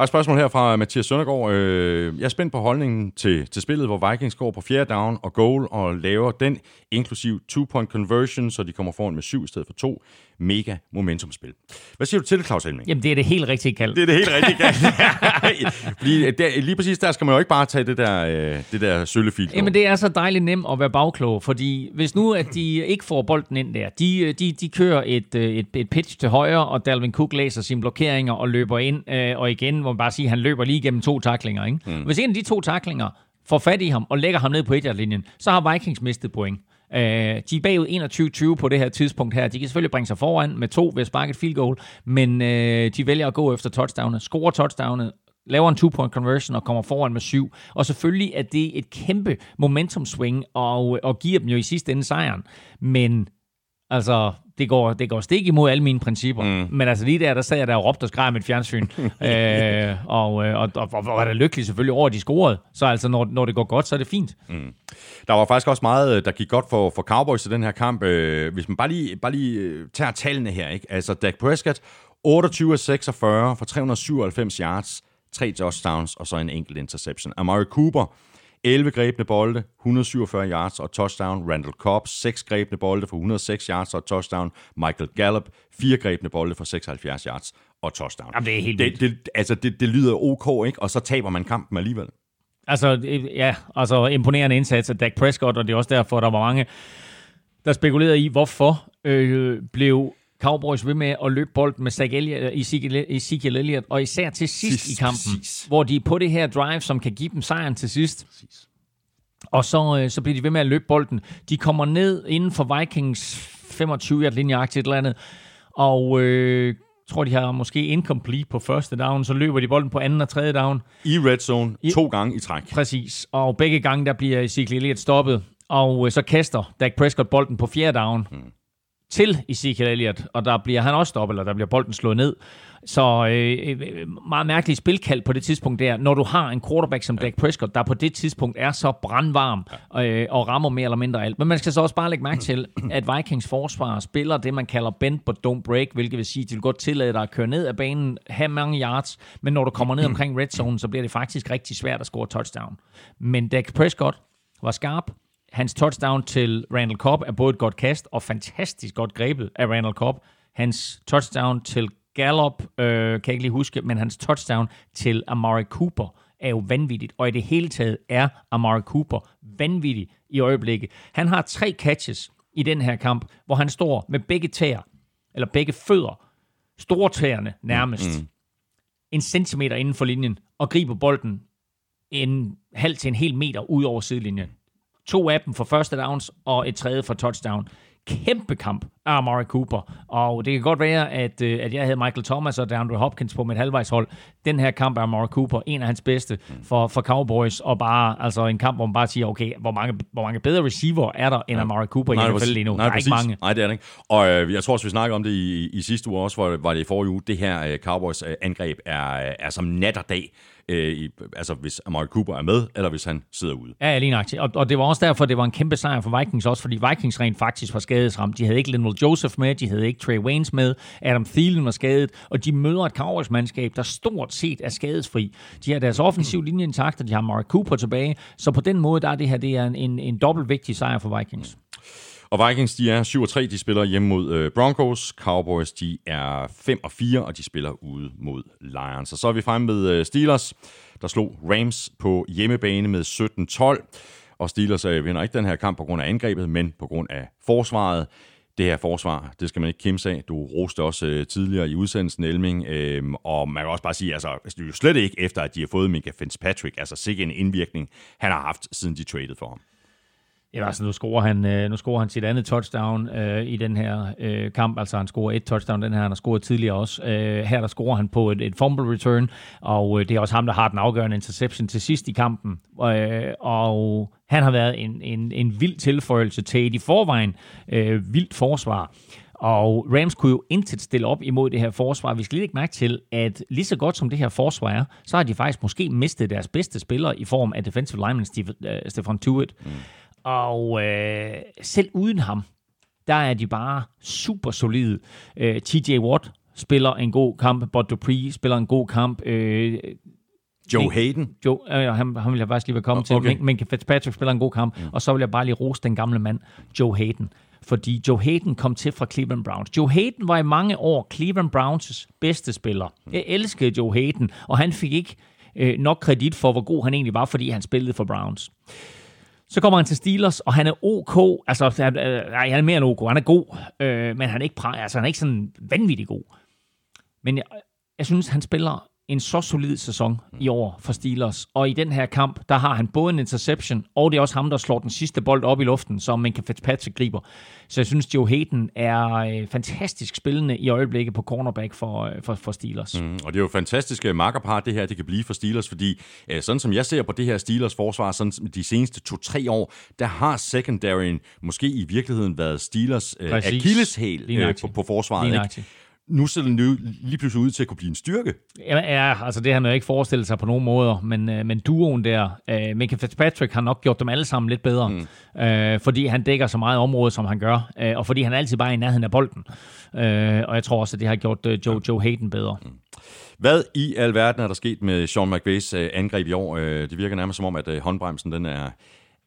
Og et spørgsmål her fra Mathias Søndergaard. Øh, jeg er spændt på holdningen til, til spillet, hvor Vikings går på fjerde down og goal og laver den, inklusiv two-point conversion, så de kommer foran med syv i stedet for to. Mega momentumspil. Hvad siger du til det, Claus Helming? Jamen, det er det helt rigtige kald. Det er det helt rigtige kald. lige, der, lige præcis der skal man jo ikke bare tage det der, øh, det der søllefil. Jamen, det er så dejligt nemt at være bagklog, fordi hvis nu, at de ikke får bolden ind der, de, de, de kører et, øh, et, et pitch til højre, og Dalvin Cook læser sine blokeringer og løber ind, øh, og igen, hvor man bare sige, at han løber lige gennem to taklinger. Ikke? Mm. Hvis en af de to taklinger får fat i ham og lægger ham ned på et linjen så har Vikings mistet point. Øh, de er bagud 21-20 på det her tidspunkt her. De kan selvfølgelig bringe sig foran med to ved at sparke et field goal, men øh, de vælger at gå efter touchdownet, score touchdownet, laver en two-point conversion og kommer foran med syv. Og selvfølgelig er det et kæmpe momentum swing og, og giver dem jo i sidste ende sejren. Men altså, det går, det går stik imod alle mine principper. Mm. Men altså lige der, der sad jeg der og råbte og skreg med et fjernsyn. øh, og, og, og, og, og var da lykkelig selvfølgelig over, at de scorede. Så altså, når, når det går godt, så er det fint. Mm. Der var faktisk også meget, der gik godt for, for Cowboys i den her kamp. Øh, hvis man bare lige, bare lige øh, tager tallene her. Ikke? Altså, Dak Prescott, 28 af 46 for 397 yards, tre touchdowns og så en enkelt interception. Amari Cooper, 11 grebne bolde, 147 yards og touchdown. Randall Cobb, 6 grebne bolde for 106 yards og touchdown. Michael Gallup, 4 grebne bolde for 76 yards og touchdown. Jamen, det er helt det, det, altså, det, det lyder ok, ikke? Og så taber man kampen alligevel. Altså, ja, altså imponerende indsats af Dak Prescott, og det er også derfor, der var mange, der spekulerede i, hvorfor øh, blev Cowboys ved med at løbe bolden med Zach Elliott, Ezekiel, Ezekiel Elliott, og især til sidst, sidst i kampen, præcis. hvor de er på det her drive, som kan give dem sejren til sidst. Præcis. Og så, øh, så bliver de ved med at løbe bolden. De kommer ned inden for Vikings 25 yard linje et eller andet, og øh, tror, de har måske incomplete på første down, så løber de bolden på anden og tredje down. I red zone I- to gange i træk. Præcis. Og begge gange, der bliver Ezekiel Elliott stoppet. Og øh, så kaster Dak Prescott bolden på fjerde down mm. Til Ezekiel Elliott. Og der bliver han også stoppet, eller der bliver bolden slået ned. Så øh, øh, meget mærkeligt spilkald på det tidspunkt der, når du har en quarterback som Dak Prescott, der på det tidspunkt er så brandvarm øh, og rammer mere eller mindre alt. Men man skal så også bare lægge mærke til, at Vikings forsvar spiller det, man kalder bend but don't break, hvilket vil sige, at de vil godt tillade dig at køre ned ad banen, have mange yards, men når du kommer ned omkring red zone, så bliver det faktisk rigtig svært at score touchdown. Men Dak Prescott var skarp, Hans touchdown til Randall Cobb er både et godt kast og fantastisk godt grebet af Randall Cobb. Hans touchdown til Gallup, øh, kan jeg ikke lige huske, men hans touchdown til Amari Cooper er jo vanvittigt. Og i det hele taget er Amari Cooper vanvittig i øjeblikket. Han har tre catches i den her kamp, hvor han står med begge tæer, eller begge fødder, store tæerne nærmest, mm. en centimeter inden for linjen, og griber bolden en halv til en hel meter ud over sidelinjen. To af dem for første downs, og et tredje for touchdown. Kæmpe kamp Amari Cooper. Og det kan godt være, at, øh, at jeg havde Michael Thomas og DeAndre Hopkins på mit halvvejshold. Den her kamp er Amari Cooper en af hans bedste for, for Cowboys. Og bare altså en kamp, hvor man bare siger, okay, hvor mange, hvor mange bedre receiver er der end Amari Cooper i det var NFL lige nu? Nej, der er præcis. ikke mange. Nej, det er det ikke. Og øh, jeg tror også, vi snakkede om det i, i sidste uge også, hvor var det i forrige uge. Det her øh, Cowboys øh, angreb er, er som nat og dag. Øh, i, altså hvis Amari Cooper er med, eller hvis han sidder ude. Ja, lige nøjagtigt. Og, og det var også derfor, det var en kæmpe sejr for Vikings også, fordi Vikings rent faktisk var skadesramt. De havde ikke Lindell Joseph med, de havde ikke Trey Waynes med, Adam Thielen var skadet, og de møder et Cowboys-mandskab, der stort set er skadesfri. De har deres offensiv linje intakt, og de har Mark Cooper tilbage, så på den måde, der er det her det er en, en, en dobbelt vigtig sejr for Vikings. Og Vikings, de er 7-3, de spiller hjemme mod øh, Broncos. Cowboys, de er 5-4, og de spiller ude mod Lions. Og så er vi fremme med øh, Steelers, der slog Rams på hjemmebane med 17-12. Og Steelers øh, vinder ikke den her kamp på grund af angrebet, men på grund af forsvaret. Det her forsvar, det skal man ikke kimse af. Du roste også øh, tidligere i udsendelsen, Elming. Øh, og man kan også bare sige, altså, altså, det er jo slet ikke efter, at de har fået Mika Fitzpatrick. Altså, sikke en indvirkning, han har haft, siden de traded for ham. Ja, altså nu scorer han, øh, nu scorer han sit andet touchdown øh, i den her øh, kamp. Altså han scorer et touchdown, den her han har scoret tidligere også. Øh, her der scorer han på et, et fumble return, og øh, det er også ham, der har den afgørende interception til sidst i kampen. Øh, og han har været en, en, en vild tilføjelse til et i forvejen øh, vildt forsvar. Og Rams kunne jo intet stille op imod det her forsvar. Vi skal lige lægge mærke til, at lige så godt som det her forsvar er, så har de faktisk måske mistet deres bedste spiller i form af defensive lineman Steve, øh, uh, Stefan Tuitt. Mm. Og øh, selv uden ham, der er de bare super solide. Øh, TJ Watt spiller en god kamp, Bud Dupree spiller en god kamp, øh, Joe Hayden, Joe, øh, han, han vil jeg faktisk lige være kommet Okay. til, men, Fitzpatrick spiller en god kamp, mm. og så vil jeg bare lige rose den gamle mand, Joe Hayden. Fordi Joe Hayden kom til fra Cleveland Browns. Joe Hayden var i mange år Cleveland Browns bedste spiller. Jeg elskede Joe Hayden, og han fik ikke øh, nok kredit for, hvor god han egentlig var, fordi han spillede for Browns. Så kommer han til Steelers, og han er ok. Altså, han, nej, han er mere end ok. Han er god, øh, men han er, ikke, altså, han er ikke sådan vanvittig god. Men jeg, jeg synes, han spiller en så solid sæson i år for Steelers. Og i den her kamp, der har han både en interception, og det er også ham, der slår den sidste bold op i luften, som Minka Fitzpatrick griber. Så jeg synes, Joe Hayden er øh, fantastisk spillende i øjeblikket på cornerback for, øh, for, for Steelers. Mm. Og det er jo fantastiske makkerpar, det her det kan blive for Steelers, fordi øh, sådan som jeg ser på det her Steelers forsvar, sådan de seneste to-tre år, der har secondaryen måske i virkeligheden været Steelers øh, akilleshæl øh, på, på forsvaret. Ikke? Nu ser det nu lige pludselig ud til at kunne blive en styrke. Ja, ja, altså det har man jo ikke forestillet sig på nogen måder, men, øh, men duoen der, øh, Minka Fitzpatrick har nok gjort dem alle sammen lidt bedre, mm. øh, fordi han dækker så meget område, som han gør, øh, og fordi han altid bare er i nærheden af bolden. Øh, og jeg tror også, at det har gjort øh, Joe, Joe Hayden bedre. Hvad i alverden er der sket med Sean McVays øh, angreb i år? Øh, det virker nærmest som om, at øh, håndbremsen den er,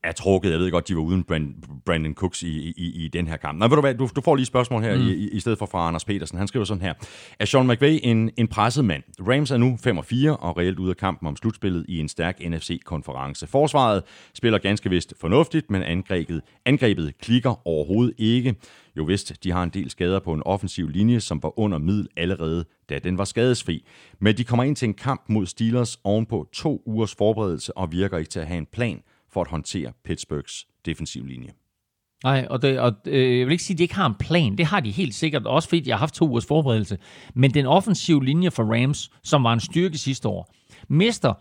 er trukket. Jeg ved godt, de var uden Brand, Brandon Cooks i, i, i den her kamp. Nej, ved du hvad, du, du får lige et spørgsmål her mm. i, i stedet for fra Anders Petersen. Han skriver sådan her. Er Sean McVay en, en presset mand? Rams er nu 5 og 4 og reelt ude af kampen om slutspillet i en stærk NFC-konference. Forsvaret spiller ganske vist fornuftigt, men angrebet, angrebet klikker overhovedet ikke. Jo vist, de har en del skader på en offensiv linje, som var under middel allerede, da den var skadesfri. Men de kommer ind til en kamp mod Steelers ovenpå to ugers forberedelse og virker ikke til at have en plan for at håndtere Pittsburghs defensiv linje. Nej, og, det, og øh, jeg vil ikke sige, at de ikke har en plan. Det har de helt sikkert, også fordi de har haft to ugers forberedelse. Men den offensive linje for Rams, som var en styrke sidste år, mister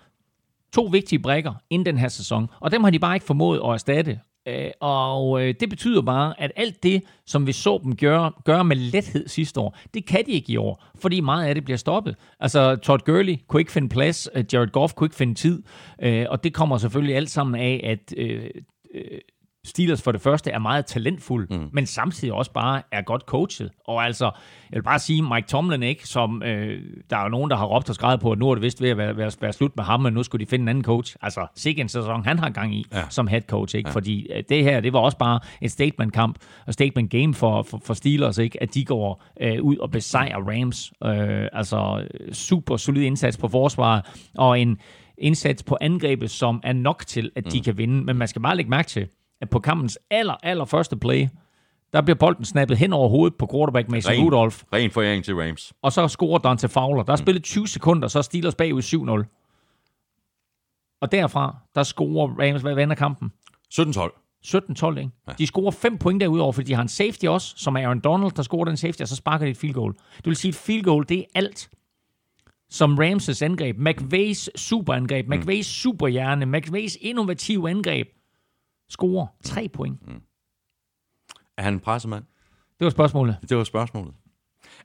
to vigtige brækker inden den her sæson, og dem har de bare ikke formået at erstatte. Øh, og øh, det betyder bare, at alt det, som vi så dem gøre, gøre med lethed sidste år, det kan de ikke i år, fordi meget af det bliver stoppet. Altså, Todd Gurley kunne ikke finde plads, øh, Jared Goff kunne ikke finde tid, øh, og det kommer selvfølgelig alt sammen af, at øh, øh Steelers for det første er meget talentfuld, mm. men samtidig også bare er godt coachet. Og altså, jeg vil bare sige, Mike Tomlin ikke, som øh, der er jo nogen, der har råbt og skrevet på, at nu er det vist ved at være, være, være slut med ham, men nu skulle de finde en anden coach. Altså, sikke en sæson, han har gang i ja. som head coach, ikke? Ja. Fordi øh, det her, det var også bare et statement-kamp og statement game for, for, for Steelers, ikke? At de går øh, ud og besejrer Rams. Øh, altså, super solid indsats på forsvaret, og en indsats på angrebet, som er nok til, at de mm. kan vinde. Men man skal bare lægge mærke til, at på kampens aller, aller første play, der bliver bolden snappet hen over hovedet på quarterback Mason Ren, Rudolph, ren foræring til Rams. og så scorer Dante Fowler. Der er spillet 20 sekunder, så er Steelers bagud 7-0. Og derfra, der scorer Rams, hvad vender kampen? 17-12. 17-12, ikke? Ja. De scorer 5 point derudover, fordi de har en safety også, som er Aaron Donald, der scorer den safety, og så sparker de et field goal. Det vil sige, et field goal, det er alt, som Ramses angreb, McVays superangreb, Mm. McVays superhjerne, McVays innovative angreb, scorer 3 point. Mm. Er han en pressemand? Det var spørgsmålet. Det var spørgsmålet.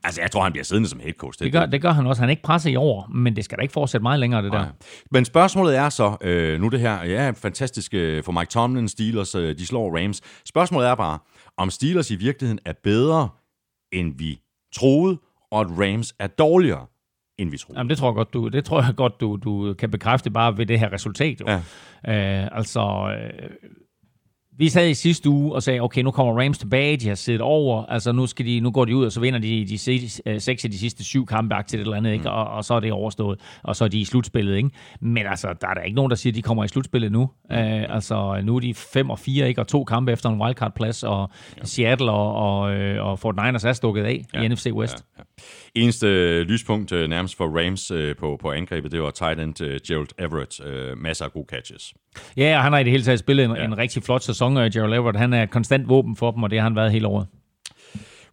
Altså, jeg tror, han bliver siddende som head coach. Det gør, det gør han også. Han er ikke presset i år, men det skal da ikke fortsætte meget længere, det der. Nej. Men spørgsmålet er så, øh, nu det her, ja, fantastisk øh, for Mike Tomlin, Steelers, øh, de slår Rams. Spørgsmålet er bare, om Steelers i virkeligheden er bedre, end vi troede, og at Rams er dårligere, end vi troede. Jamen, det tror jeg godt, du, det tror jeg godt, du, du kan bekræfte bare ved det her resultat. Jo. Ja. Øh, altså, øh, vi sad i sidste uge og sagde, okay, nu kommer Rams tilbage, de har siddet over, altså nu, skal de, nu går de ud, og så vinder de de øh, seks af de sidste syv kampe til et eller andet, ikke? Og, og, så er det overstået, og så er de i slutspillet. Ikke? Men altså, der er der ikke nogen, der siger, at de kommer i slutspillet nu. Øh, altså, nu er de 5 og 4, ikke? og to kampe efter en wildcard-plads, og ja. Seattle og, og, øh, og Fort Niners er stukket af ja. i NFC West. Ja, ja. Eneste lyspunkt øh, nærmest for Rams øh, på, på angrebet, det var tight end øh, Gerald Everett. Øh, masser af gode catches. Ja, og han har i det hele taget spillet en, ja. en rigtig flot sæson, og Gerald Everett, han er konstant våben for dem, og det har han været hele året.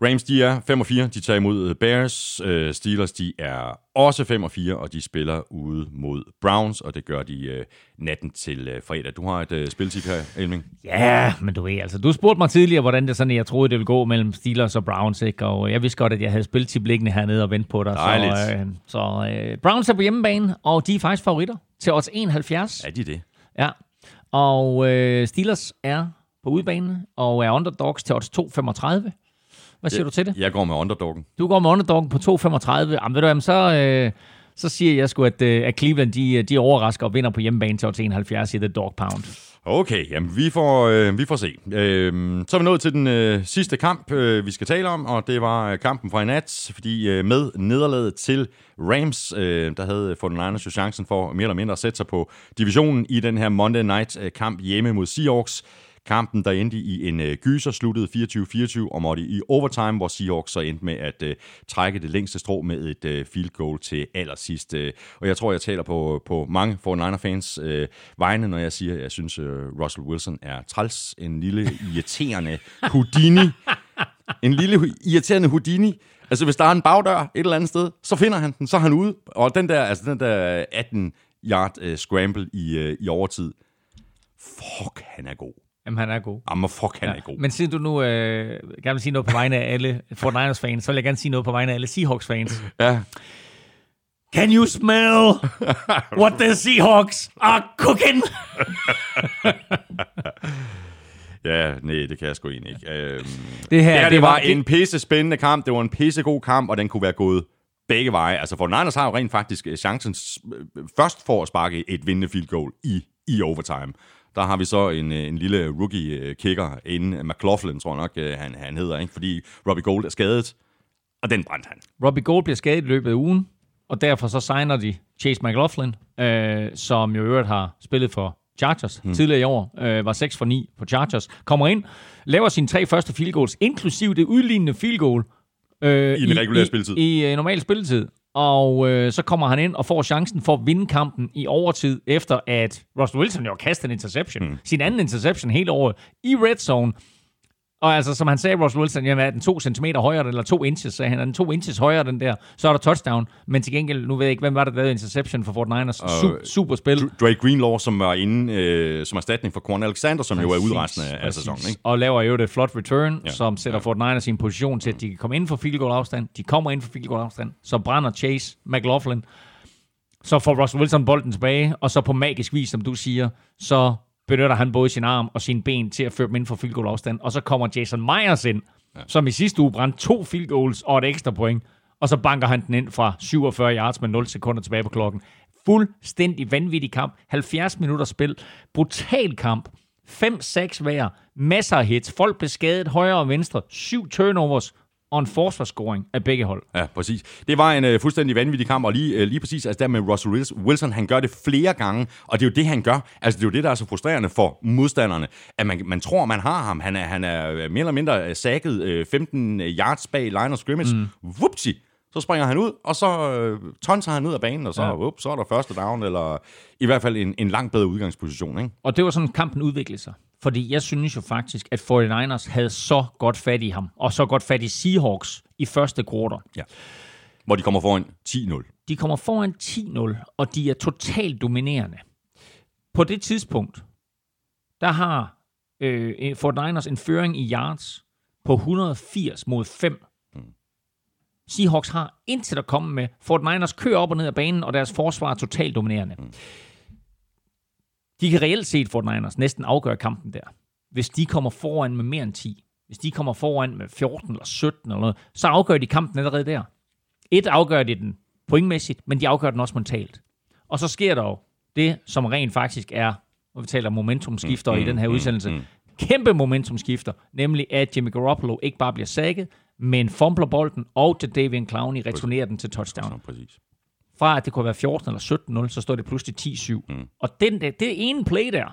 Rams, de er 5 og 4. De tager imod Bears. Øh, Steelers, de er også 5 og 4, og de spiller ude mod Browns, og det gør de øh, natten til øh, fredag. Du har et øh, spiltip her, Elming. Ja, men du ved, altså, du spurgte mig tidligere, hvordan det sådan, jeg troede, det ville gå mellem Steelers og Browns, ikke? og jeg vidste godt, at jeg havde spiltip liggende hernede og vente på dig. Dejligt. Så, øh, så øh, Browns er på hjemmebane, og de er faktisk favoritter til odds 71. Er de det? Ja, og øh, Steelers er på udebane, og er underdogs til odds 2,35. Hvad siger du til det? Jeg går med underdoggen. Du går med underdoggen på 2,35. Jamen, ved du, jamen, så, øh, så siger jeg sgu, at, øh, at Cleveland de, de overrasker og vinder på hjemmebane til odds 71 i The Dog Pound. Okay, jamen vi får, øh, vi får se. Øh, så er vi nået til den øh, sidste kamp, øh, vi skal tale om, og det var øh, kampen fra i nat, fordi øh, med nederlaget til Rams, øh, der havde 49ers jo chancen for mere eller mindre at sætte sig på divisionen i den her Monday Night øh, kamp hjemme mod Seahawks. Kampen, der endte i en øh, gyser, sluttede 24-24 og måtte i overtime, hvor Seahawks så endte med at øh, trække det længste strå med et øh, field goal til allersidst. Øh. Og jeg tror, jeg taler på, på mange 49er-fans øh, vegne, når jeg siger, at jeg synes, øh, Russell Wilson er træls. En lille irriterende Houdini. En lille irriterende Houdini. Altså, hvis der er en bagdør et eller andet sted, så finder han den, så er han ude. Og den der, altså, den der 18-yard uh, scramble i, uh, i overtid, fuck, han er god. Jamen, han er god. Jamen, fuck, han ja. er god. Men siden du nu øh, gerne vil sige noget på vegne af alle 49ers-fans, så vil jeg gerne sige noget på vegne af alle Seahawks-fans. Ja. Can you smell what the Seahawks are cooking? Ja, nej, det kan jeg sgu egentlig ikke. Øhm, Det her, ja, det, det var, var- en pisse spændende kamp. Det var en pisse god kamp, og den kunne være gået begge veje. Altså, for Niners har jo rent faktisk øh, chancen øh, først for at sparke et vindende field goal i, i overtime. Der har vi så en, øh, en lille rookie-kicker inden McLaughlin, tror jeg nok, øh, han, han hedder, ikke? fordi Robbie Gold er skadet, og den brændte han. Robbie Gold bliver skadet i løbet af ugen, og derfor så signer de Chase McLaughlin, øh, som jo i øvrigt har spillet for Chargers hmm. tidligere i år, øh, var 6 for 9 på Chargers, kommer ind, laver sine tre første field goals, inklusiv det udlignende field goal, øh, I den regulære spilletid. I, i øh, normal spilletid. Og øh, så kommer han ind og får chancen for at vinde kampen i overtid, efter at Russell Wilson jo har kastet en interception. Mm. Sin anden interception hele året i red zone. Og altså, som han sagde, Russell Wilson, jamen er den to centimeter højere, eller to inches, sagde han, er den to inches højere, den der, så er der touchdown. Men til gengæld, nu ved jeg ikke, hvem var det, der lavede interception for Fort Niners. Su- super spil. Dr- Drake Greenlaw, som var inde øh, som erstatning for Quan Alexander, som jo er udrejsende af, af Præcis. sæsonen. Ikke? Og laver jo et flot return, ja. Som sætter ja. Fort Niners i en position til, at de kan komme inden for field goal afstand. De kommer inden for field goal afstand. Så brænder Chase McLaughlin. Så får Russell Wilson bolden tilbage, og så på magisk vis, som du siger, så benytter han både sin arm og sine ben til at føre dem inden for field goal afstand. Og så kommer Jason Myers ind, ja. som i sidste uge brændte to field goals og et ekstra point. Og så banker han den ind fra 47 yards med 0 sekunder tilbage på klokken. Fuldstændig vanvittig kamp. 70 minutter spil. Brutal kamp. 5-6 hver. Masser af hits. Folk blev skadet højre og venstre. Syv turnovers og en forsvarsscoring af begge hold. Ja, præcis. Det var en øh, fuldstændig vanvittig kamp, og lige, øh, lige præcis altså der med Russell Wilson, han gør det flere gange, og det er jo det, han gør. Altså, det er jo det, der er så frustrerende for modstanderne, at man, man tror, man har ham. Han er, han er øh, mere eller mindre øh, sækket øh, 15 yards bag line of scrimmage. Mm. Whoopsie! Så springer han ud, og så øh, tonser han ud af banen, og så, ja. up, så er der første down, eller i hvert fald en, en langt bedre udgangsposition. Ikke? Og det var sådan, kampen udviklede sig. Fordi jeg synes jo faktisk, at 49ers havde så godt fat i ham, og så godt fat i Seahawks i første kvartal. Ja. Hvor de kommer foran 10-0. De kommer foran 10-0, og de er totalt dominerende. På det tidspunkt, der har øh, Fort Niners en føring i yards på 180 mod 5. Seahawks har intet at komme med. Fort Niners kører op og ned af banen, og deres forsvar er totalt dominerende. De kan reelt set, Fort Niners, næsten afgøre kampen der. Hvis de kommer foran med mere end 10, hvis de kommer foran med 14 eller 17 eller noget, så afgør de kampen allerede der. Et afgør de den pointmæssigt, men de afgør den også mentalt. Og så sker der jo det, som rent faktisk er, når vi taler momentumskifter mm, i den her udsendelse, mm, kæmpe momentumskifter, nemlig at Jimmy Garoppolo ikke bare bliver sækket, men fumbler bolden, og til Davian Clowney returnerer den til touchdown. Præcis. Fra at det kunne være 14 eller 17-0, så står det pludselig 10-7. Mm. Og den der, det ene play der,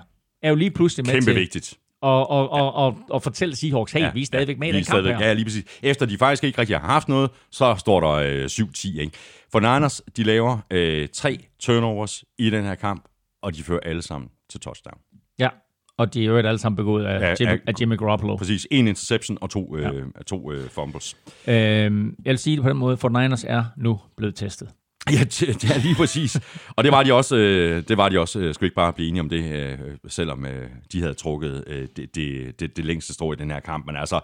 er jo lige pludselig med Kæmpe til vigtigt. og, og, og, og, og fortælle Seahawks, hey, ja, vi er stadigvæk med i den kamp her. Ja, lige præcis. Efter de faktisk ikke rigtig har haft noget, så står der øh, 7-10. Ikke? For Niners, de laver øh, tre turnovers i den her kamp, og de fører alle sammen til touchdown. Ja, og de er jo alle sammen begået af, Ja, ja, Jimmy, ja. af Jimmy Garoppolo. Præcis. En interception og to, øh, ja. to øh, fumbles. Øhm, jeg vil sige det på den måde, for Niners er nu blevet testet. Ja, det, er lige præcis. Og det var de også, øh, det var de også, øh, skulle ikke bare blive enige om det, øh, selvom øh, de havde trukket øh, det, det, det, det længste strå i den her kamp. Men altså,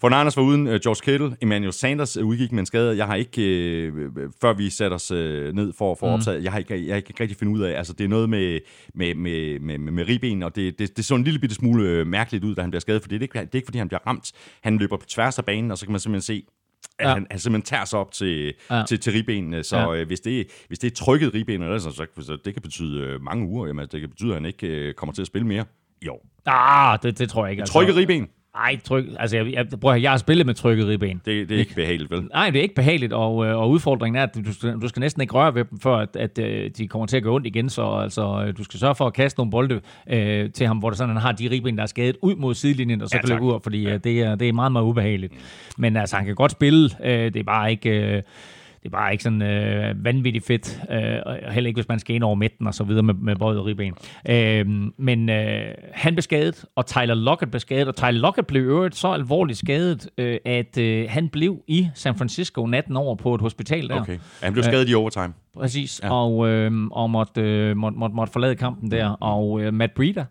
for Niners var uden øh, George Kittle, Emmanuel Sanders øh, udgik med en skade. Jeg har ikke, øh, før vi satte os øh, ned for, at optage, jeg har ikke, jeg har ikke rigtig finde ud af, altså det er noget med, med, med, med, med, med ribben, og det, det, det så en lille bitte smule øh, mærkeligt ud, da han bliver skadet, for det er ikke, det er ikke fordi, han bliver ramt. Han løber på tværs af banen, og så kan man simpelthen se, at Ja. han, han simpelthen tager sig op til, Ja. til, til ribbenene. Så Ja. øh, hvis, det, hvis det er trykket ribben, eller så, så, så det kan betyde øh, mange uger. Jamen, det kan betyde, at han ikke øh, kommer til at spille mere i år. Ah, det, det tror jeg ikke. Trykket ribben, Nej, tryk, altså jeg, jeg, prøv at, jeg har spillet med trykket ribben. det, det er ikke behageligt, vel? Nej, det er ikke behageligt, og, øh, og udfordringen er, at du skal, du skal næsten ikke røre ved dem, før at, at øh, de kommer til at gå ondt igen. Så altså, øh, du skal sørge for at kaste nogle bolde øh, til ham, hvor det sådan, han har de ribben, der er skadet ud mod sidelinjen, og så Ja, kan løbe ud, fordi øh, det, er, det er meget, meget ubehageligt. Men altså, han kan godt spille. Øh, det er bare ikke... Øh, det er bare ikke sådan øh, vanvittigt fedt, øh, og heller ikke hvis man skal ind over midten og så videre med, med bøjet ribben. Øh, men øh, han blev skadet, og Tyler Lockett blev skadet, og Tyler Lockett blev øvrigt så alvorligt skadet, øh, at øh, han blev i San Francisco natten over på et hospital der. Okay. Ja, han blev skadet i overtime. Præcis, ja. Ja. og, øh, og måtte, øh, måtte, måtte, måtte forlade kampen der, og øh, Matt Breida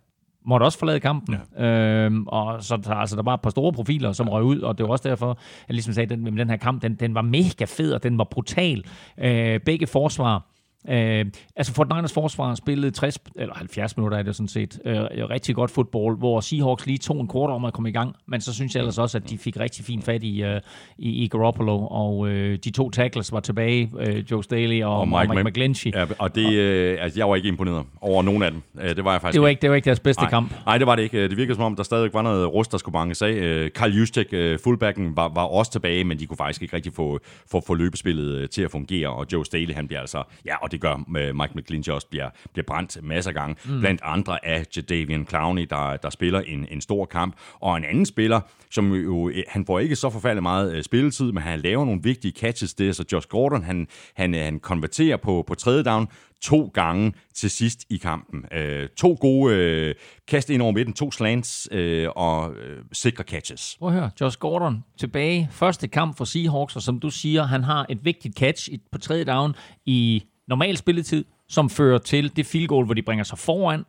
måtte også forlade kampen. Ja. Øhm, og så der, altså, der var et par store profiler, som røg ud, og det var også derfor, jeg ligesom sagde, at den, den her kamp, den, den var mega fed, og den var brutal. Øh, begge forsvar. Øh, altså Fort Niners forsvar spillede 60, eller 70 minutter er det sådan set, øh, rigtig godt fodbold, hvor Seahawks lige tog en kort om at komme i gang, men så synes jeg ellers også, at de fik rigtig fint fat i, øh, i, i Garoppolo, og øh, de to tackles var tilbage, øh, Joe Staley og, og Mike, Mike Mc- McGlinchey. Ja, og det, øh, altså, jeg var ikke imponeret over nogen af dem. Øh, det var jeg faktisk Det var ikke, det var ikke deres bedste Nej, kamp. Nej, det var det ikke. Det virkede som om, der stadig var noget rust, der skulle banges af. Øh, Karl Juszczyk, øh, fullbacken, var, var også tilbage, men de kunne faktisk ikke rigtig få, få, få løbespillet til at fungere. Og Joe Staley, han bliver altså... Ja, og det det gør med Mike McGlinchey også, bliver, bliver brændt masser af gange. Mm. Blandt andre af Jadavian Clowney, der, der spiller en, en stor kamp. Og en anden spiller, som jo, han får ikke så forfærdeligt meget øh, spilletid, men han laver nogle vigtige catches. Det er så Josh Gordon, han, han, han konverterer på, på tredje down to gange til sidst i kampen. Øh, to gode øh, kast ind over midten, to slants øh, og øh, sikre catches. Prøv at høre, Josh Gordon tilbage. Første kamp for Seahawks, og som du siger, han har et vigtigt catch på tredje down i normal spilletid, som fører til det field goal, hvor de bringer sig foran.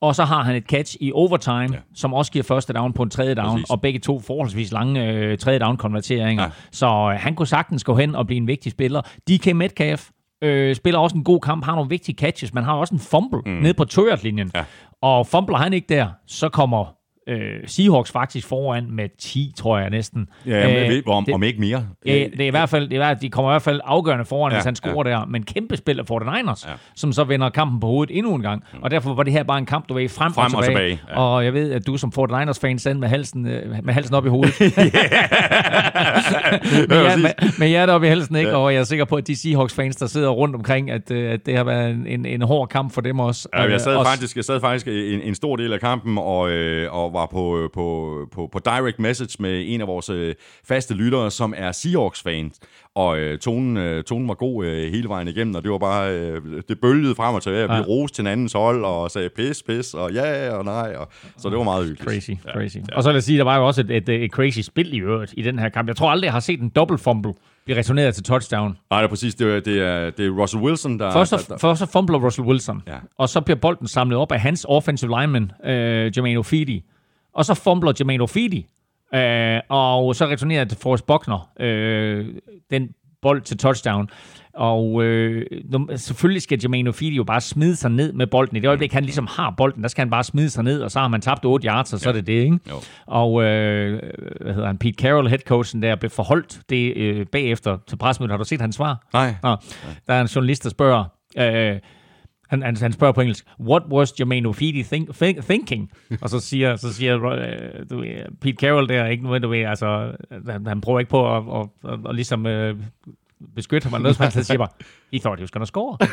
Og så har han et catch i overtime, ja. som også giver første down på en tredje down, Præcis. og begge to forholdsvis lange øh, tredje down konverteringer. Ja. Så øh, han kunne sagtens gå hen og blive en vigtig spiller. DK Metcalf øh, spiller også en god kamp, har nogle vigtige catches, men har også en fumble mm. nede på linjen Ja. Og fumbler han ikke der, så kommer øh, Seahawks faktisk foran med 10, tror jeg næsten. Ja, Øh, øh, om, det- om ikke mere. Ja, det er i hvert fald, det er, de kommer i hvert fald afgørende foran, Ja, hvis han scorer ja. der. Men kæmpe spil af 49ers, Ja. som så vender kampen på hovedet endnu en gang. Og derfor var det her bare en kamp, du ved, frem, Frem og og tilbage. tilbage, ja. Og jeg ved, at du som 49ers-fan sendte med halsen, øh, med halsen op i hovedet. med, jer, med, med hjertet op i halsen, ikke? Ja. Og jeg er sikker på, at de Seahawks-fans, der sidder rundt omkring, at, øh, at det har været en, en, en hård kamp for dem også. Ja, jeg sad også- faktisk, jeg sad faktisk en, en stor del af kampen og, øh, og var på, på, på, på direct message med en af vores øh, faste lyttere, som er Seahawks-fan. Og øh, tonen, øh, tonen var god øh, hele vejen igennem, og det var bare, øh, det bølgede frem og tilbage, og vi Ja. roste til hinandens hold, og sagde pis, pis, og ja, og nej, og, så det var meget hyggeligt. Crazy, Ja, crazy. Ja. Og så vil jeg sige, der var jo også et, et, et crazy spil i øvrigt i den her kamp. Jeg tror aldrig, jeg har set en double fumble blive returneret til touchdown. Nej, det er præcis, det er, det er, det er Russell Wilson, der... Først der, så, først så fumbler Russell Wilson, Ja. og så bliver bolden samlet op af hans offensive lineman, øh, Jermaine Ofidi. Og så fumbler Jermaine Ofidi, øh, og så returnerer det Forrest Buckner øh, den bold til touchdown. Og øh, selvfølgelig skal Jermaine Ofidi jo bare smide sig ned med bolden. I det øjeblik, han ligesom har bolden, der skal han bare smide sig ned, og så har man tabt 8 yards, og så er det det, ikke? Jo. Og øh, hvad hedder han, Pete Carroll, headcoachen der, blev forholdt det øh, bagefter til pressemødet. Har du set hans svar? Nej. Nå, der er en journalist, der spørger, øh, han, han, han spørger på engelsk, what was Jermaine Ofidi think, think, thinking? Og så siger, så siger øh, du, Pete Carroll der, ikke noget, du ved, altså, han, han prøver ikke på at, at, at, at ligesom øh, beskytte ham, eller noget, som han siger bare, he thought he was gonna score.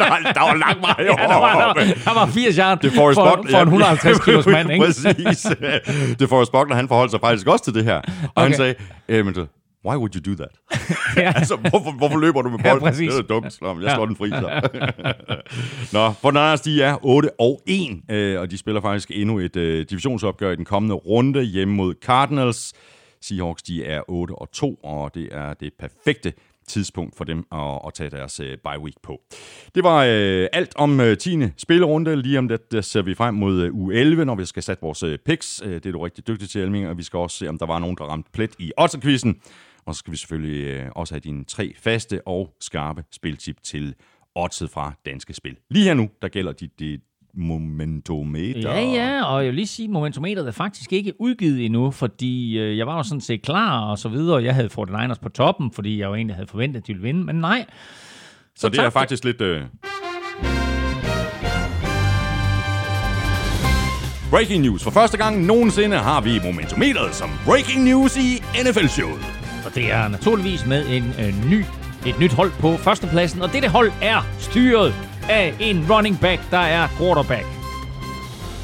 der, var, der var langt vej ja, der, var, der, var, der var 80 yards Det for, Buckner. for en 150 kilos mand, ikke? Præcis. Det Forrest Buckner, han forholdt sig faktisk også til det her. Og okay. han sagde, men, why would you do that? Ja. altså, hvorfor, hvorfor løber du med Ja, bolden? præcis. det er dumt. Nå, jeg Ja. slår den fri, så. Nå, for Niners, de er 8 og 1, øh, og de spiller faktisk endnu et øh, divisionsopgør i den kommende runde hjemme mod Cardinals. Seahawks, de er 8 og 2, og det er det perfekte tidspunkt for dem at, at tage deres øh, bye week på. Det var øh, alt om øh, 10. spillerunde. Lige om det, der ser vi frem mod øh, uge 11, når vi skal sætte vores øh, picks. Øh, det er du rigtig dygtig til, Elming, og vi skal også se, om der var nogen, der ramte plet i Otterquizzen. Og så skal vi selvfølgelig øh, også have dine tre faste og skarpe spiltip til oddset fra Danske Spil. Lige her nu, der gælder dit, dit momentometer. Ja, ja, og jeg vil lige sige, at momentometeret er faktisk ikke udgivet endnu, fordi øh, jeg var jo sådan set klar og så videre. Jeg havde 49ers på toppen, fordi jeg jo egentlig havde forventet, at de ville vinde, men nej. Så det er tak faktisk lidt... Øh... Breaking news. For første gang nogensinde har vi momentometeret som breaking news i NFL-showet. Og det er naturligvis med en øh, ny, et nyt hold på førstepladsen, og dette hold er styret af en running back, der er quarterback.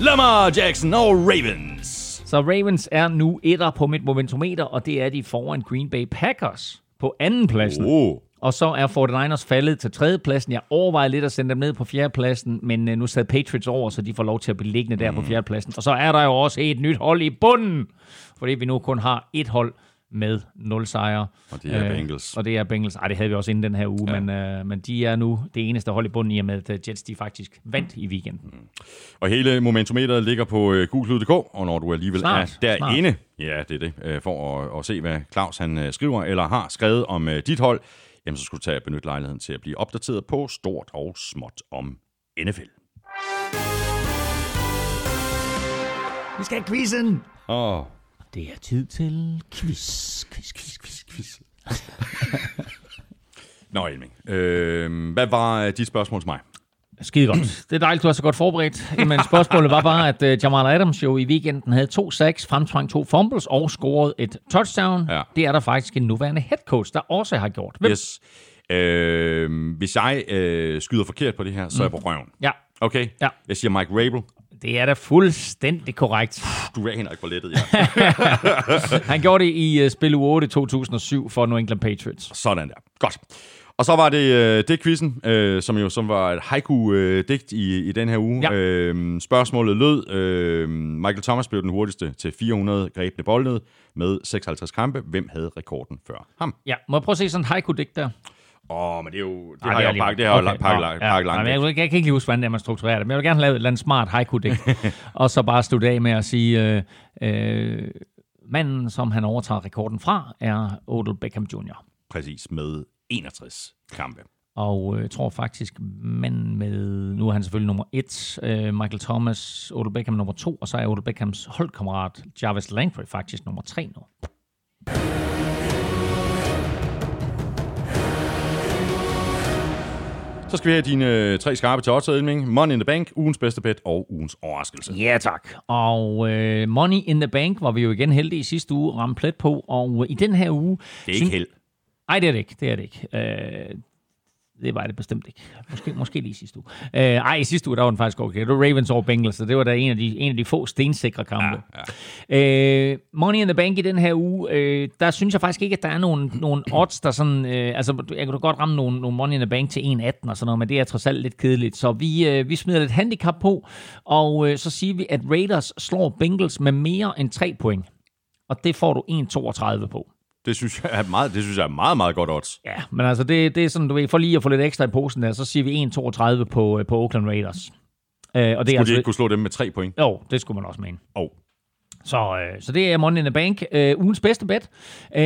Lamar Jackson og Ravens. Så Ravens er nu etter på mit momentometer, og det er de foran Green Bay Packers på anden pladsen. Oh. Og så er 49ers faldet til tredjepladsen. Jeg overvejer lidt at sende dem ned på fjerdepladsen, men øh, nu sad Patriots over, så de får lov til at blive liggende der mm. på fjerdepladsen. Og så er der jo også et nyt hold i bunden, fordi vi nu kun har et hold med 0 sejre. Og det er Bengals. Og det er Bengals. Ej, det havde vi også inden den her uge, ja. men, øh, men de er nu det eneste hold i bunden i og med, at øh, Jets de faktisk vandt i weekenden. Og hele momentometeret ligger på øh, google.dk, og når du alligevel Snart, er derinde, ja, det er det, øh, for at, at se, hvad Claus han øh, skriver eller har skrevet om øh, dit hold, jamen så skulle du tage benytte lejligheden til at blive opdateret på stort og småt om NFL. Vi skal have quizzen! Åh, Det er tid til quiz, quiz, quiz, quiz, quiz. Nå, Elming. Øh, hvad var øh, dit spørgsmål til mig? Skide godt. Det er dejligt, du er så godt forberedt. Men spørgsmålet var bare, at uh, Jamal Adams jo i weekenden havde to sacks, fremtvang to fumbles og scorede et touchdown. Ja. Det er der faktisk en nuværende head coach, der også har gjort. Hvem? Yes. Øh, hvis jeg øh, skyder forkert på det her, så er jeg på røven. Ja, Okay? Ja. Jeg siger Mike Rabel. Det er da fuldstændig korrekt. Du er Henrik for lettet, ja. Han gjorde det i uh, spil uge 8 i 2007 for New England Patriots. Sådan der. Godt. Og så var det, øh, det quizzen, øh, som jo som var et haiku-digt i, i den her uge. Ja. Øh, spørgsmålet lød, øh, Michael Thomas blev den hurtigste til 400 grebne boldned med 56 kampe. Hvem havde rekorden før ham? Ja, må jeg prøve at se sådan et haiku-digt der? Åh, men det er jo, det Ej, har jeg lige- jo pakket, det har jeg jo Okay, pakket, nå, pakket, ja. pakket Nej, langt jeg, jeg, jeg kan ikke huske, hvordan det man strukturerer det, men jeg vil gerne lavet et eller andet smart haiku-digt. og så bare slutte af med at sige, øh, øh, manden, som han overtager rekorden fra, er Odell Beckham Jr. Præcis, med 61 kampe. Og øh, jeg tror faktisk, manden med, nu er han selvfølgelig nummer et, øh, Michael Thomas, Odell Beckham nummer to, og så er Odell Beckhams holdkammerat Jarvis Landry faktisk nummer tre nu. Så skal vi have dine øh, tre skarpe til odds. Money in the Bank, ugens bedste bet og ugens overraskelse. Ja, tak. Og øh, Money in the Bank var vi jo igen heldige i sidste uge, ramme plet på, og øh, i den her uge... Det er ikke held. Nej, det er det ikke. Det er det ikke. Øh, det var det bestemt ikke. Måske, måske lige sidste uge. Øh, ej, sidste uge, der var den faktisk okay. Det var Ravens over Bengals, så det var da en af de, en af de få stensikre kampe. Ja, ja. Øh, Money in the Bank i den her uge, øh, der synes jeg faktisk ikke, at der er nogen, nogen odds, der sådan... Øh, altså, jeg kunne da godt ramme nogle, nogle Money in the Bank til 1,18 og sådan noget, men det er trods alt lidt kedeligt. Så vi, øh, vi smider lidt handicap på, og øh, så siger vi, at Raiders slår Bengals med mere end 3 point. Og det får du 1,32 på. Det synes jeg er meget, det synes jeg er meget, meget godt odds. Ja, men altså, det, det er sådan, du ved, for lige at få lidt ekstra i posen der, så siger vi 1,32 på, øh, på Oakland Raiders. Øh, og det er Skulle altså, de ikke kunne slå dem med tre point? Jo, det skulle man også mene. Oh. Så, øh, så det er Money in the Bank. Øh, ugens bedste bet. Øh,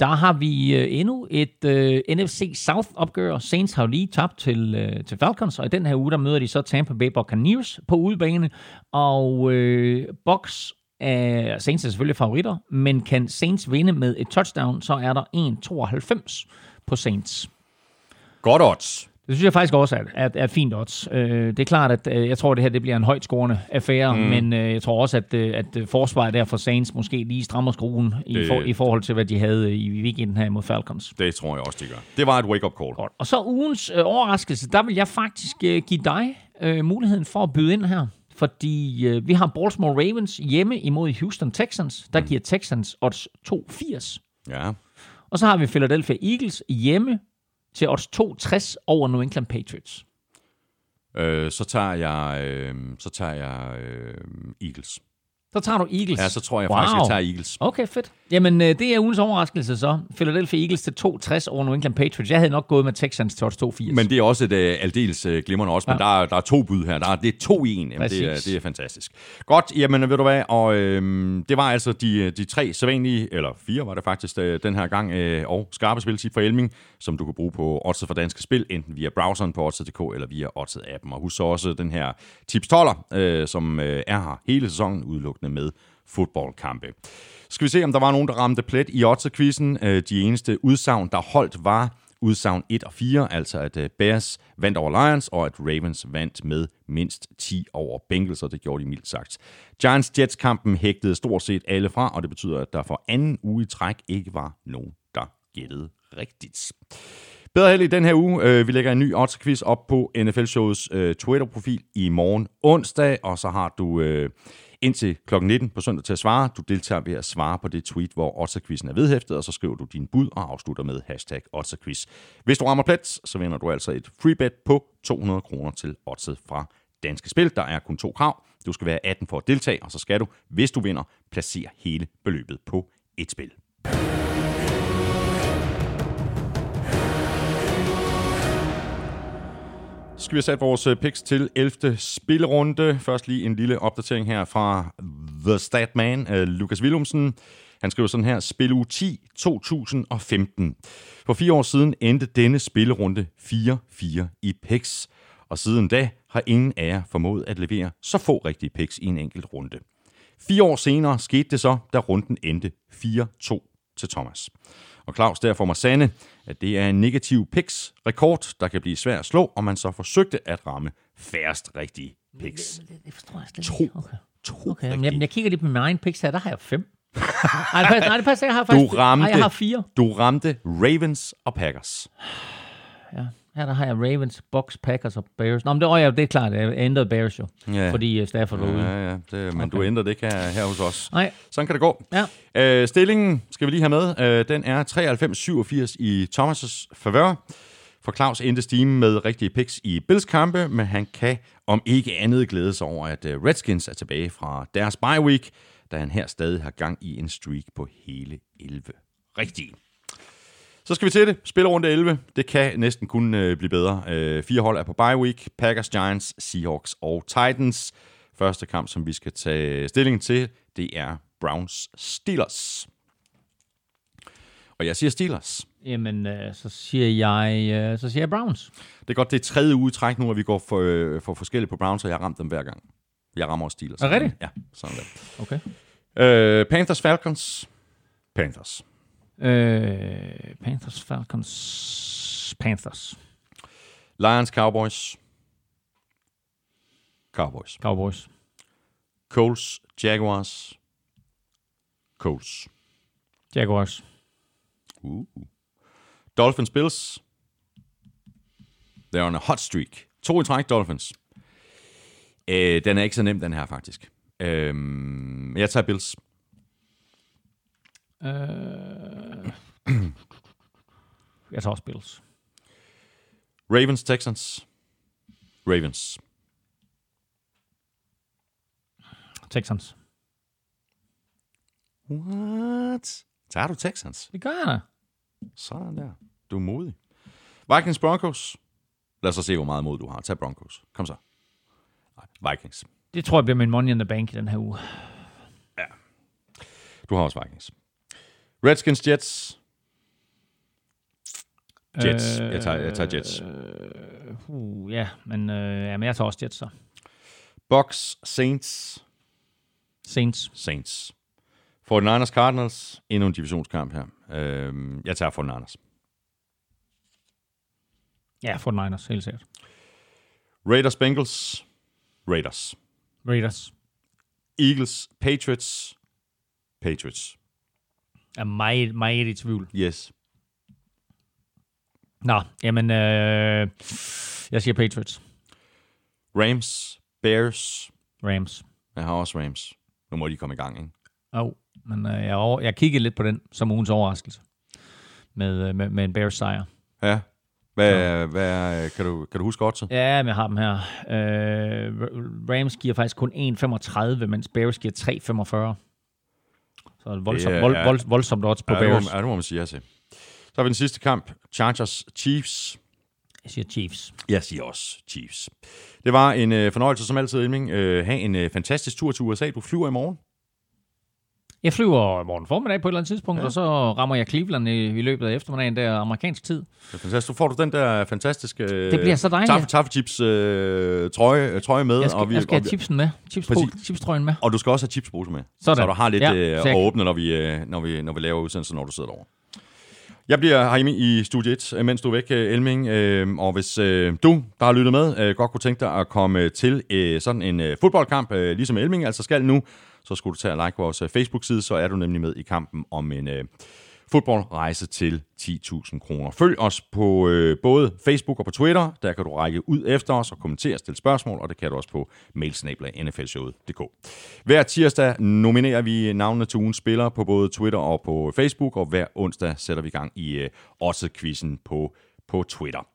der har vi øh, endnu et øh, NFC South-opgør. Saints har jo lige tabt til, øh, til Falcons, og i den her uge, der møder de så Tampa Bay Buccaneers på udebane. Og øh, Bucks er Saints er selvfølgelig favoritter, men kan Saints vinde med et touchdown, så er der 1,92 på Saints. Godt odds. Det synes jeg faktisk også er, er, er fint odds. Øh, det er klart, at øh, jeg tror, at det her det bliver en højt scorende affære, mm. men øh, jeg tror også, at, øh, at øh, forsvaret der for Saints måske lige strammer skruen i, Det- for, i forhold til, hvad de havde i weekenden her mod Falcons. Det tror jeg også, de gør. Det var et wake-up call. Godt. Og så ugens øh, overraskelse, der vil jeg faktisk øh, give dig øh, muligheden for at byde ind her. Fordi øh, vi har Baltimore Ravens hjemme imod Houston Texans. Der giver Texans odds 2,80. Ja. Og så har vi Philadelphia Eagles hjemme til odds 2,60 over New England Patriots. Øh, så tager jeg, øh, så tager jeg øh, Eagles. Så tager du Eagles. Ja, så tror jeg wow. faktisk, jeg tager Eagles. Okay, fedt. Jamen, øh, det er ugens overraskelse så. Philadelphia Eagles til 2,60 over New England Patriots. Jeg havde nok gået med Texans til odds 2,80. Men det er også et uh, aldeles uh, glimrende også, men Ja. der, er- der er to bud her. Der er, det er to i en. Jamen, det, er, det er fantastisk. Godt, jamen ved du hvad, og øhm, det var altså de, de tre sædvanlige, eller fire var det faktisk øh, den her gang, øh, og skarpe spiltip for Elming, som du kan bruge på Oddset for Danske Spil, enten via browseren på Oddset.dk eller via Oddset-appen. Og husk så også den her tips 12 øh, som øh, er her hele sæsonen, udelukkende med fodboldkampe. Skal vi se, om der var nogen, der ramte plet i Oddset-quizzen. Øh, de eneste udsagn, der holdt, var udsagn 1 og 4, altså at øh, Bears vandt over Lions, og at Ravens vandt med mindst 10 over Bengals, og det gjorde de mildt sagt. Giants-Jets-kampen hægtede stort set alle fra, og det betyder, at der for anden uge i træk ikke var nogen, der gættede rigtigt. Bedre held i den her uge. Øh, vi lægger en ny odds-quiz op på NFL-shows Twitter-profil i morgen onsdag, og så har du indtil kl. 19 på søndag til at svare. Du deltager ved at svare på det tweet, hvor odds-quizzen er vedhæftet, og så skriver du din bud og afslutter med hashtag Otterquiz. Hvis du rammer plet, så vinder du altså et free bet på 200 kroner til oddset fra Danske Spil. Der er kun to krav. Du skal være 18 for at deltage, og så skal du, hvis du vinder, placere hele beløbet på et spil. Skal vi have sat vores øh, picks til 11. spillerunde. Først lige en lille opdatering her fra The Statman, øh, Lukas Willumsen. Han skriver sådan her, spil u 10 2015. For fire år siden endte denne spillerunde 4-4 i picks. Og siden da har ingen af jer formået at levere så få rigtige picks i en enkelt runde. Fire år senere skete det så, da runden endte 4-2 til Thomas. Og Claus derfor må sande, at det er en negativ picks rekord, der kan blive svær at slå, og man så forsøgte at ramme færrest rigtige picks. Det forstår jeg slet To. ikke. Okay. To Okay, men jeg kigger lige på min egen picks her, der har jeg fem. nej, det passer, nej, det passer, jeg har faktisk... Du ramte, Nej, jeg har fire. du ramte Ravens og Packers. ja. Her der har jeg Ravens, Bucks, Packers og Bears. Nå, men det, oh, ja, det er klart, jeg ændrede Bears jo, Ja. fordi uh, Stafford var ude. Ja, ja, det, men okay. Du ændrer det ikke her, her hos os. Nej, Sådan kan det gå. ja. Øh, stillingen skal vi lige have med. Øh, den er 93-87 i Thomas' favør. For Claus endte Steam med rigtige picks i Bills kampe, men han kan om ikke andet glæde sig over, at øh, Redskins er tilbage fra deres bye week, da han her stadig har gang i en streak på hele 11 rigtige. Så skal vi til det. Spillerunde 11. Det kan næsten kun øh, blive bedre. Øh, fire hold er på bye week. Packers, Giants, Seahawks og Titans. Første kamp, som vi skal tage stilling til, det er Browns Steelers. Og jeg siger Steelers. Jamen, øh, så siger jeg, øh, så siger jeg Browns. Det er godt, det er tredje uge træk nu, at vi går for, øh, for forskelligt på Browns, og jeg har ramt dem hver gang. Jeg rammer også Steelers. Er rigtigt? Ja, sådan der. Okay. Øh, Panthers, Falcons. Panthers. Øh, Panthers, Falcons, Panthers, Lions, Cowboys. Cowboys. Cowboys, Colts, Jaguars. Colts. Jaguars, Uh. Dolphins, Bills. They're on a hot streak. To i træk, Dolphins. Øh, den er ikke så nem, den her, faktisk. Øhm, jeg tager Bills. Øh, jeg tager også Bills. Ravens, Texans. Ravens. Texans. What? Tager du Texans? Det gør jeg da. Sådan der. Du er modig. Vikings, Broncos. Lad os så se, hvor meget mod du har. Tag Broncos. Kom så. Nej, Vikings. Det tror jeg bliver min money in the bank i den her uge. Du har også Vikings. Redskins, Jets. Jets. Jeg tager, jeg tager Jets. Uh, ja, men, øh, ja, men jeg tager også Jets så. Bucks, Saints. Saints. Saints. 49ers, Cardinals. Endnu en divisionskamp her. Øhm, jeg tager 49ers. Ja, for Niners, helt sikkert. Raiders, Bengals. Raiders. Raiders. Eagles, Patriots. Patriots. Er meget, meget i tvivl. Yes. Nå, jamen, øh, jeg siger Patriots. Rams, Bears. Rams. Jeg har også Rams. Nu må de komme i gang, ikke? Oh, men øh, jeg, over, jeg kiggede lidt på den som ugens overraskelse. Med, øh, med, med en Bears sejr. Ja. Hvad, hvad, kan, du, kan du huske oddset? Ja, men jeg har dem her. Øh, Rams giver faktisk kun 1,35, mens Bears giver 3,45. Så et voldsomt, Det er- vold, vold, voldsomt odds på Bears. ja, det må man sige ja til. Så har vi den sidste kamp. Chargers, Chiefs. Jeg siger Chiefs. Jeg siger også Chiefs. Det var en øh, fornøjelse som altid, Elming. Øh, have en øh, fantastisk tur til USA. Du flyver i morgen. Jeg flyver morgen formiddag på et eller andet tidspunkt, ja. og så rammer jeg Cleveland i, i løbet af eftermiddagen, der amerikansk tid. Det er fantastisk. Du får du den der fantastiske Det bliver så dejligt. Taffe, taffe chips øh, trøje, øh, trøje med. Jeg skal, og, vi, jeg skal og, have chipsen med. Chips chipstrøjen med. og du skal også have chipspose med. Sådan. Så du har lidt Ja, øh, så at åbne, når vi, øh, når, vi, når vi laver udsendelser, når du sidder derovre. Jeg bliver herhjemme i Studie 1, øh, mens du er væk, øh, Elming. Og hvis du, der har lyttet med, godt kunne tænke dig at komme til sådan en fodboldkamp, ligesom Elming altså skal nu, så skulle du tage og like vores øh, Facebook-side, så er du nemlig med i kampen om en øh, fodboldrejse til 10.000 kroner. Følg os på øh, både Facebook og på Twitter. Der kan du række ud efter os og kommentere og stille spørgsmål, og det kan du også på mailsnabla.nflshowet.dk. Hver tirsdag nominerer vi navnene til ugens spillere på både Twitter og på Facebook, og hver onsdag sætter vi gang i øh, også quizzen på på Twitter.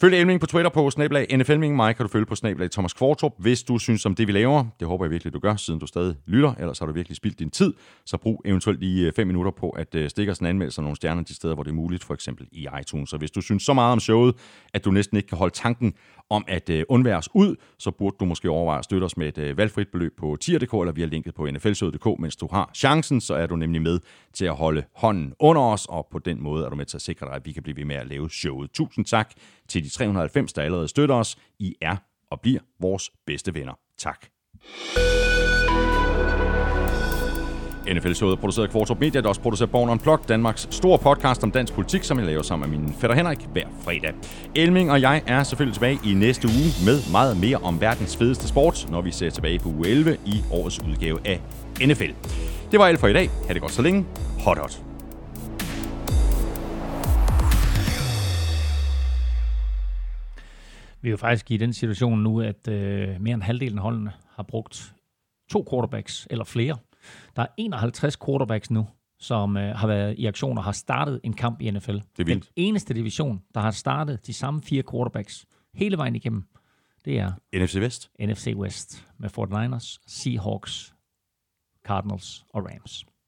Følg Elming på Twitter på snablag NFLming. Mig kan du følge på snablag Thomas Kvartrup. Hvis du synes om det, vi laver, det håber jeg virkelig, du gør, siden du stadig lytter, ellers har du virkelig spildt din tid, så brug eventuelt lige øh, 5 minutter på at øh, stikke os en anmeldelse af nogle stjerner de steder, hvor det er muligt, for eksempel i iTunes. Så hvis du synes så meget om showet, at du næsten ikke kan holde tanken om at øh, undvære os ud, så burde du måske overveje at støtte os med et valgfrit beløb på tier.dk eller via linket på nflshowet.dk, mens du har chancen, så er du nemlig med til at holde hånden under os, og på den måde er du med til at sikre dig, at vi kan blive ved med at lave showet. Tusind tak til de 390, der allerede støtter os. I er og bliver vores bedste venner. Tak. NFL-showet er produceret af Kvartrup Media, der også producerer Born Unplugged, Danmarks store podcast om dansk politik, som jeg laver sammen med min fætter Henrik hver fredag. Elming og jeg er selvfølgelig tilbage i næste uge med meget mere om verdens fedeste sport, når vi ser tilbage på uge 11 i årets udgave af NFL. Det var alt for i dag. Ha' det godt så længe. Hot hot. Vi er jo faktisk i den situation nu, at øh, mere end halvdelen af holdene har brugt to quarterbacks eller flere. Der er 51 quarterbacks nu, som øh, har været i aktion og har startet en kamp i NFL. Det er vildt. Den eneste division, der har startet de samme fire quarterbacks hele vejen igennem, det er NFC Vest. NFC West med 49ers, Seahawks, Cardinals og Rams.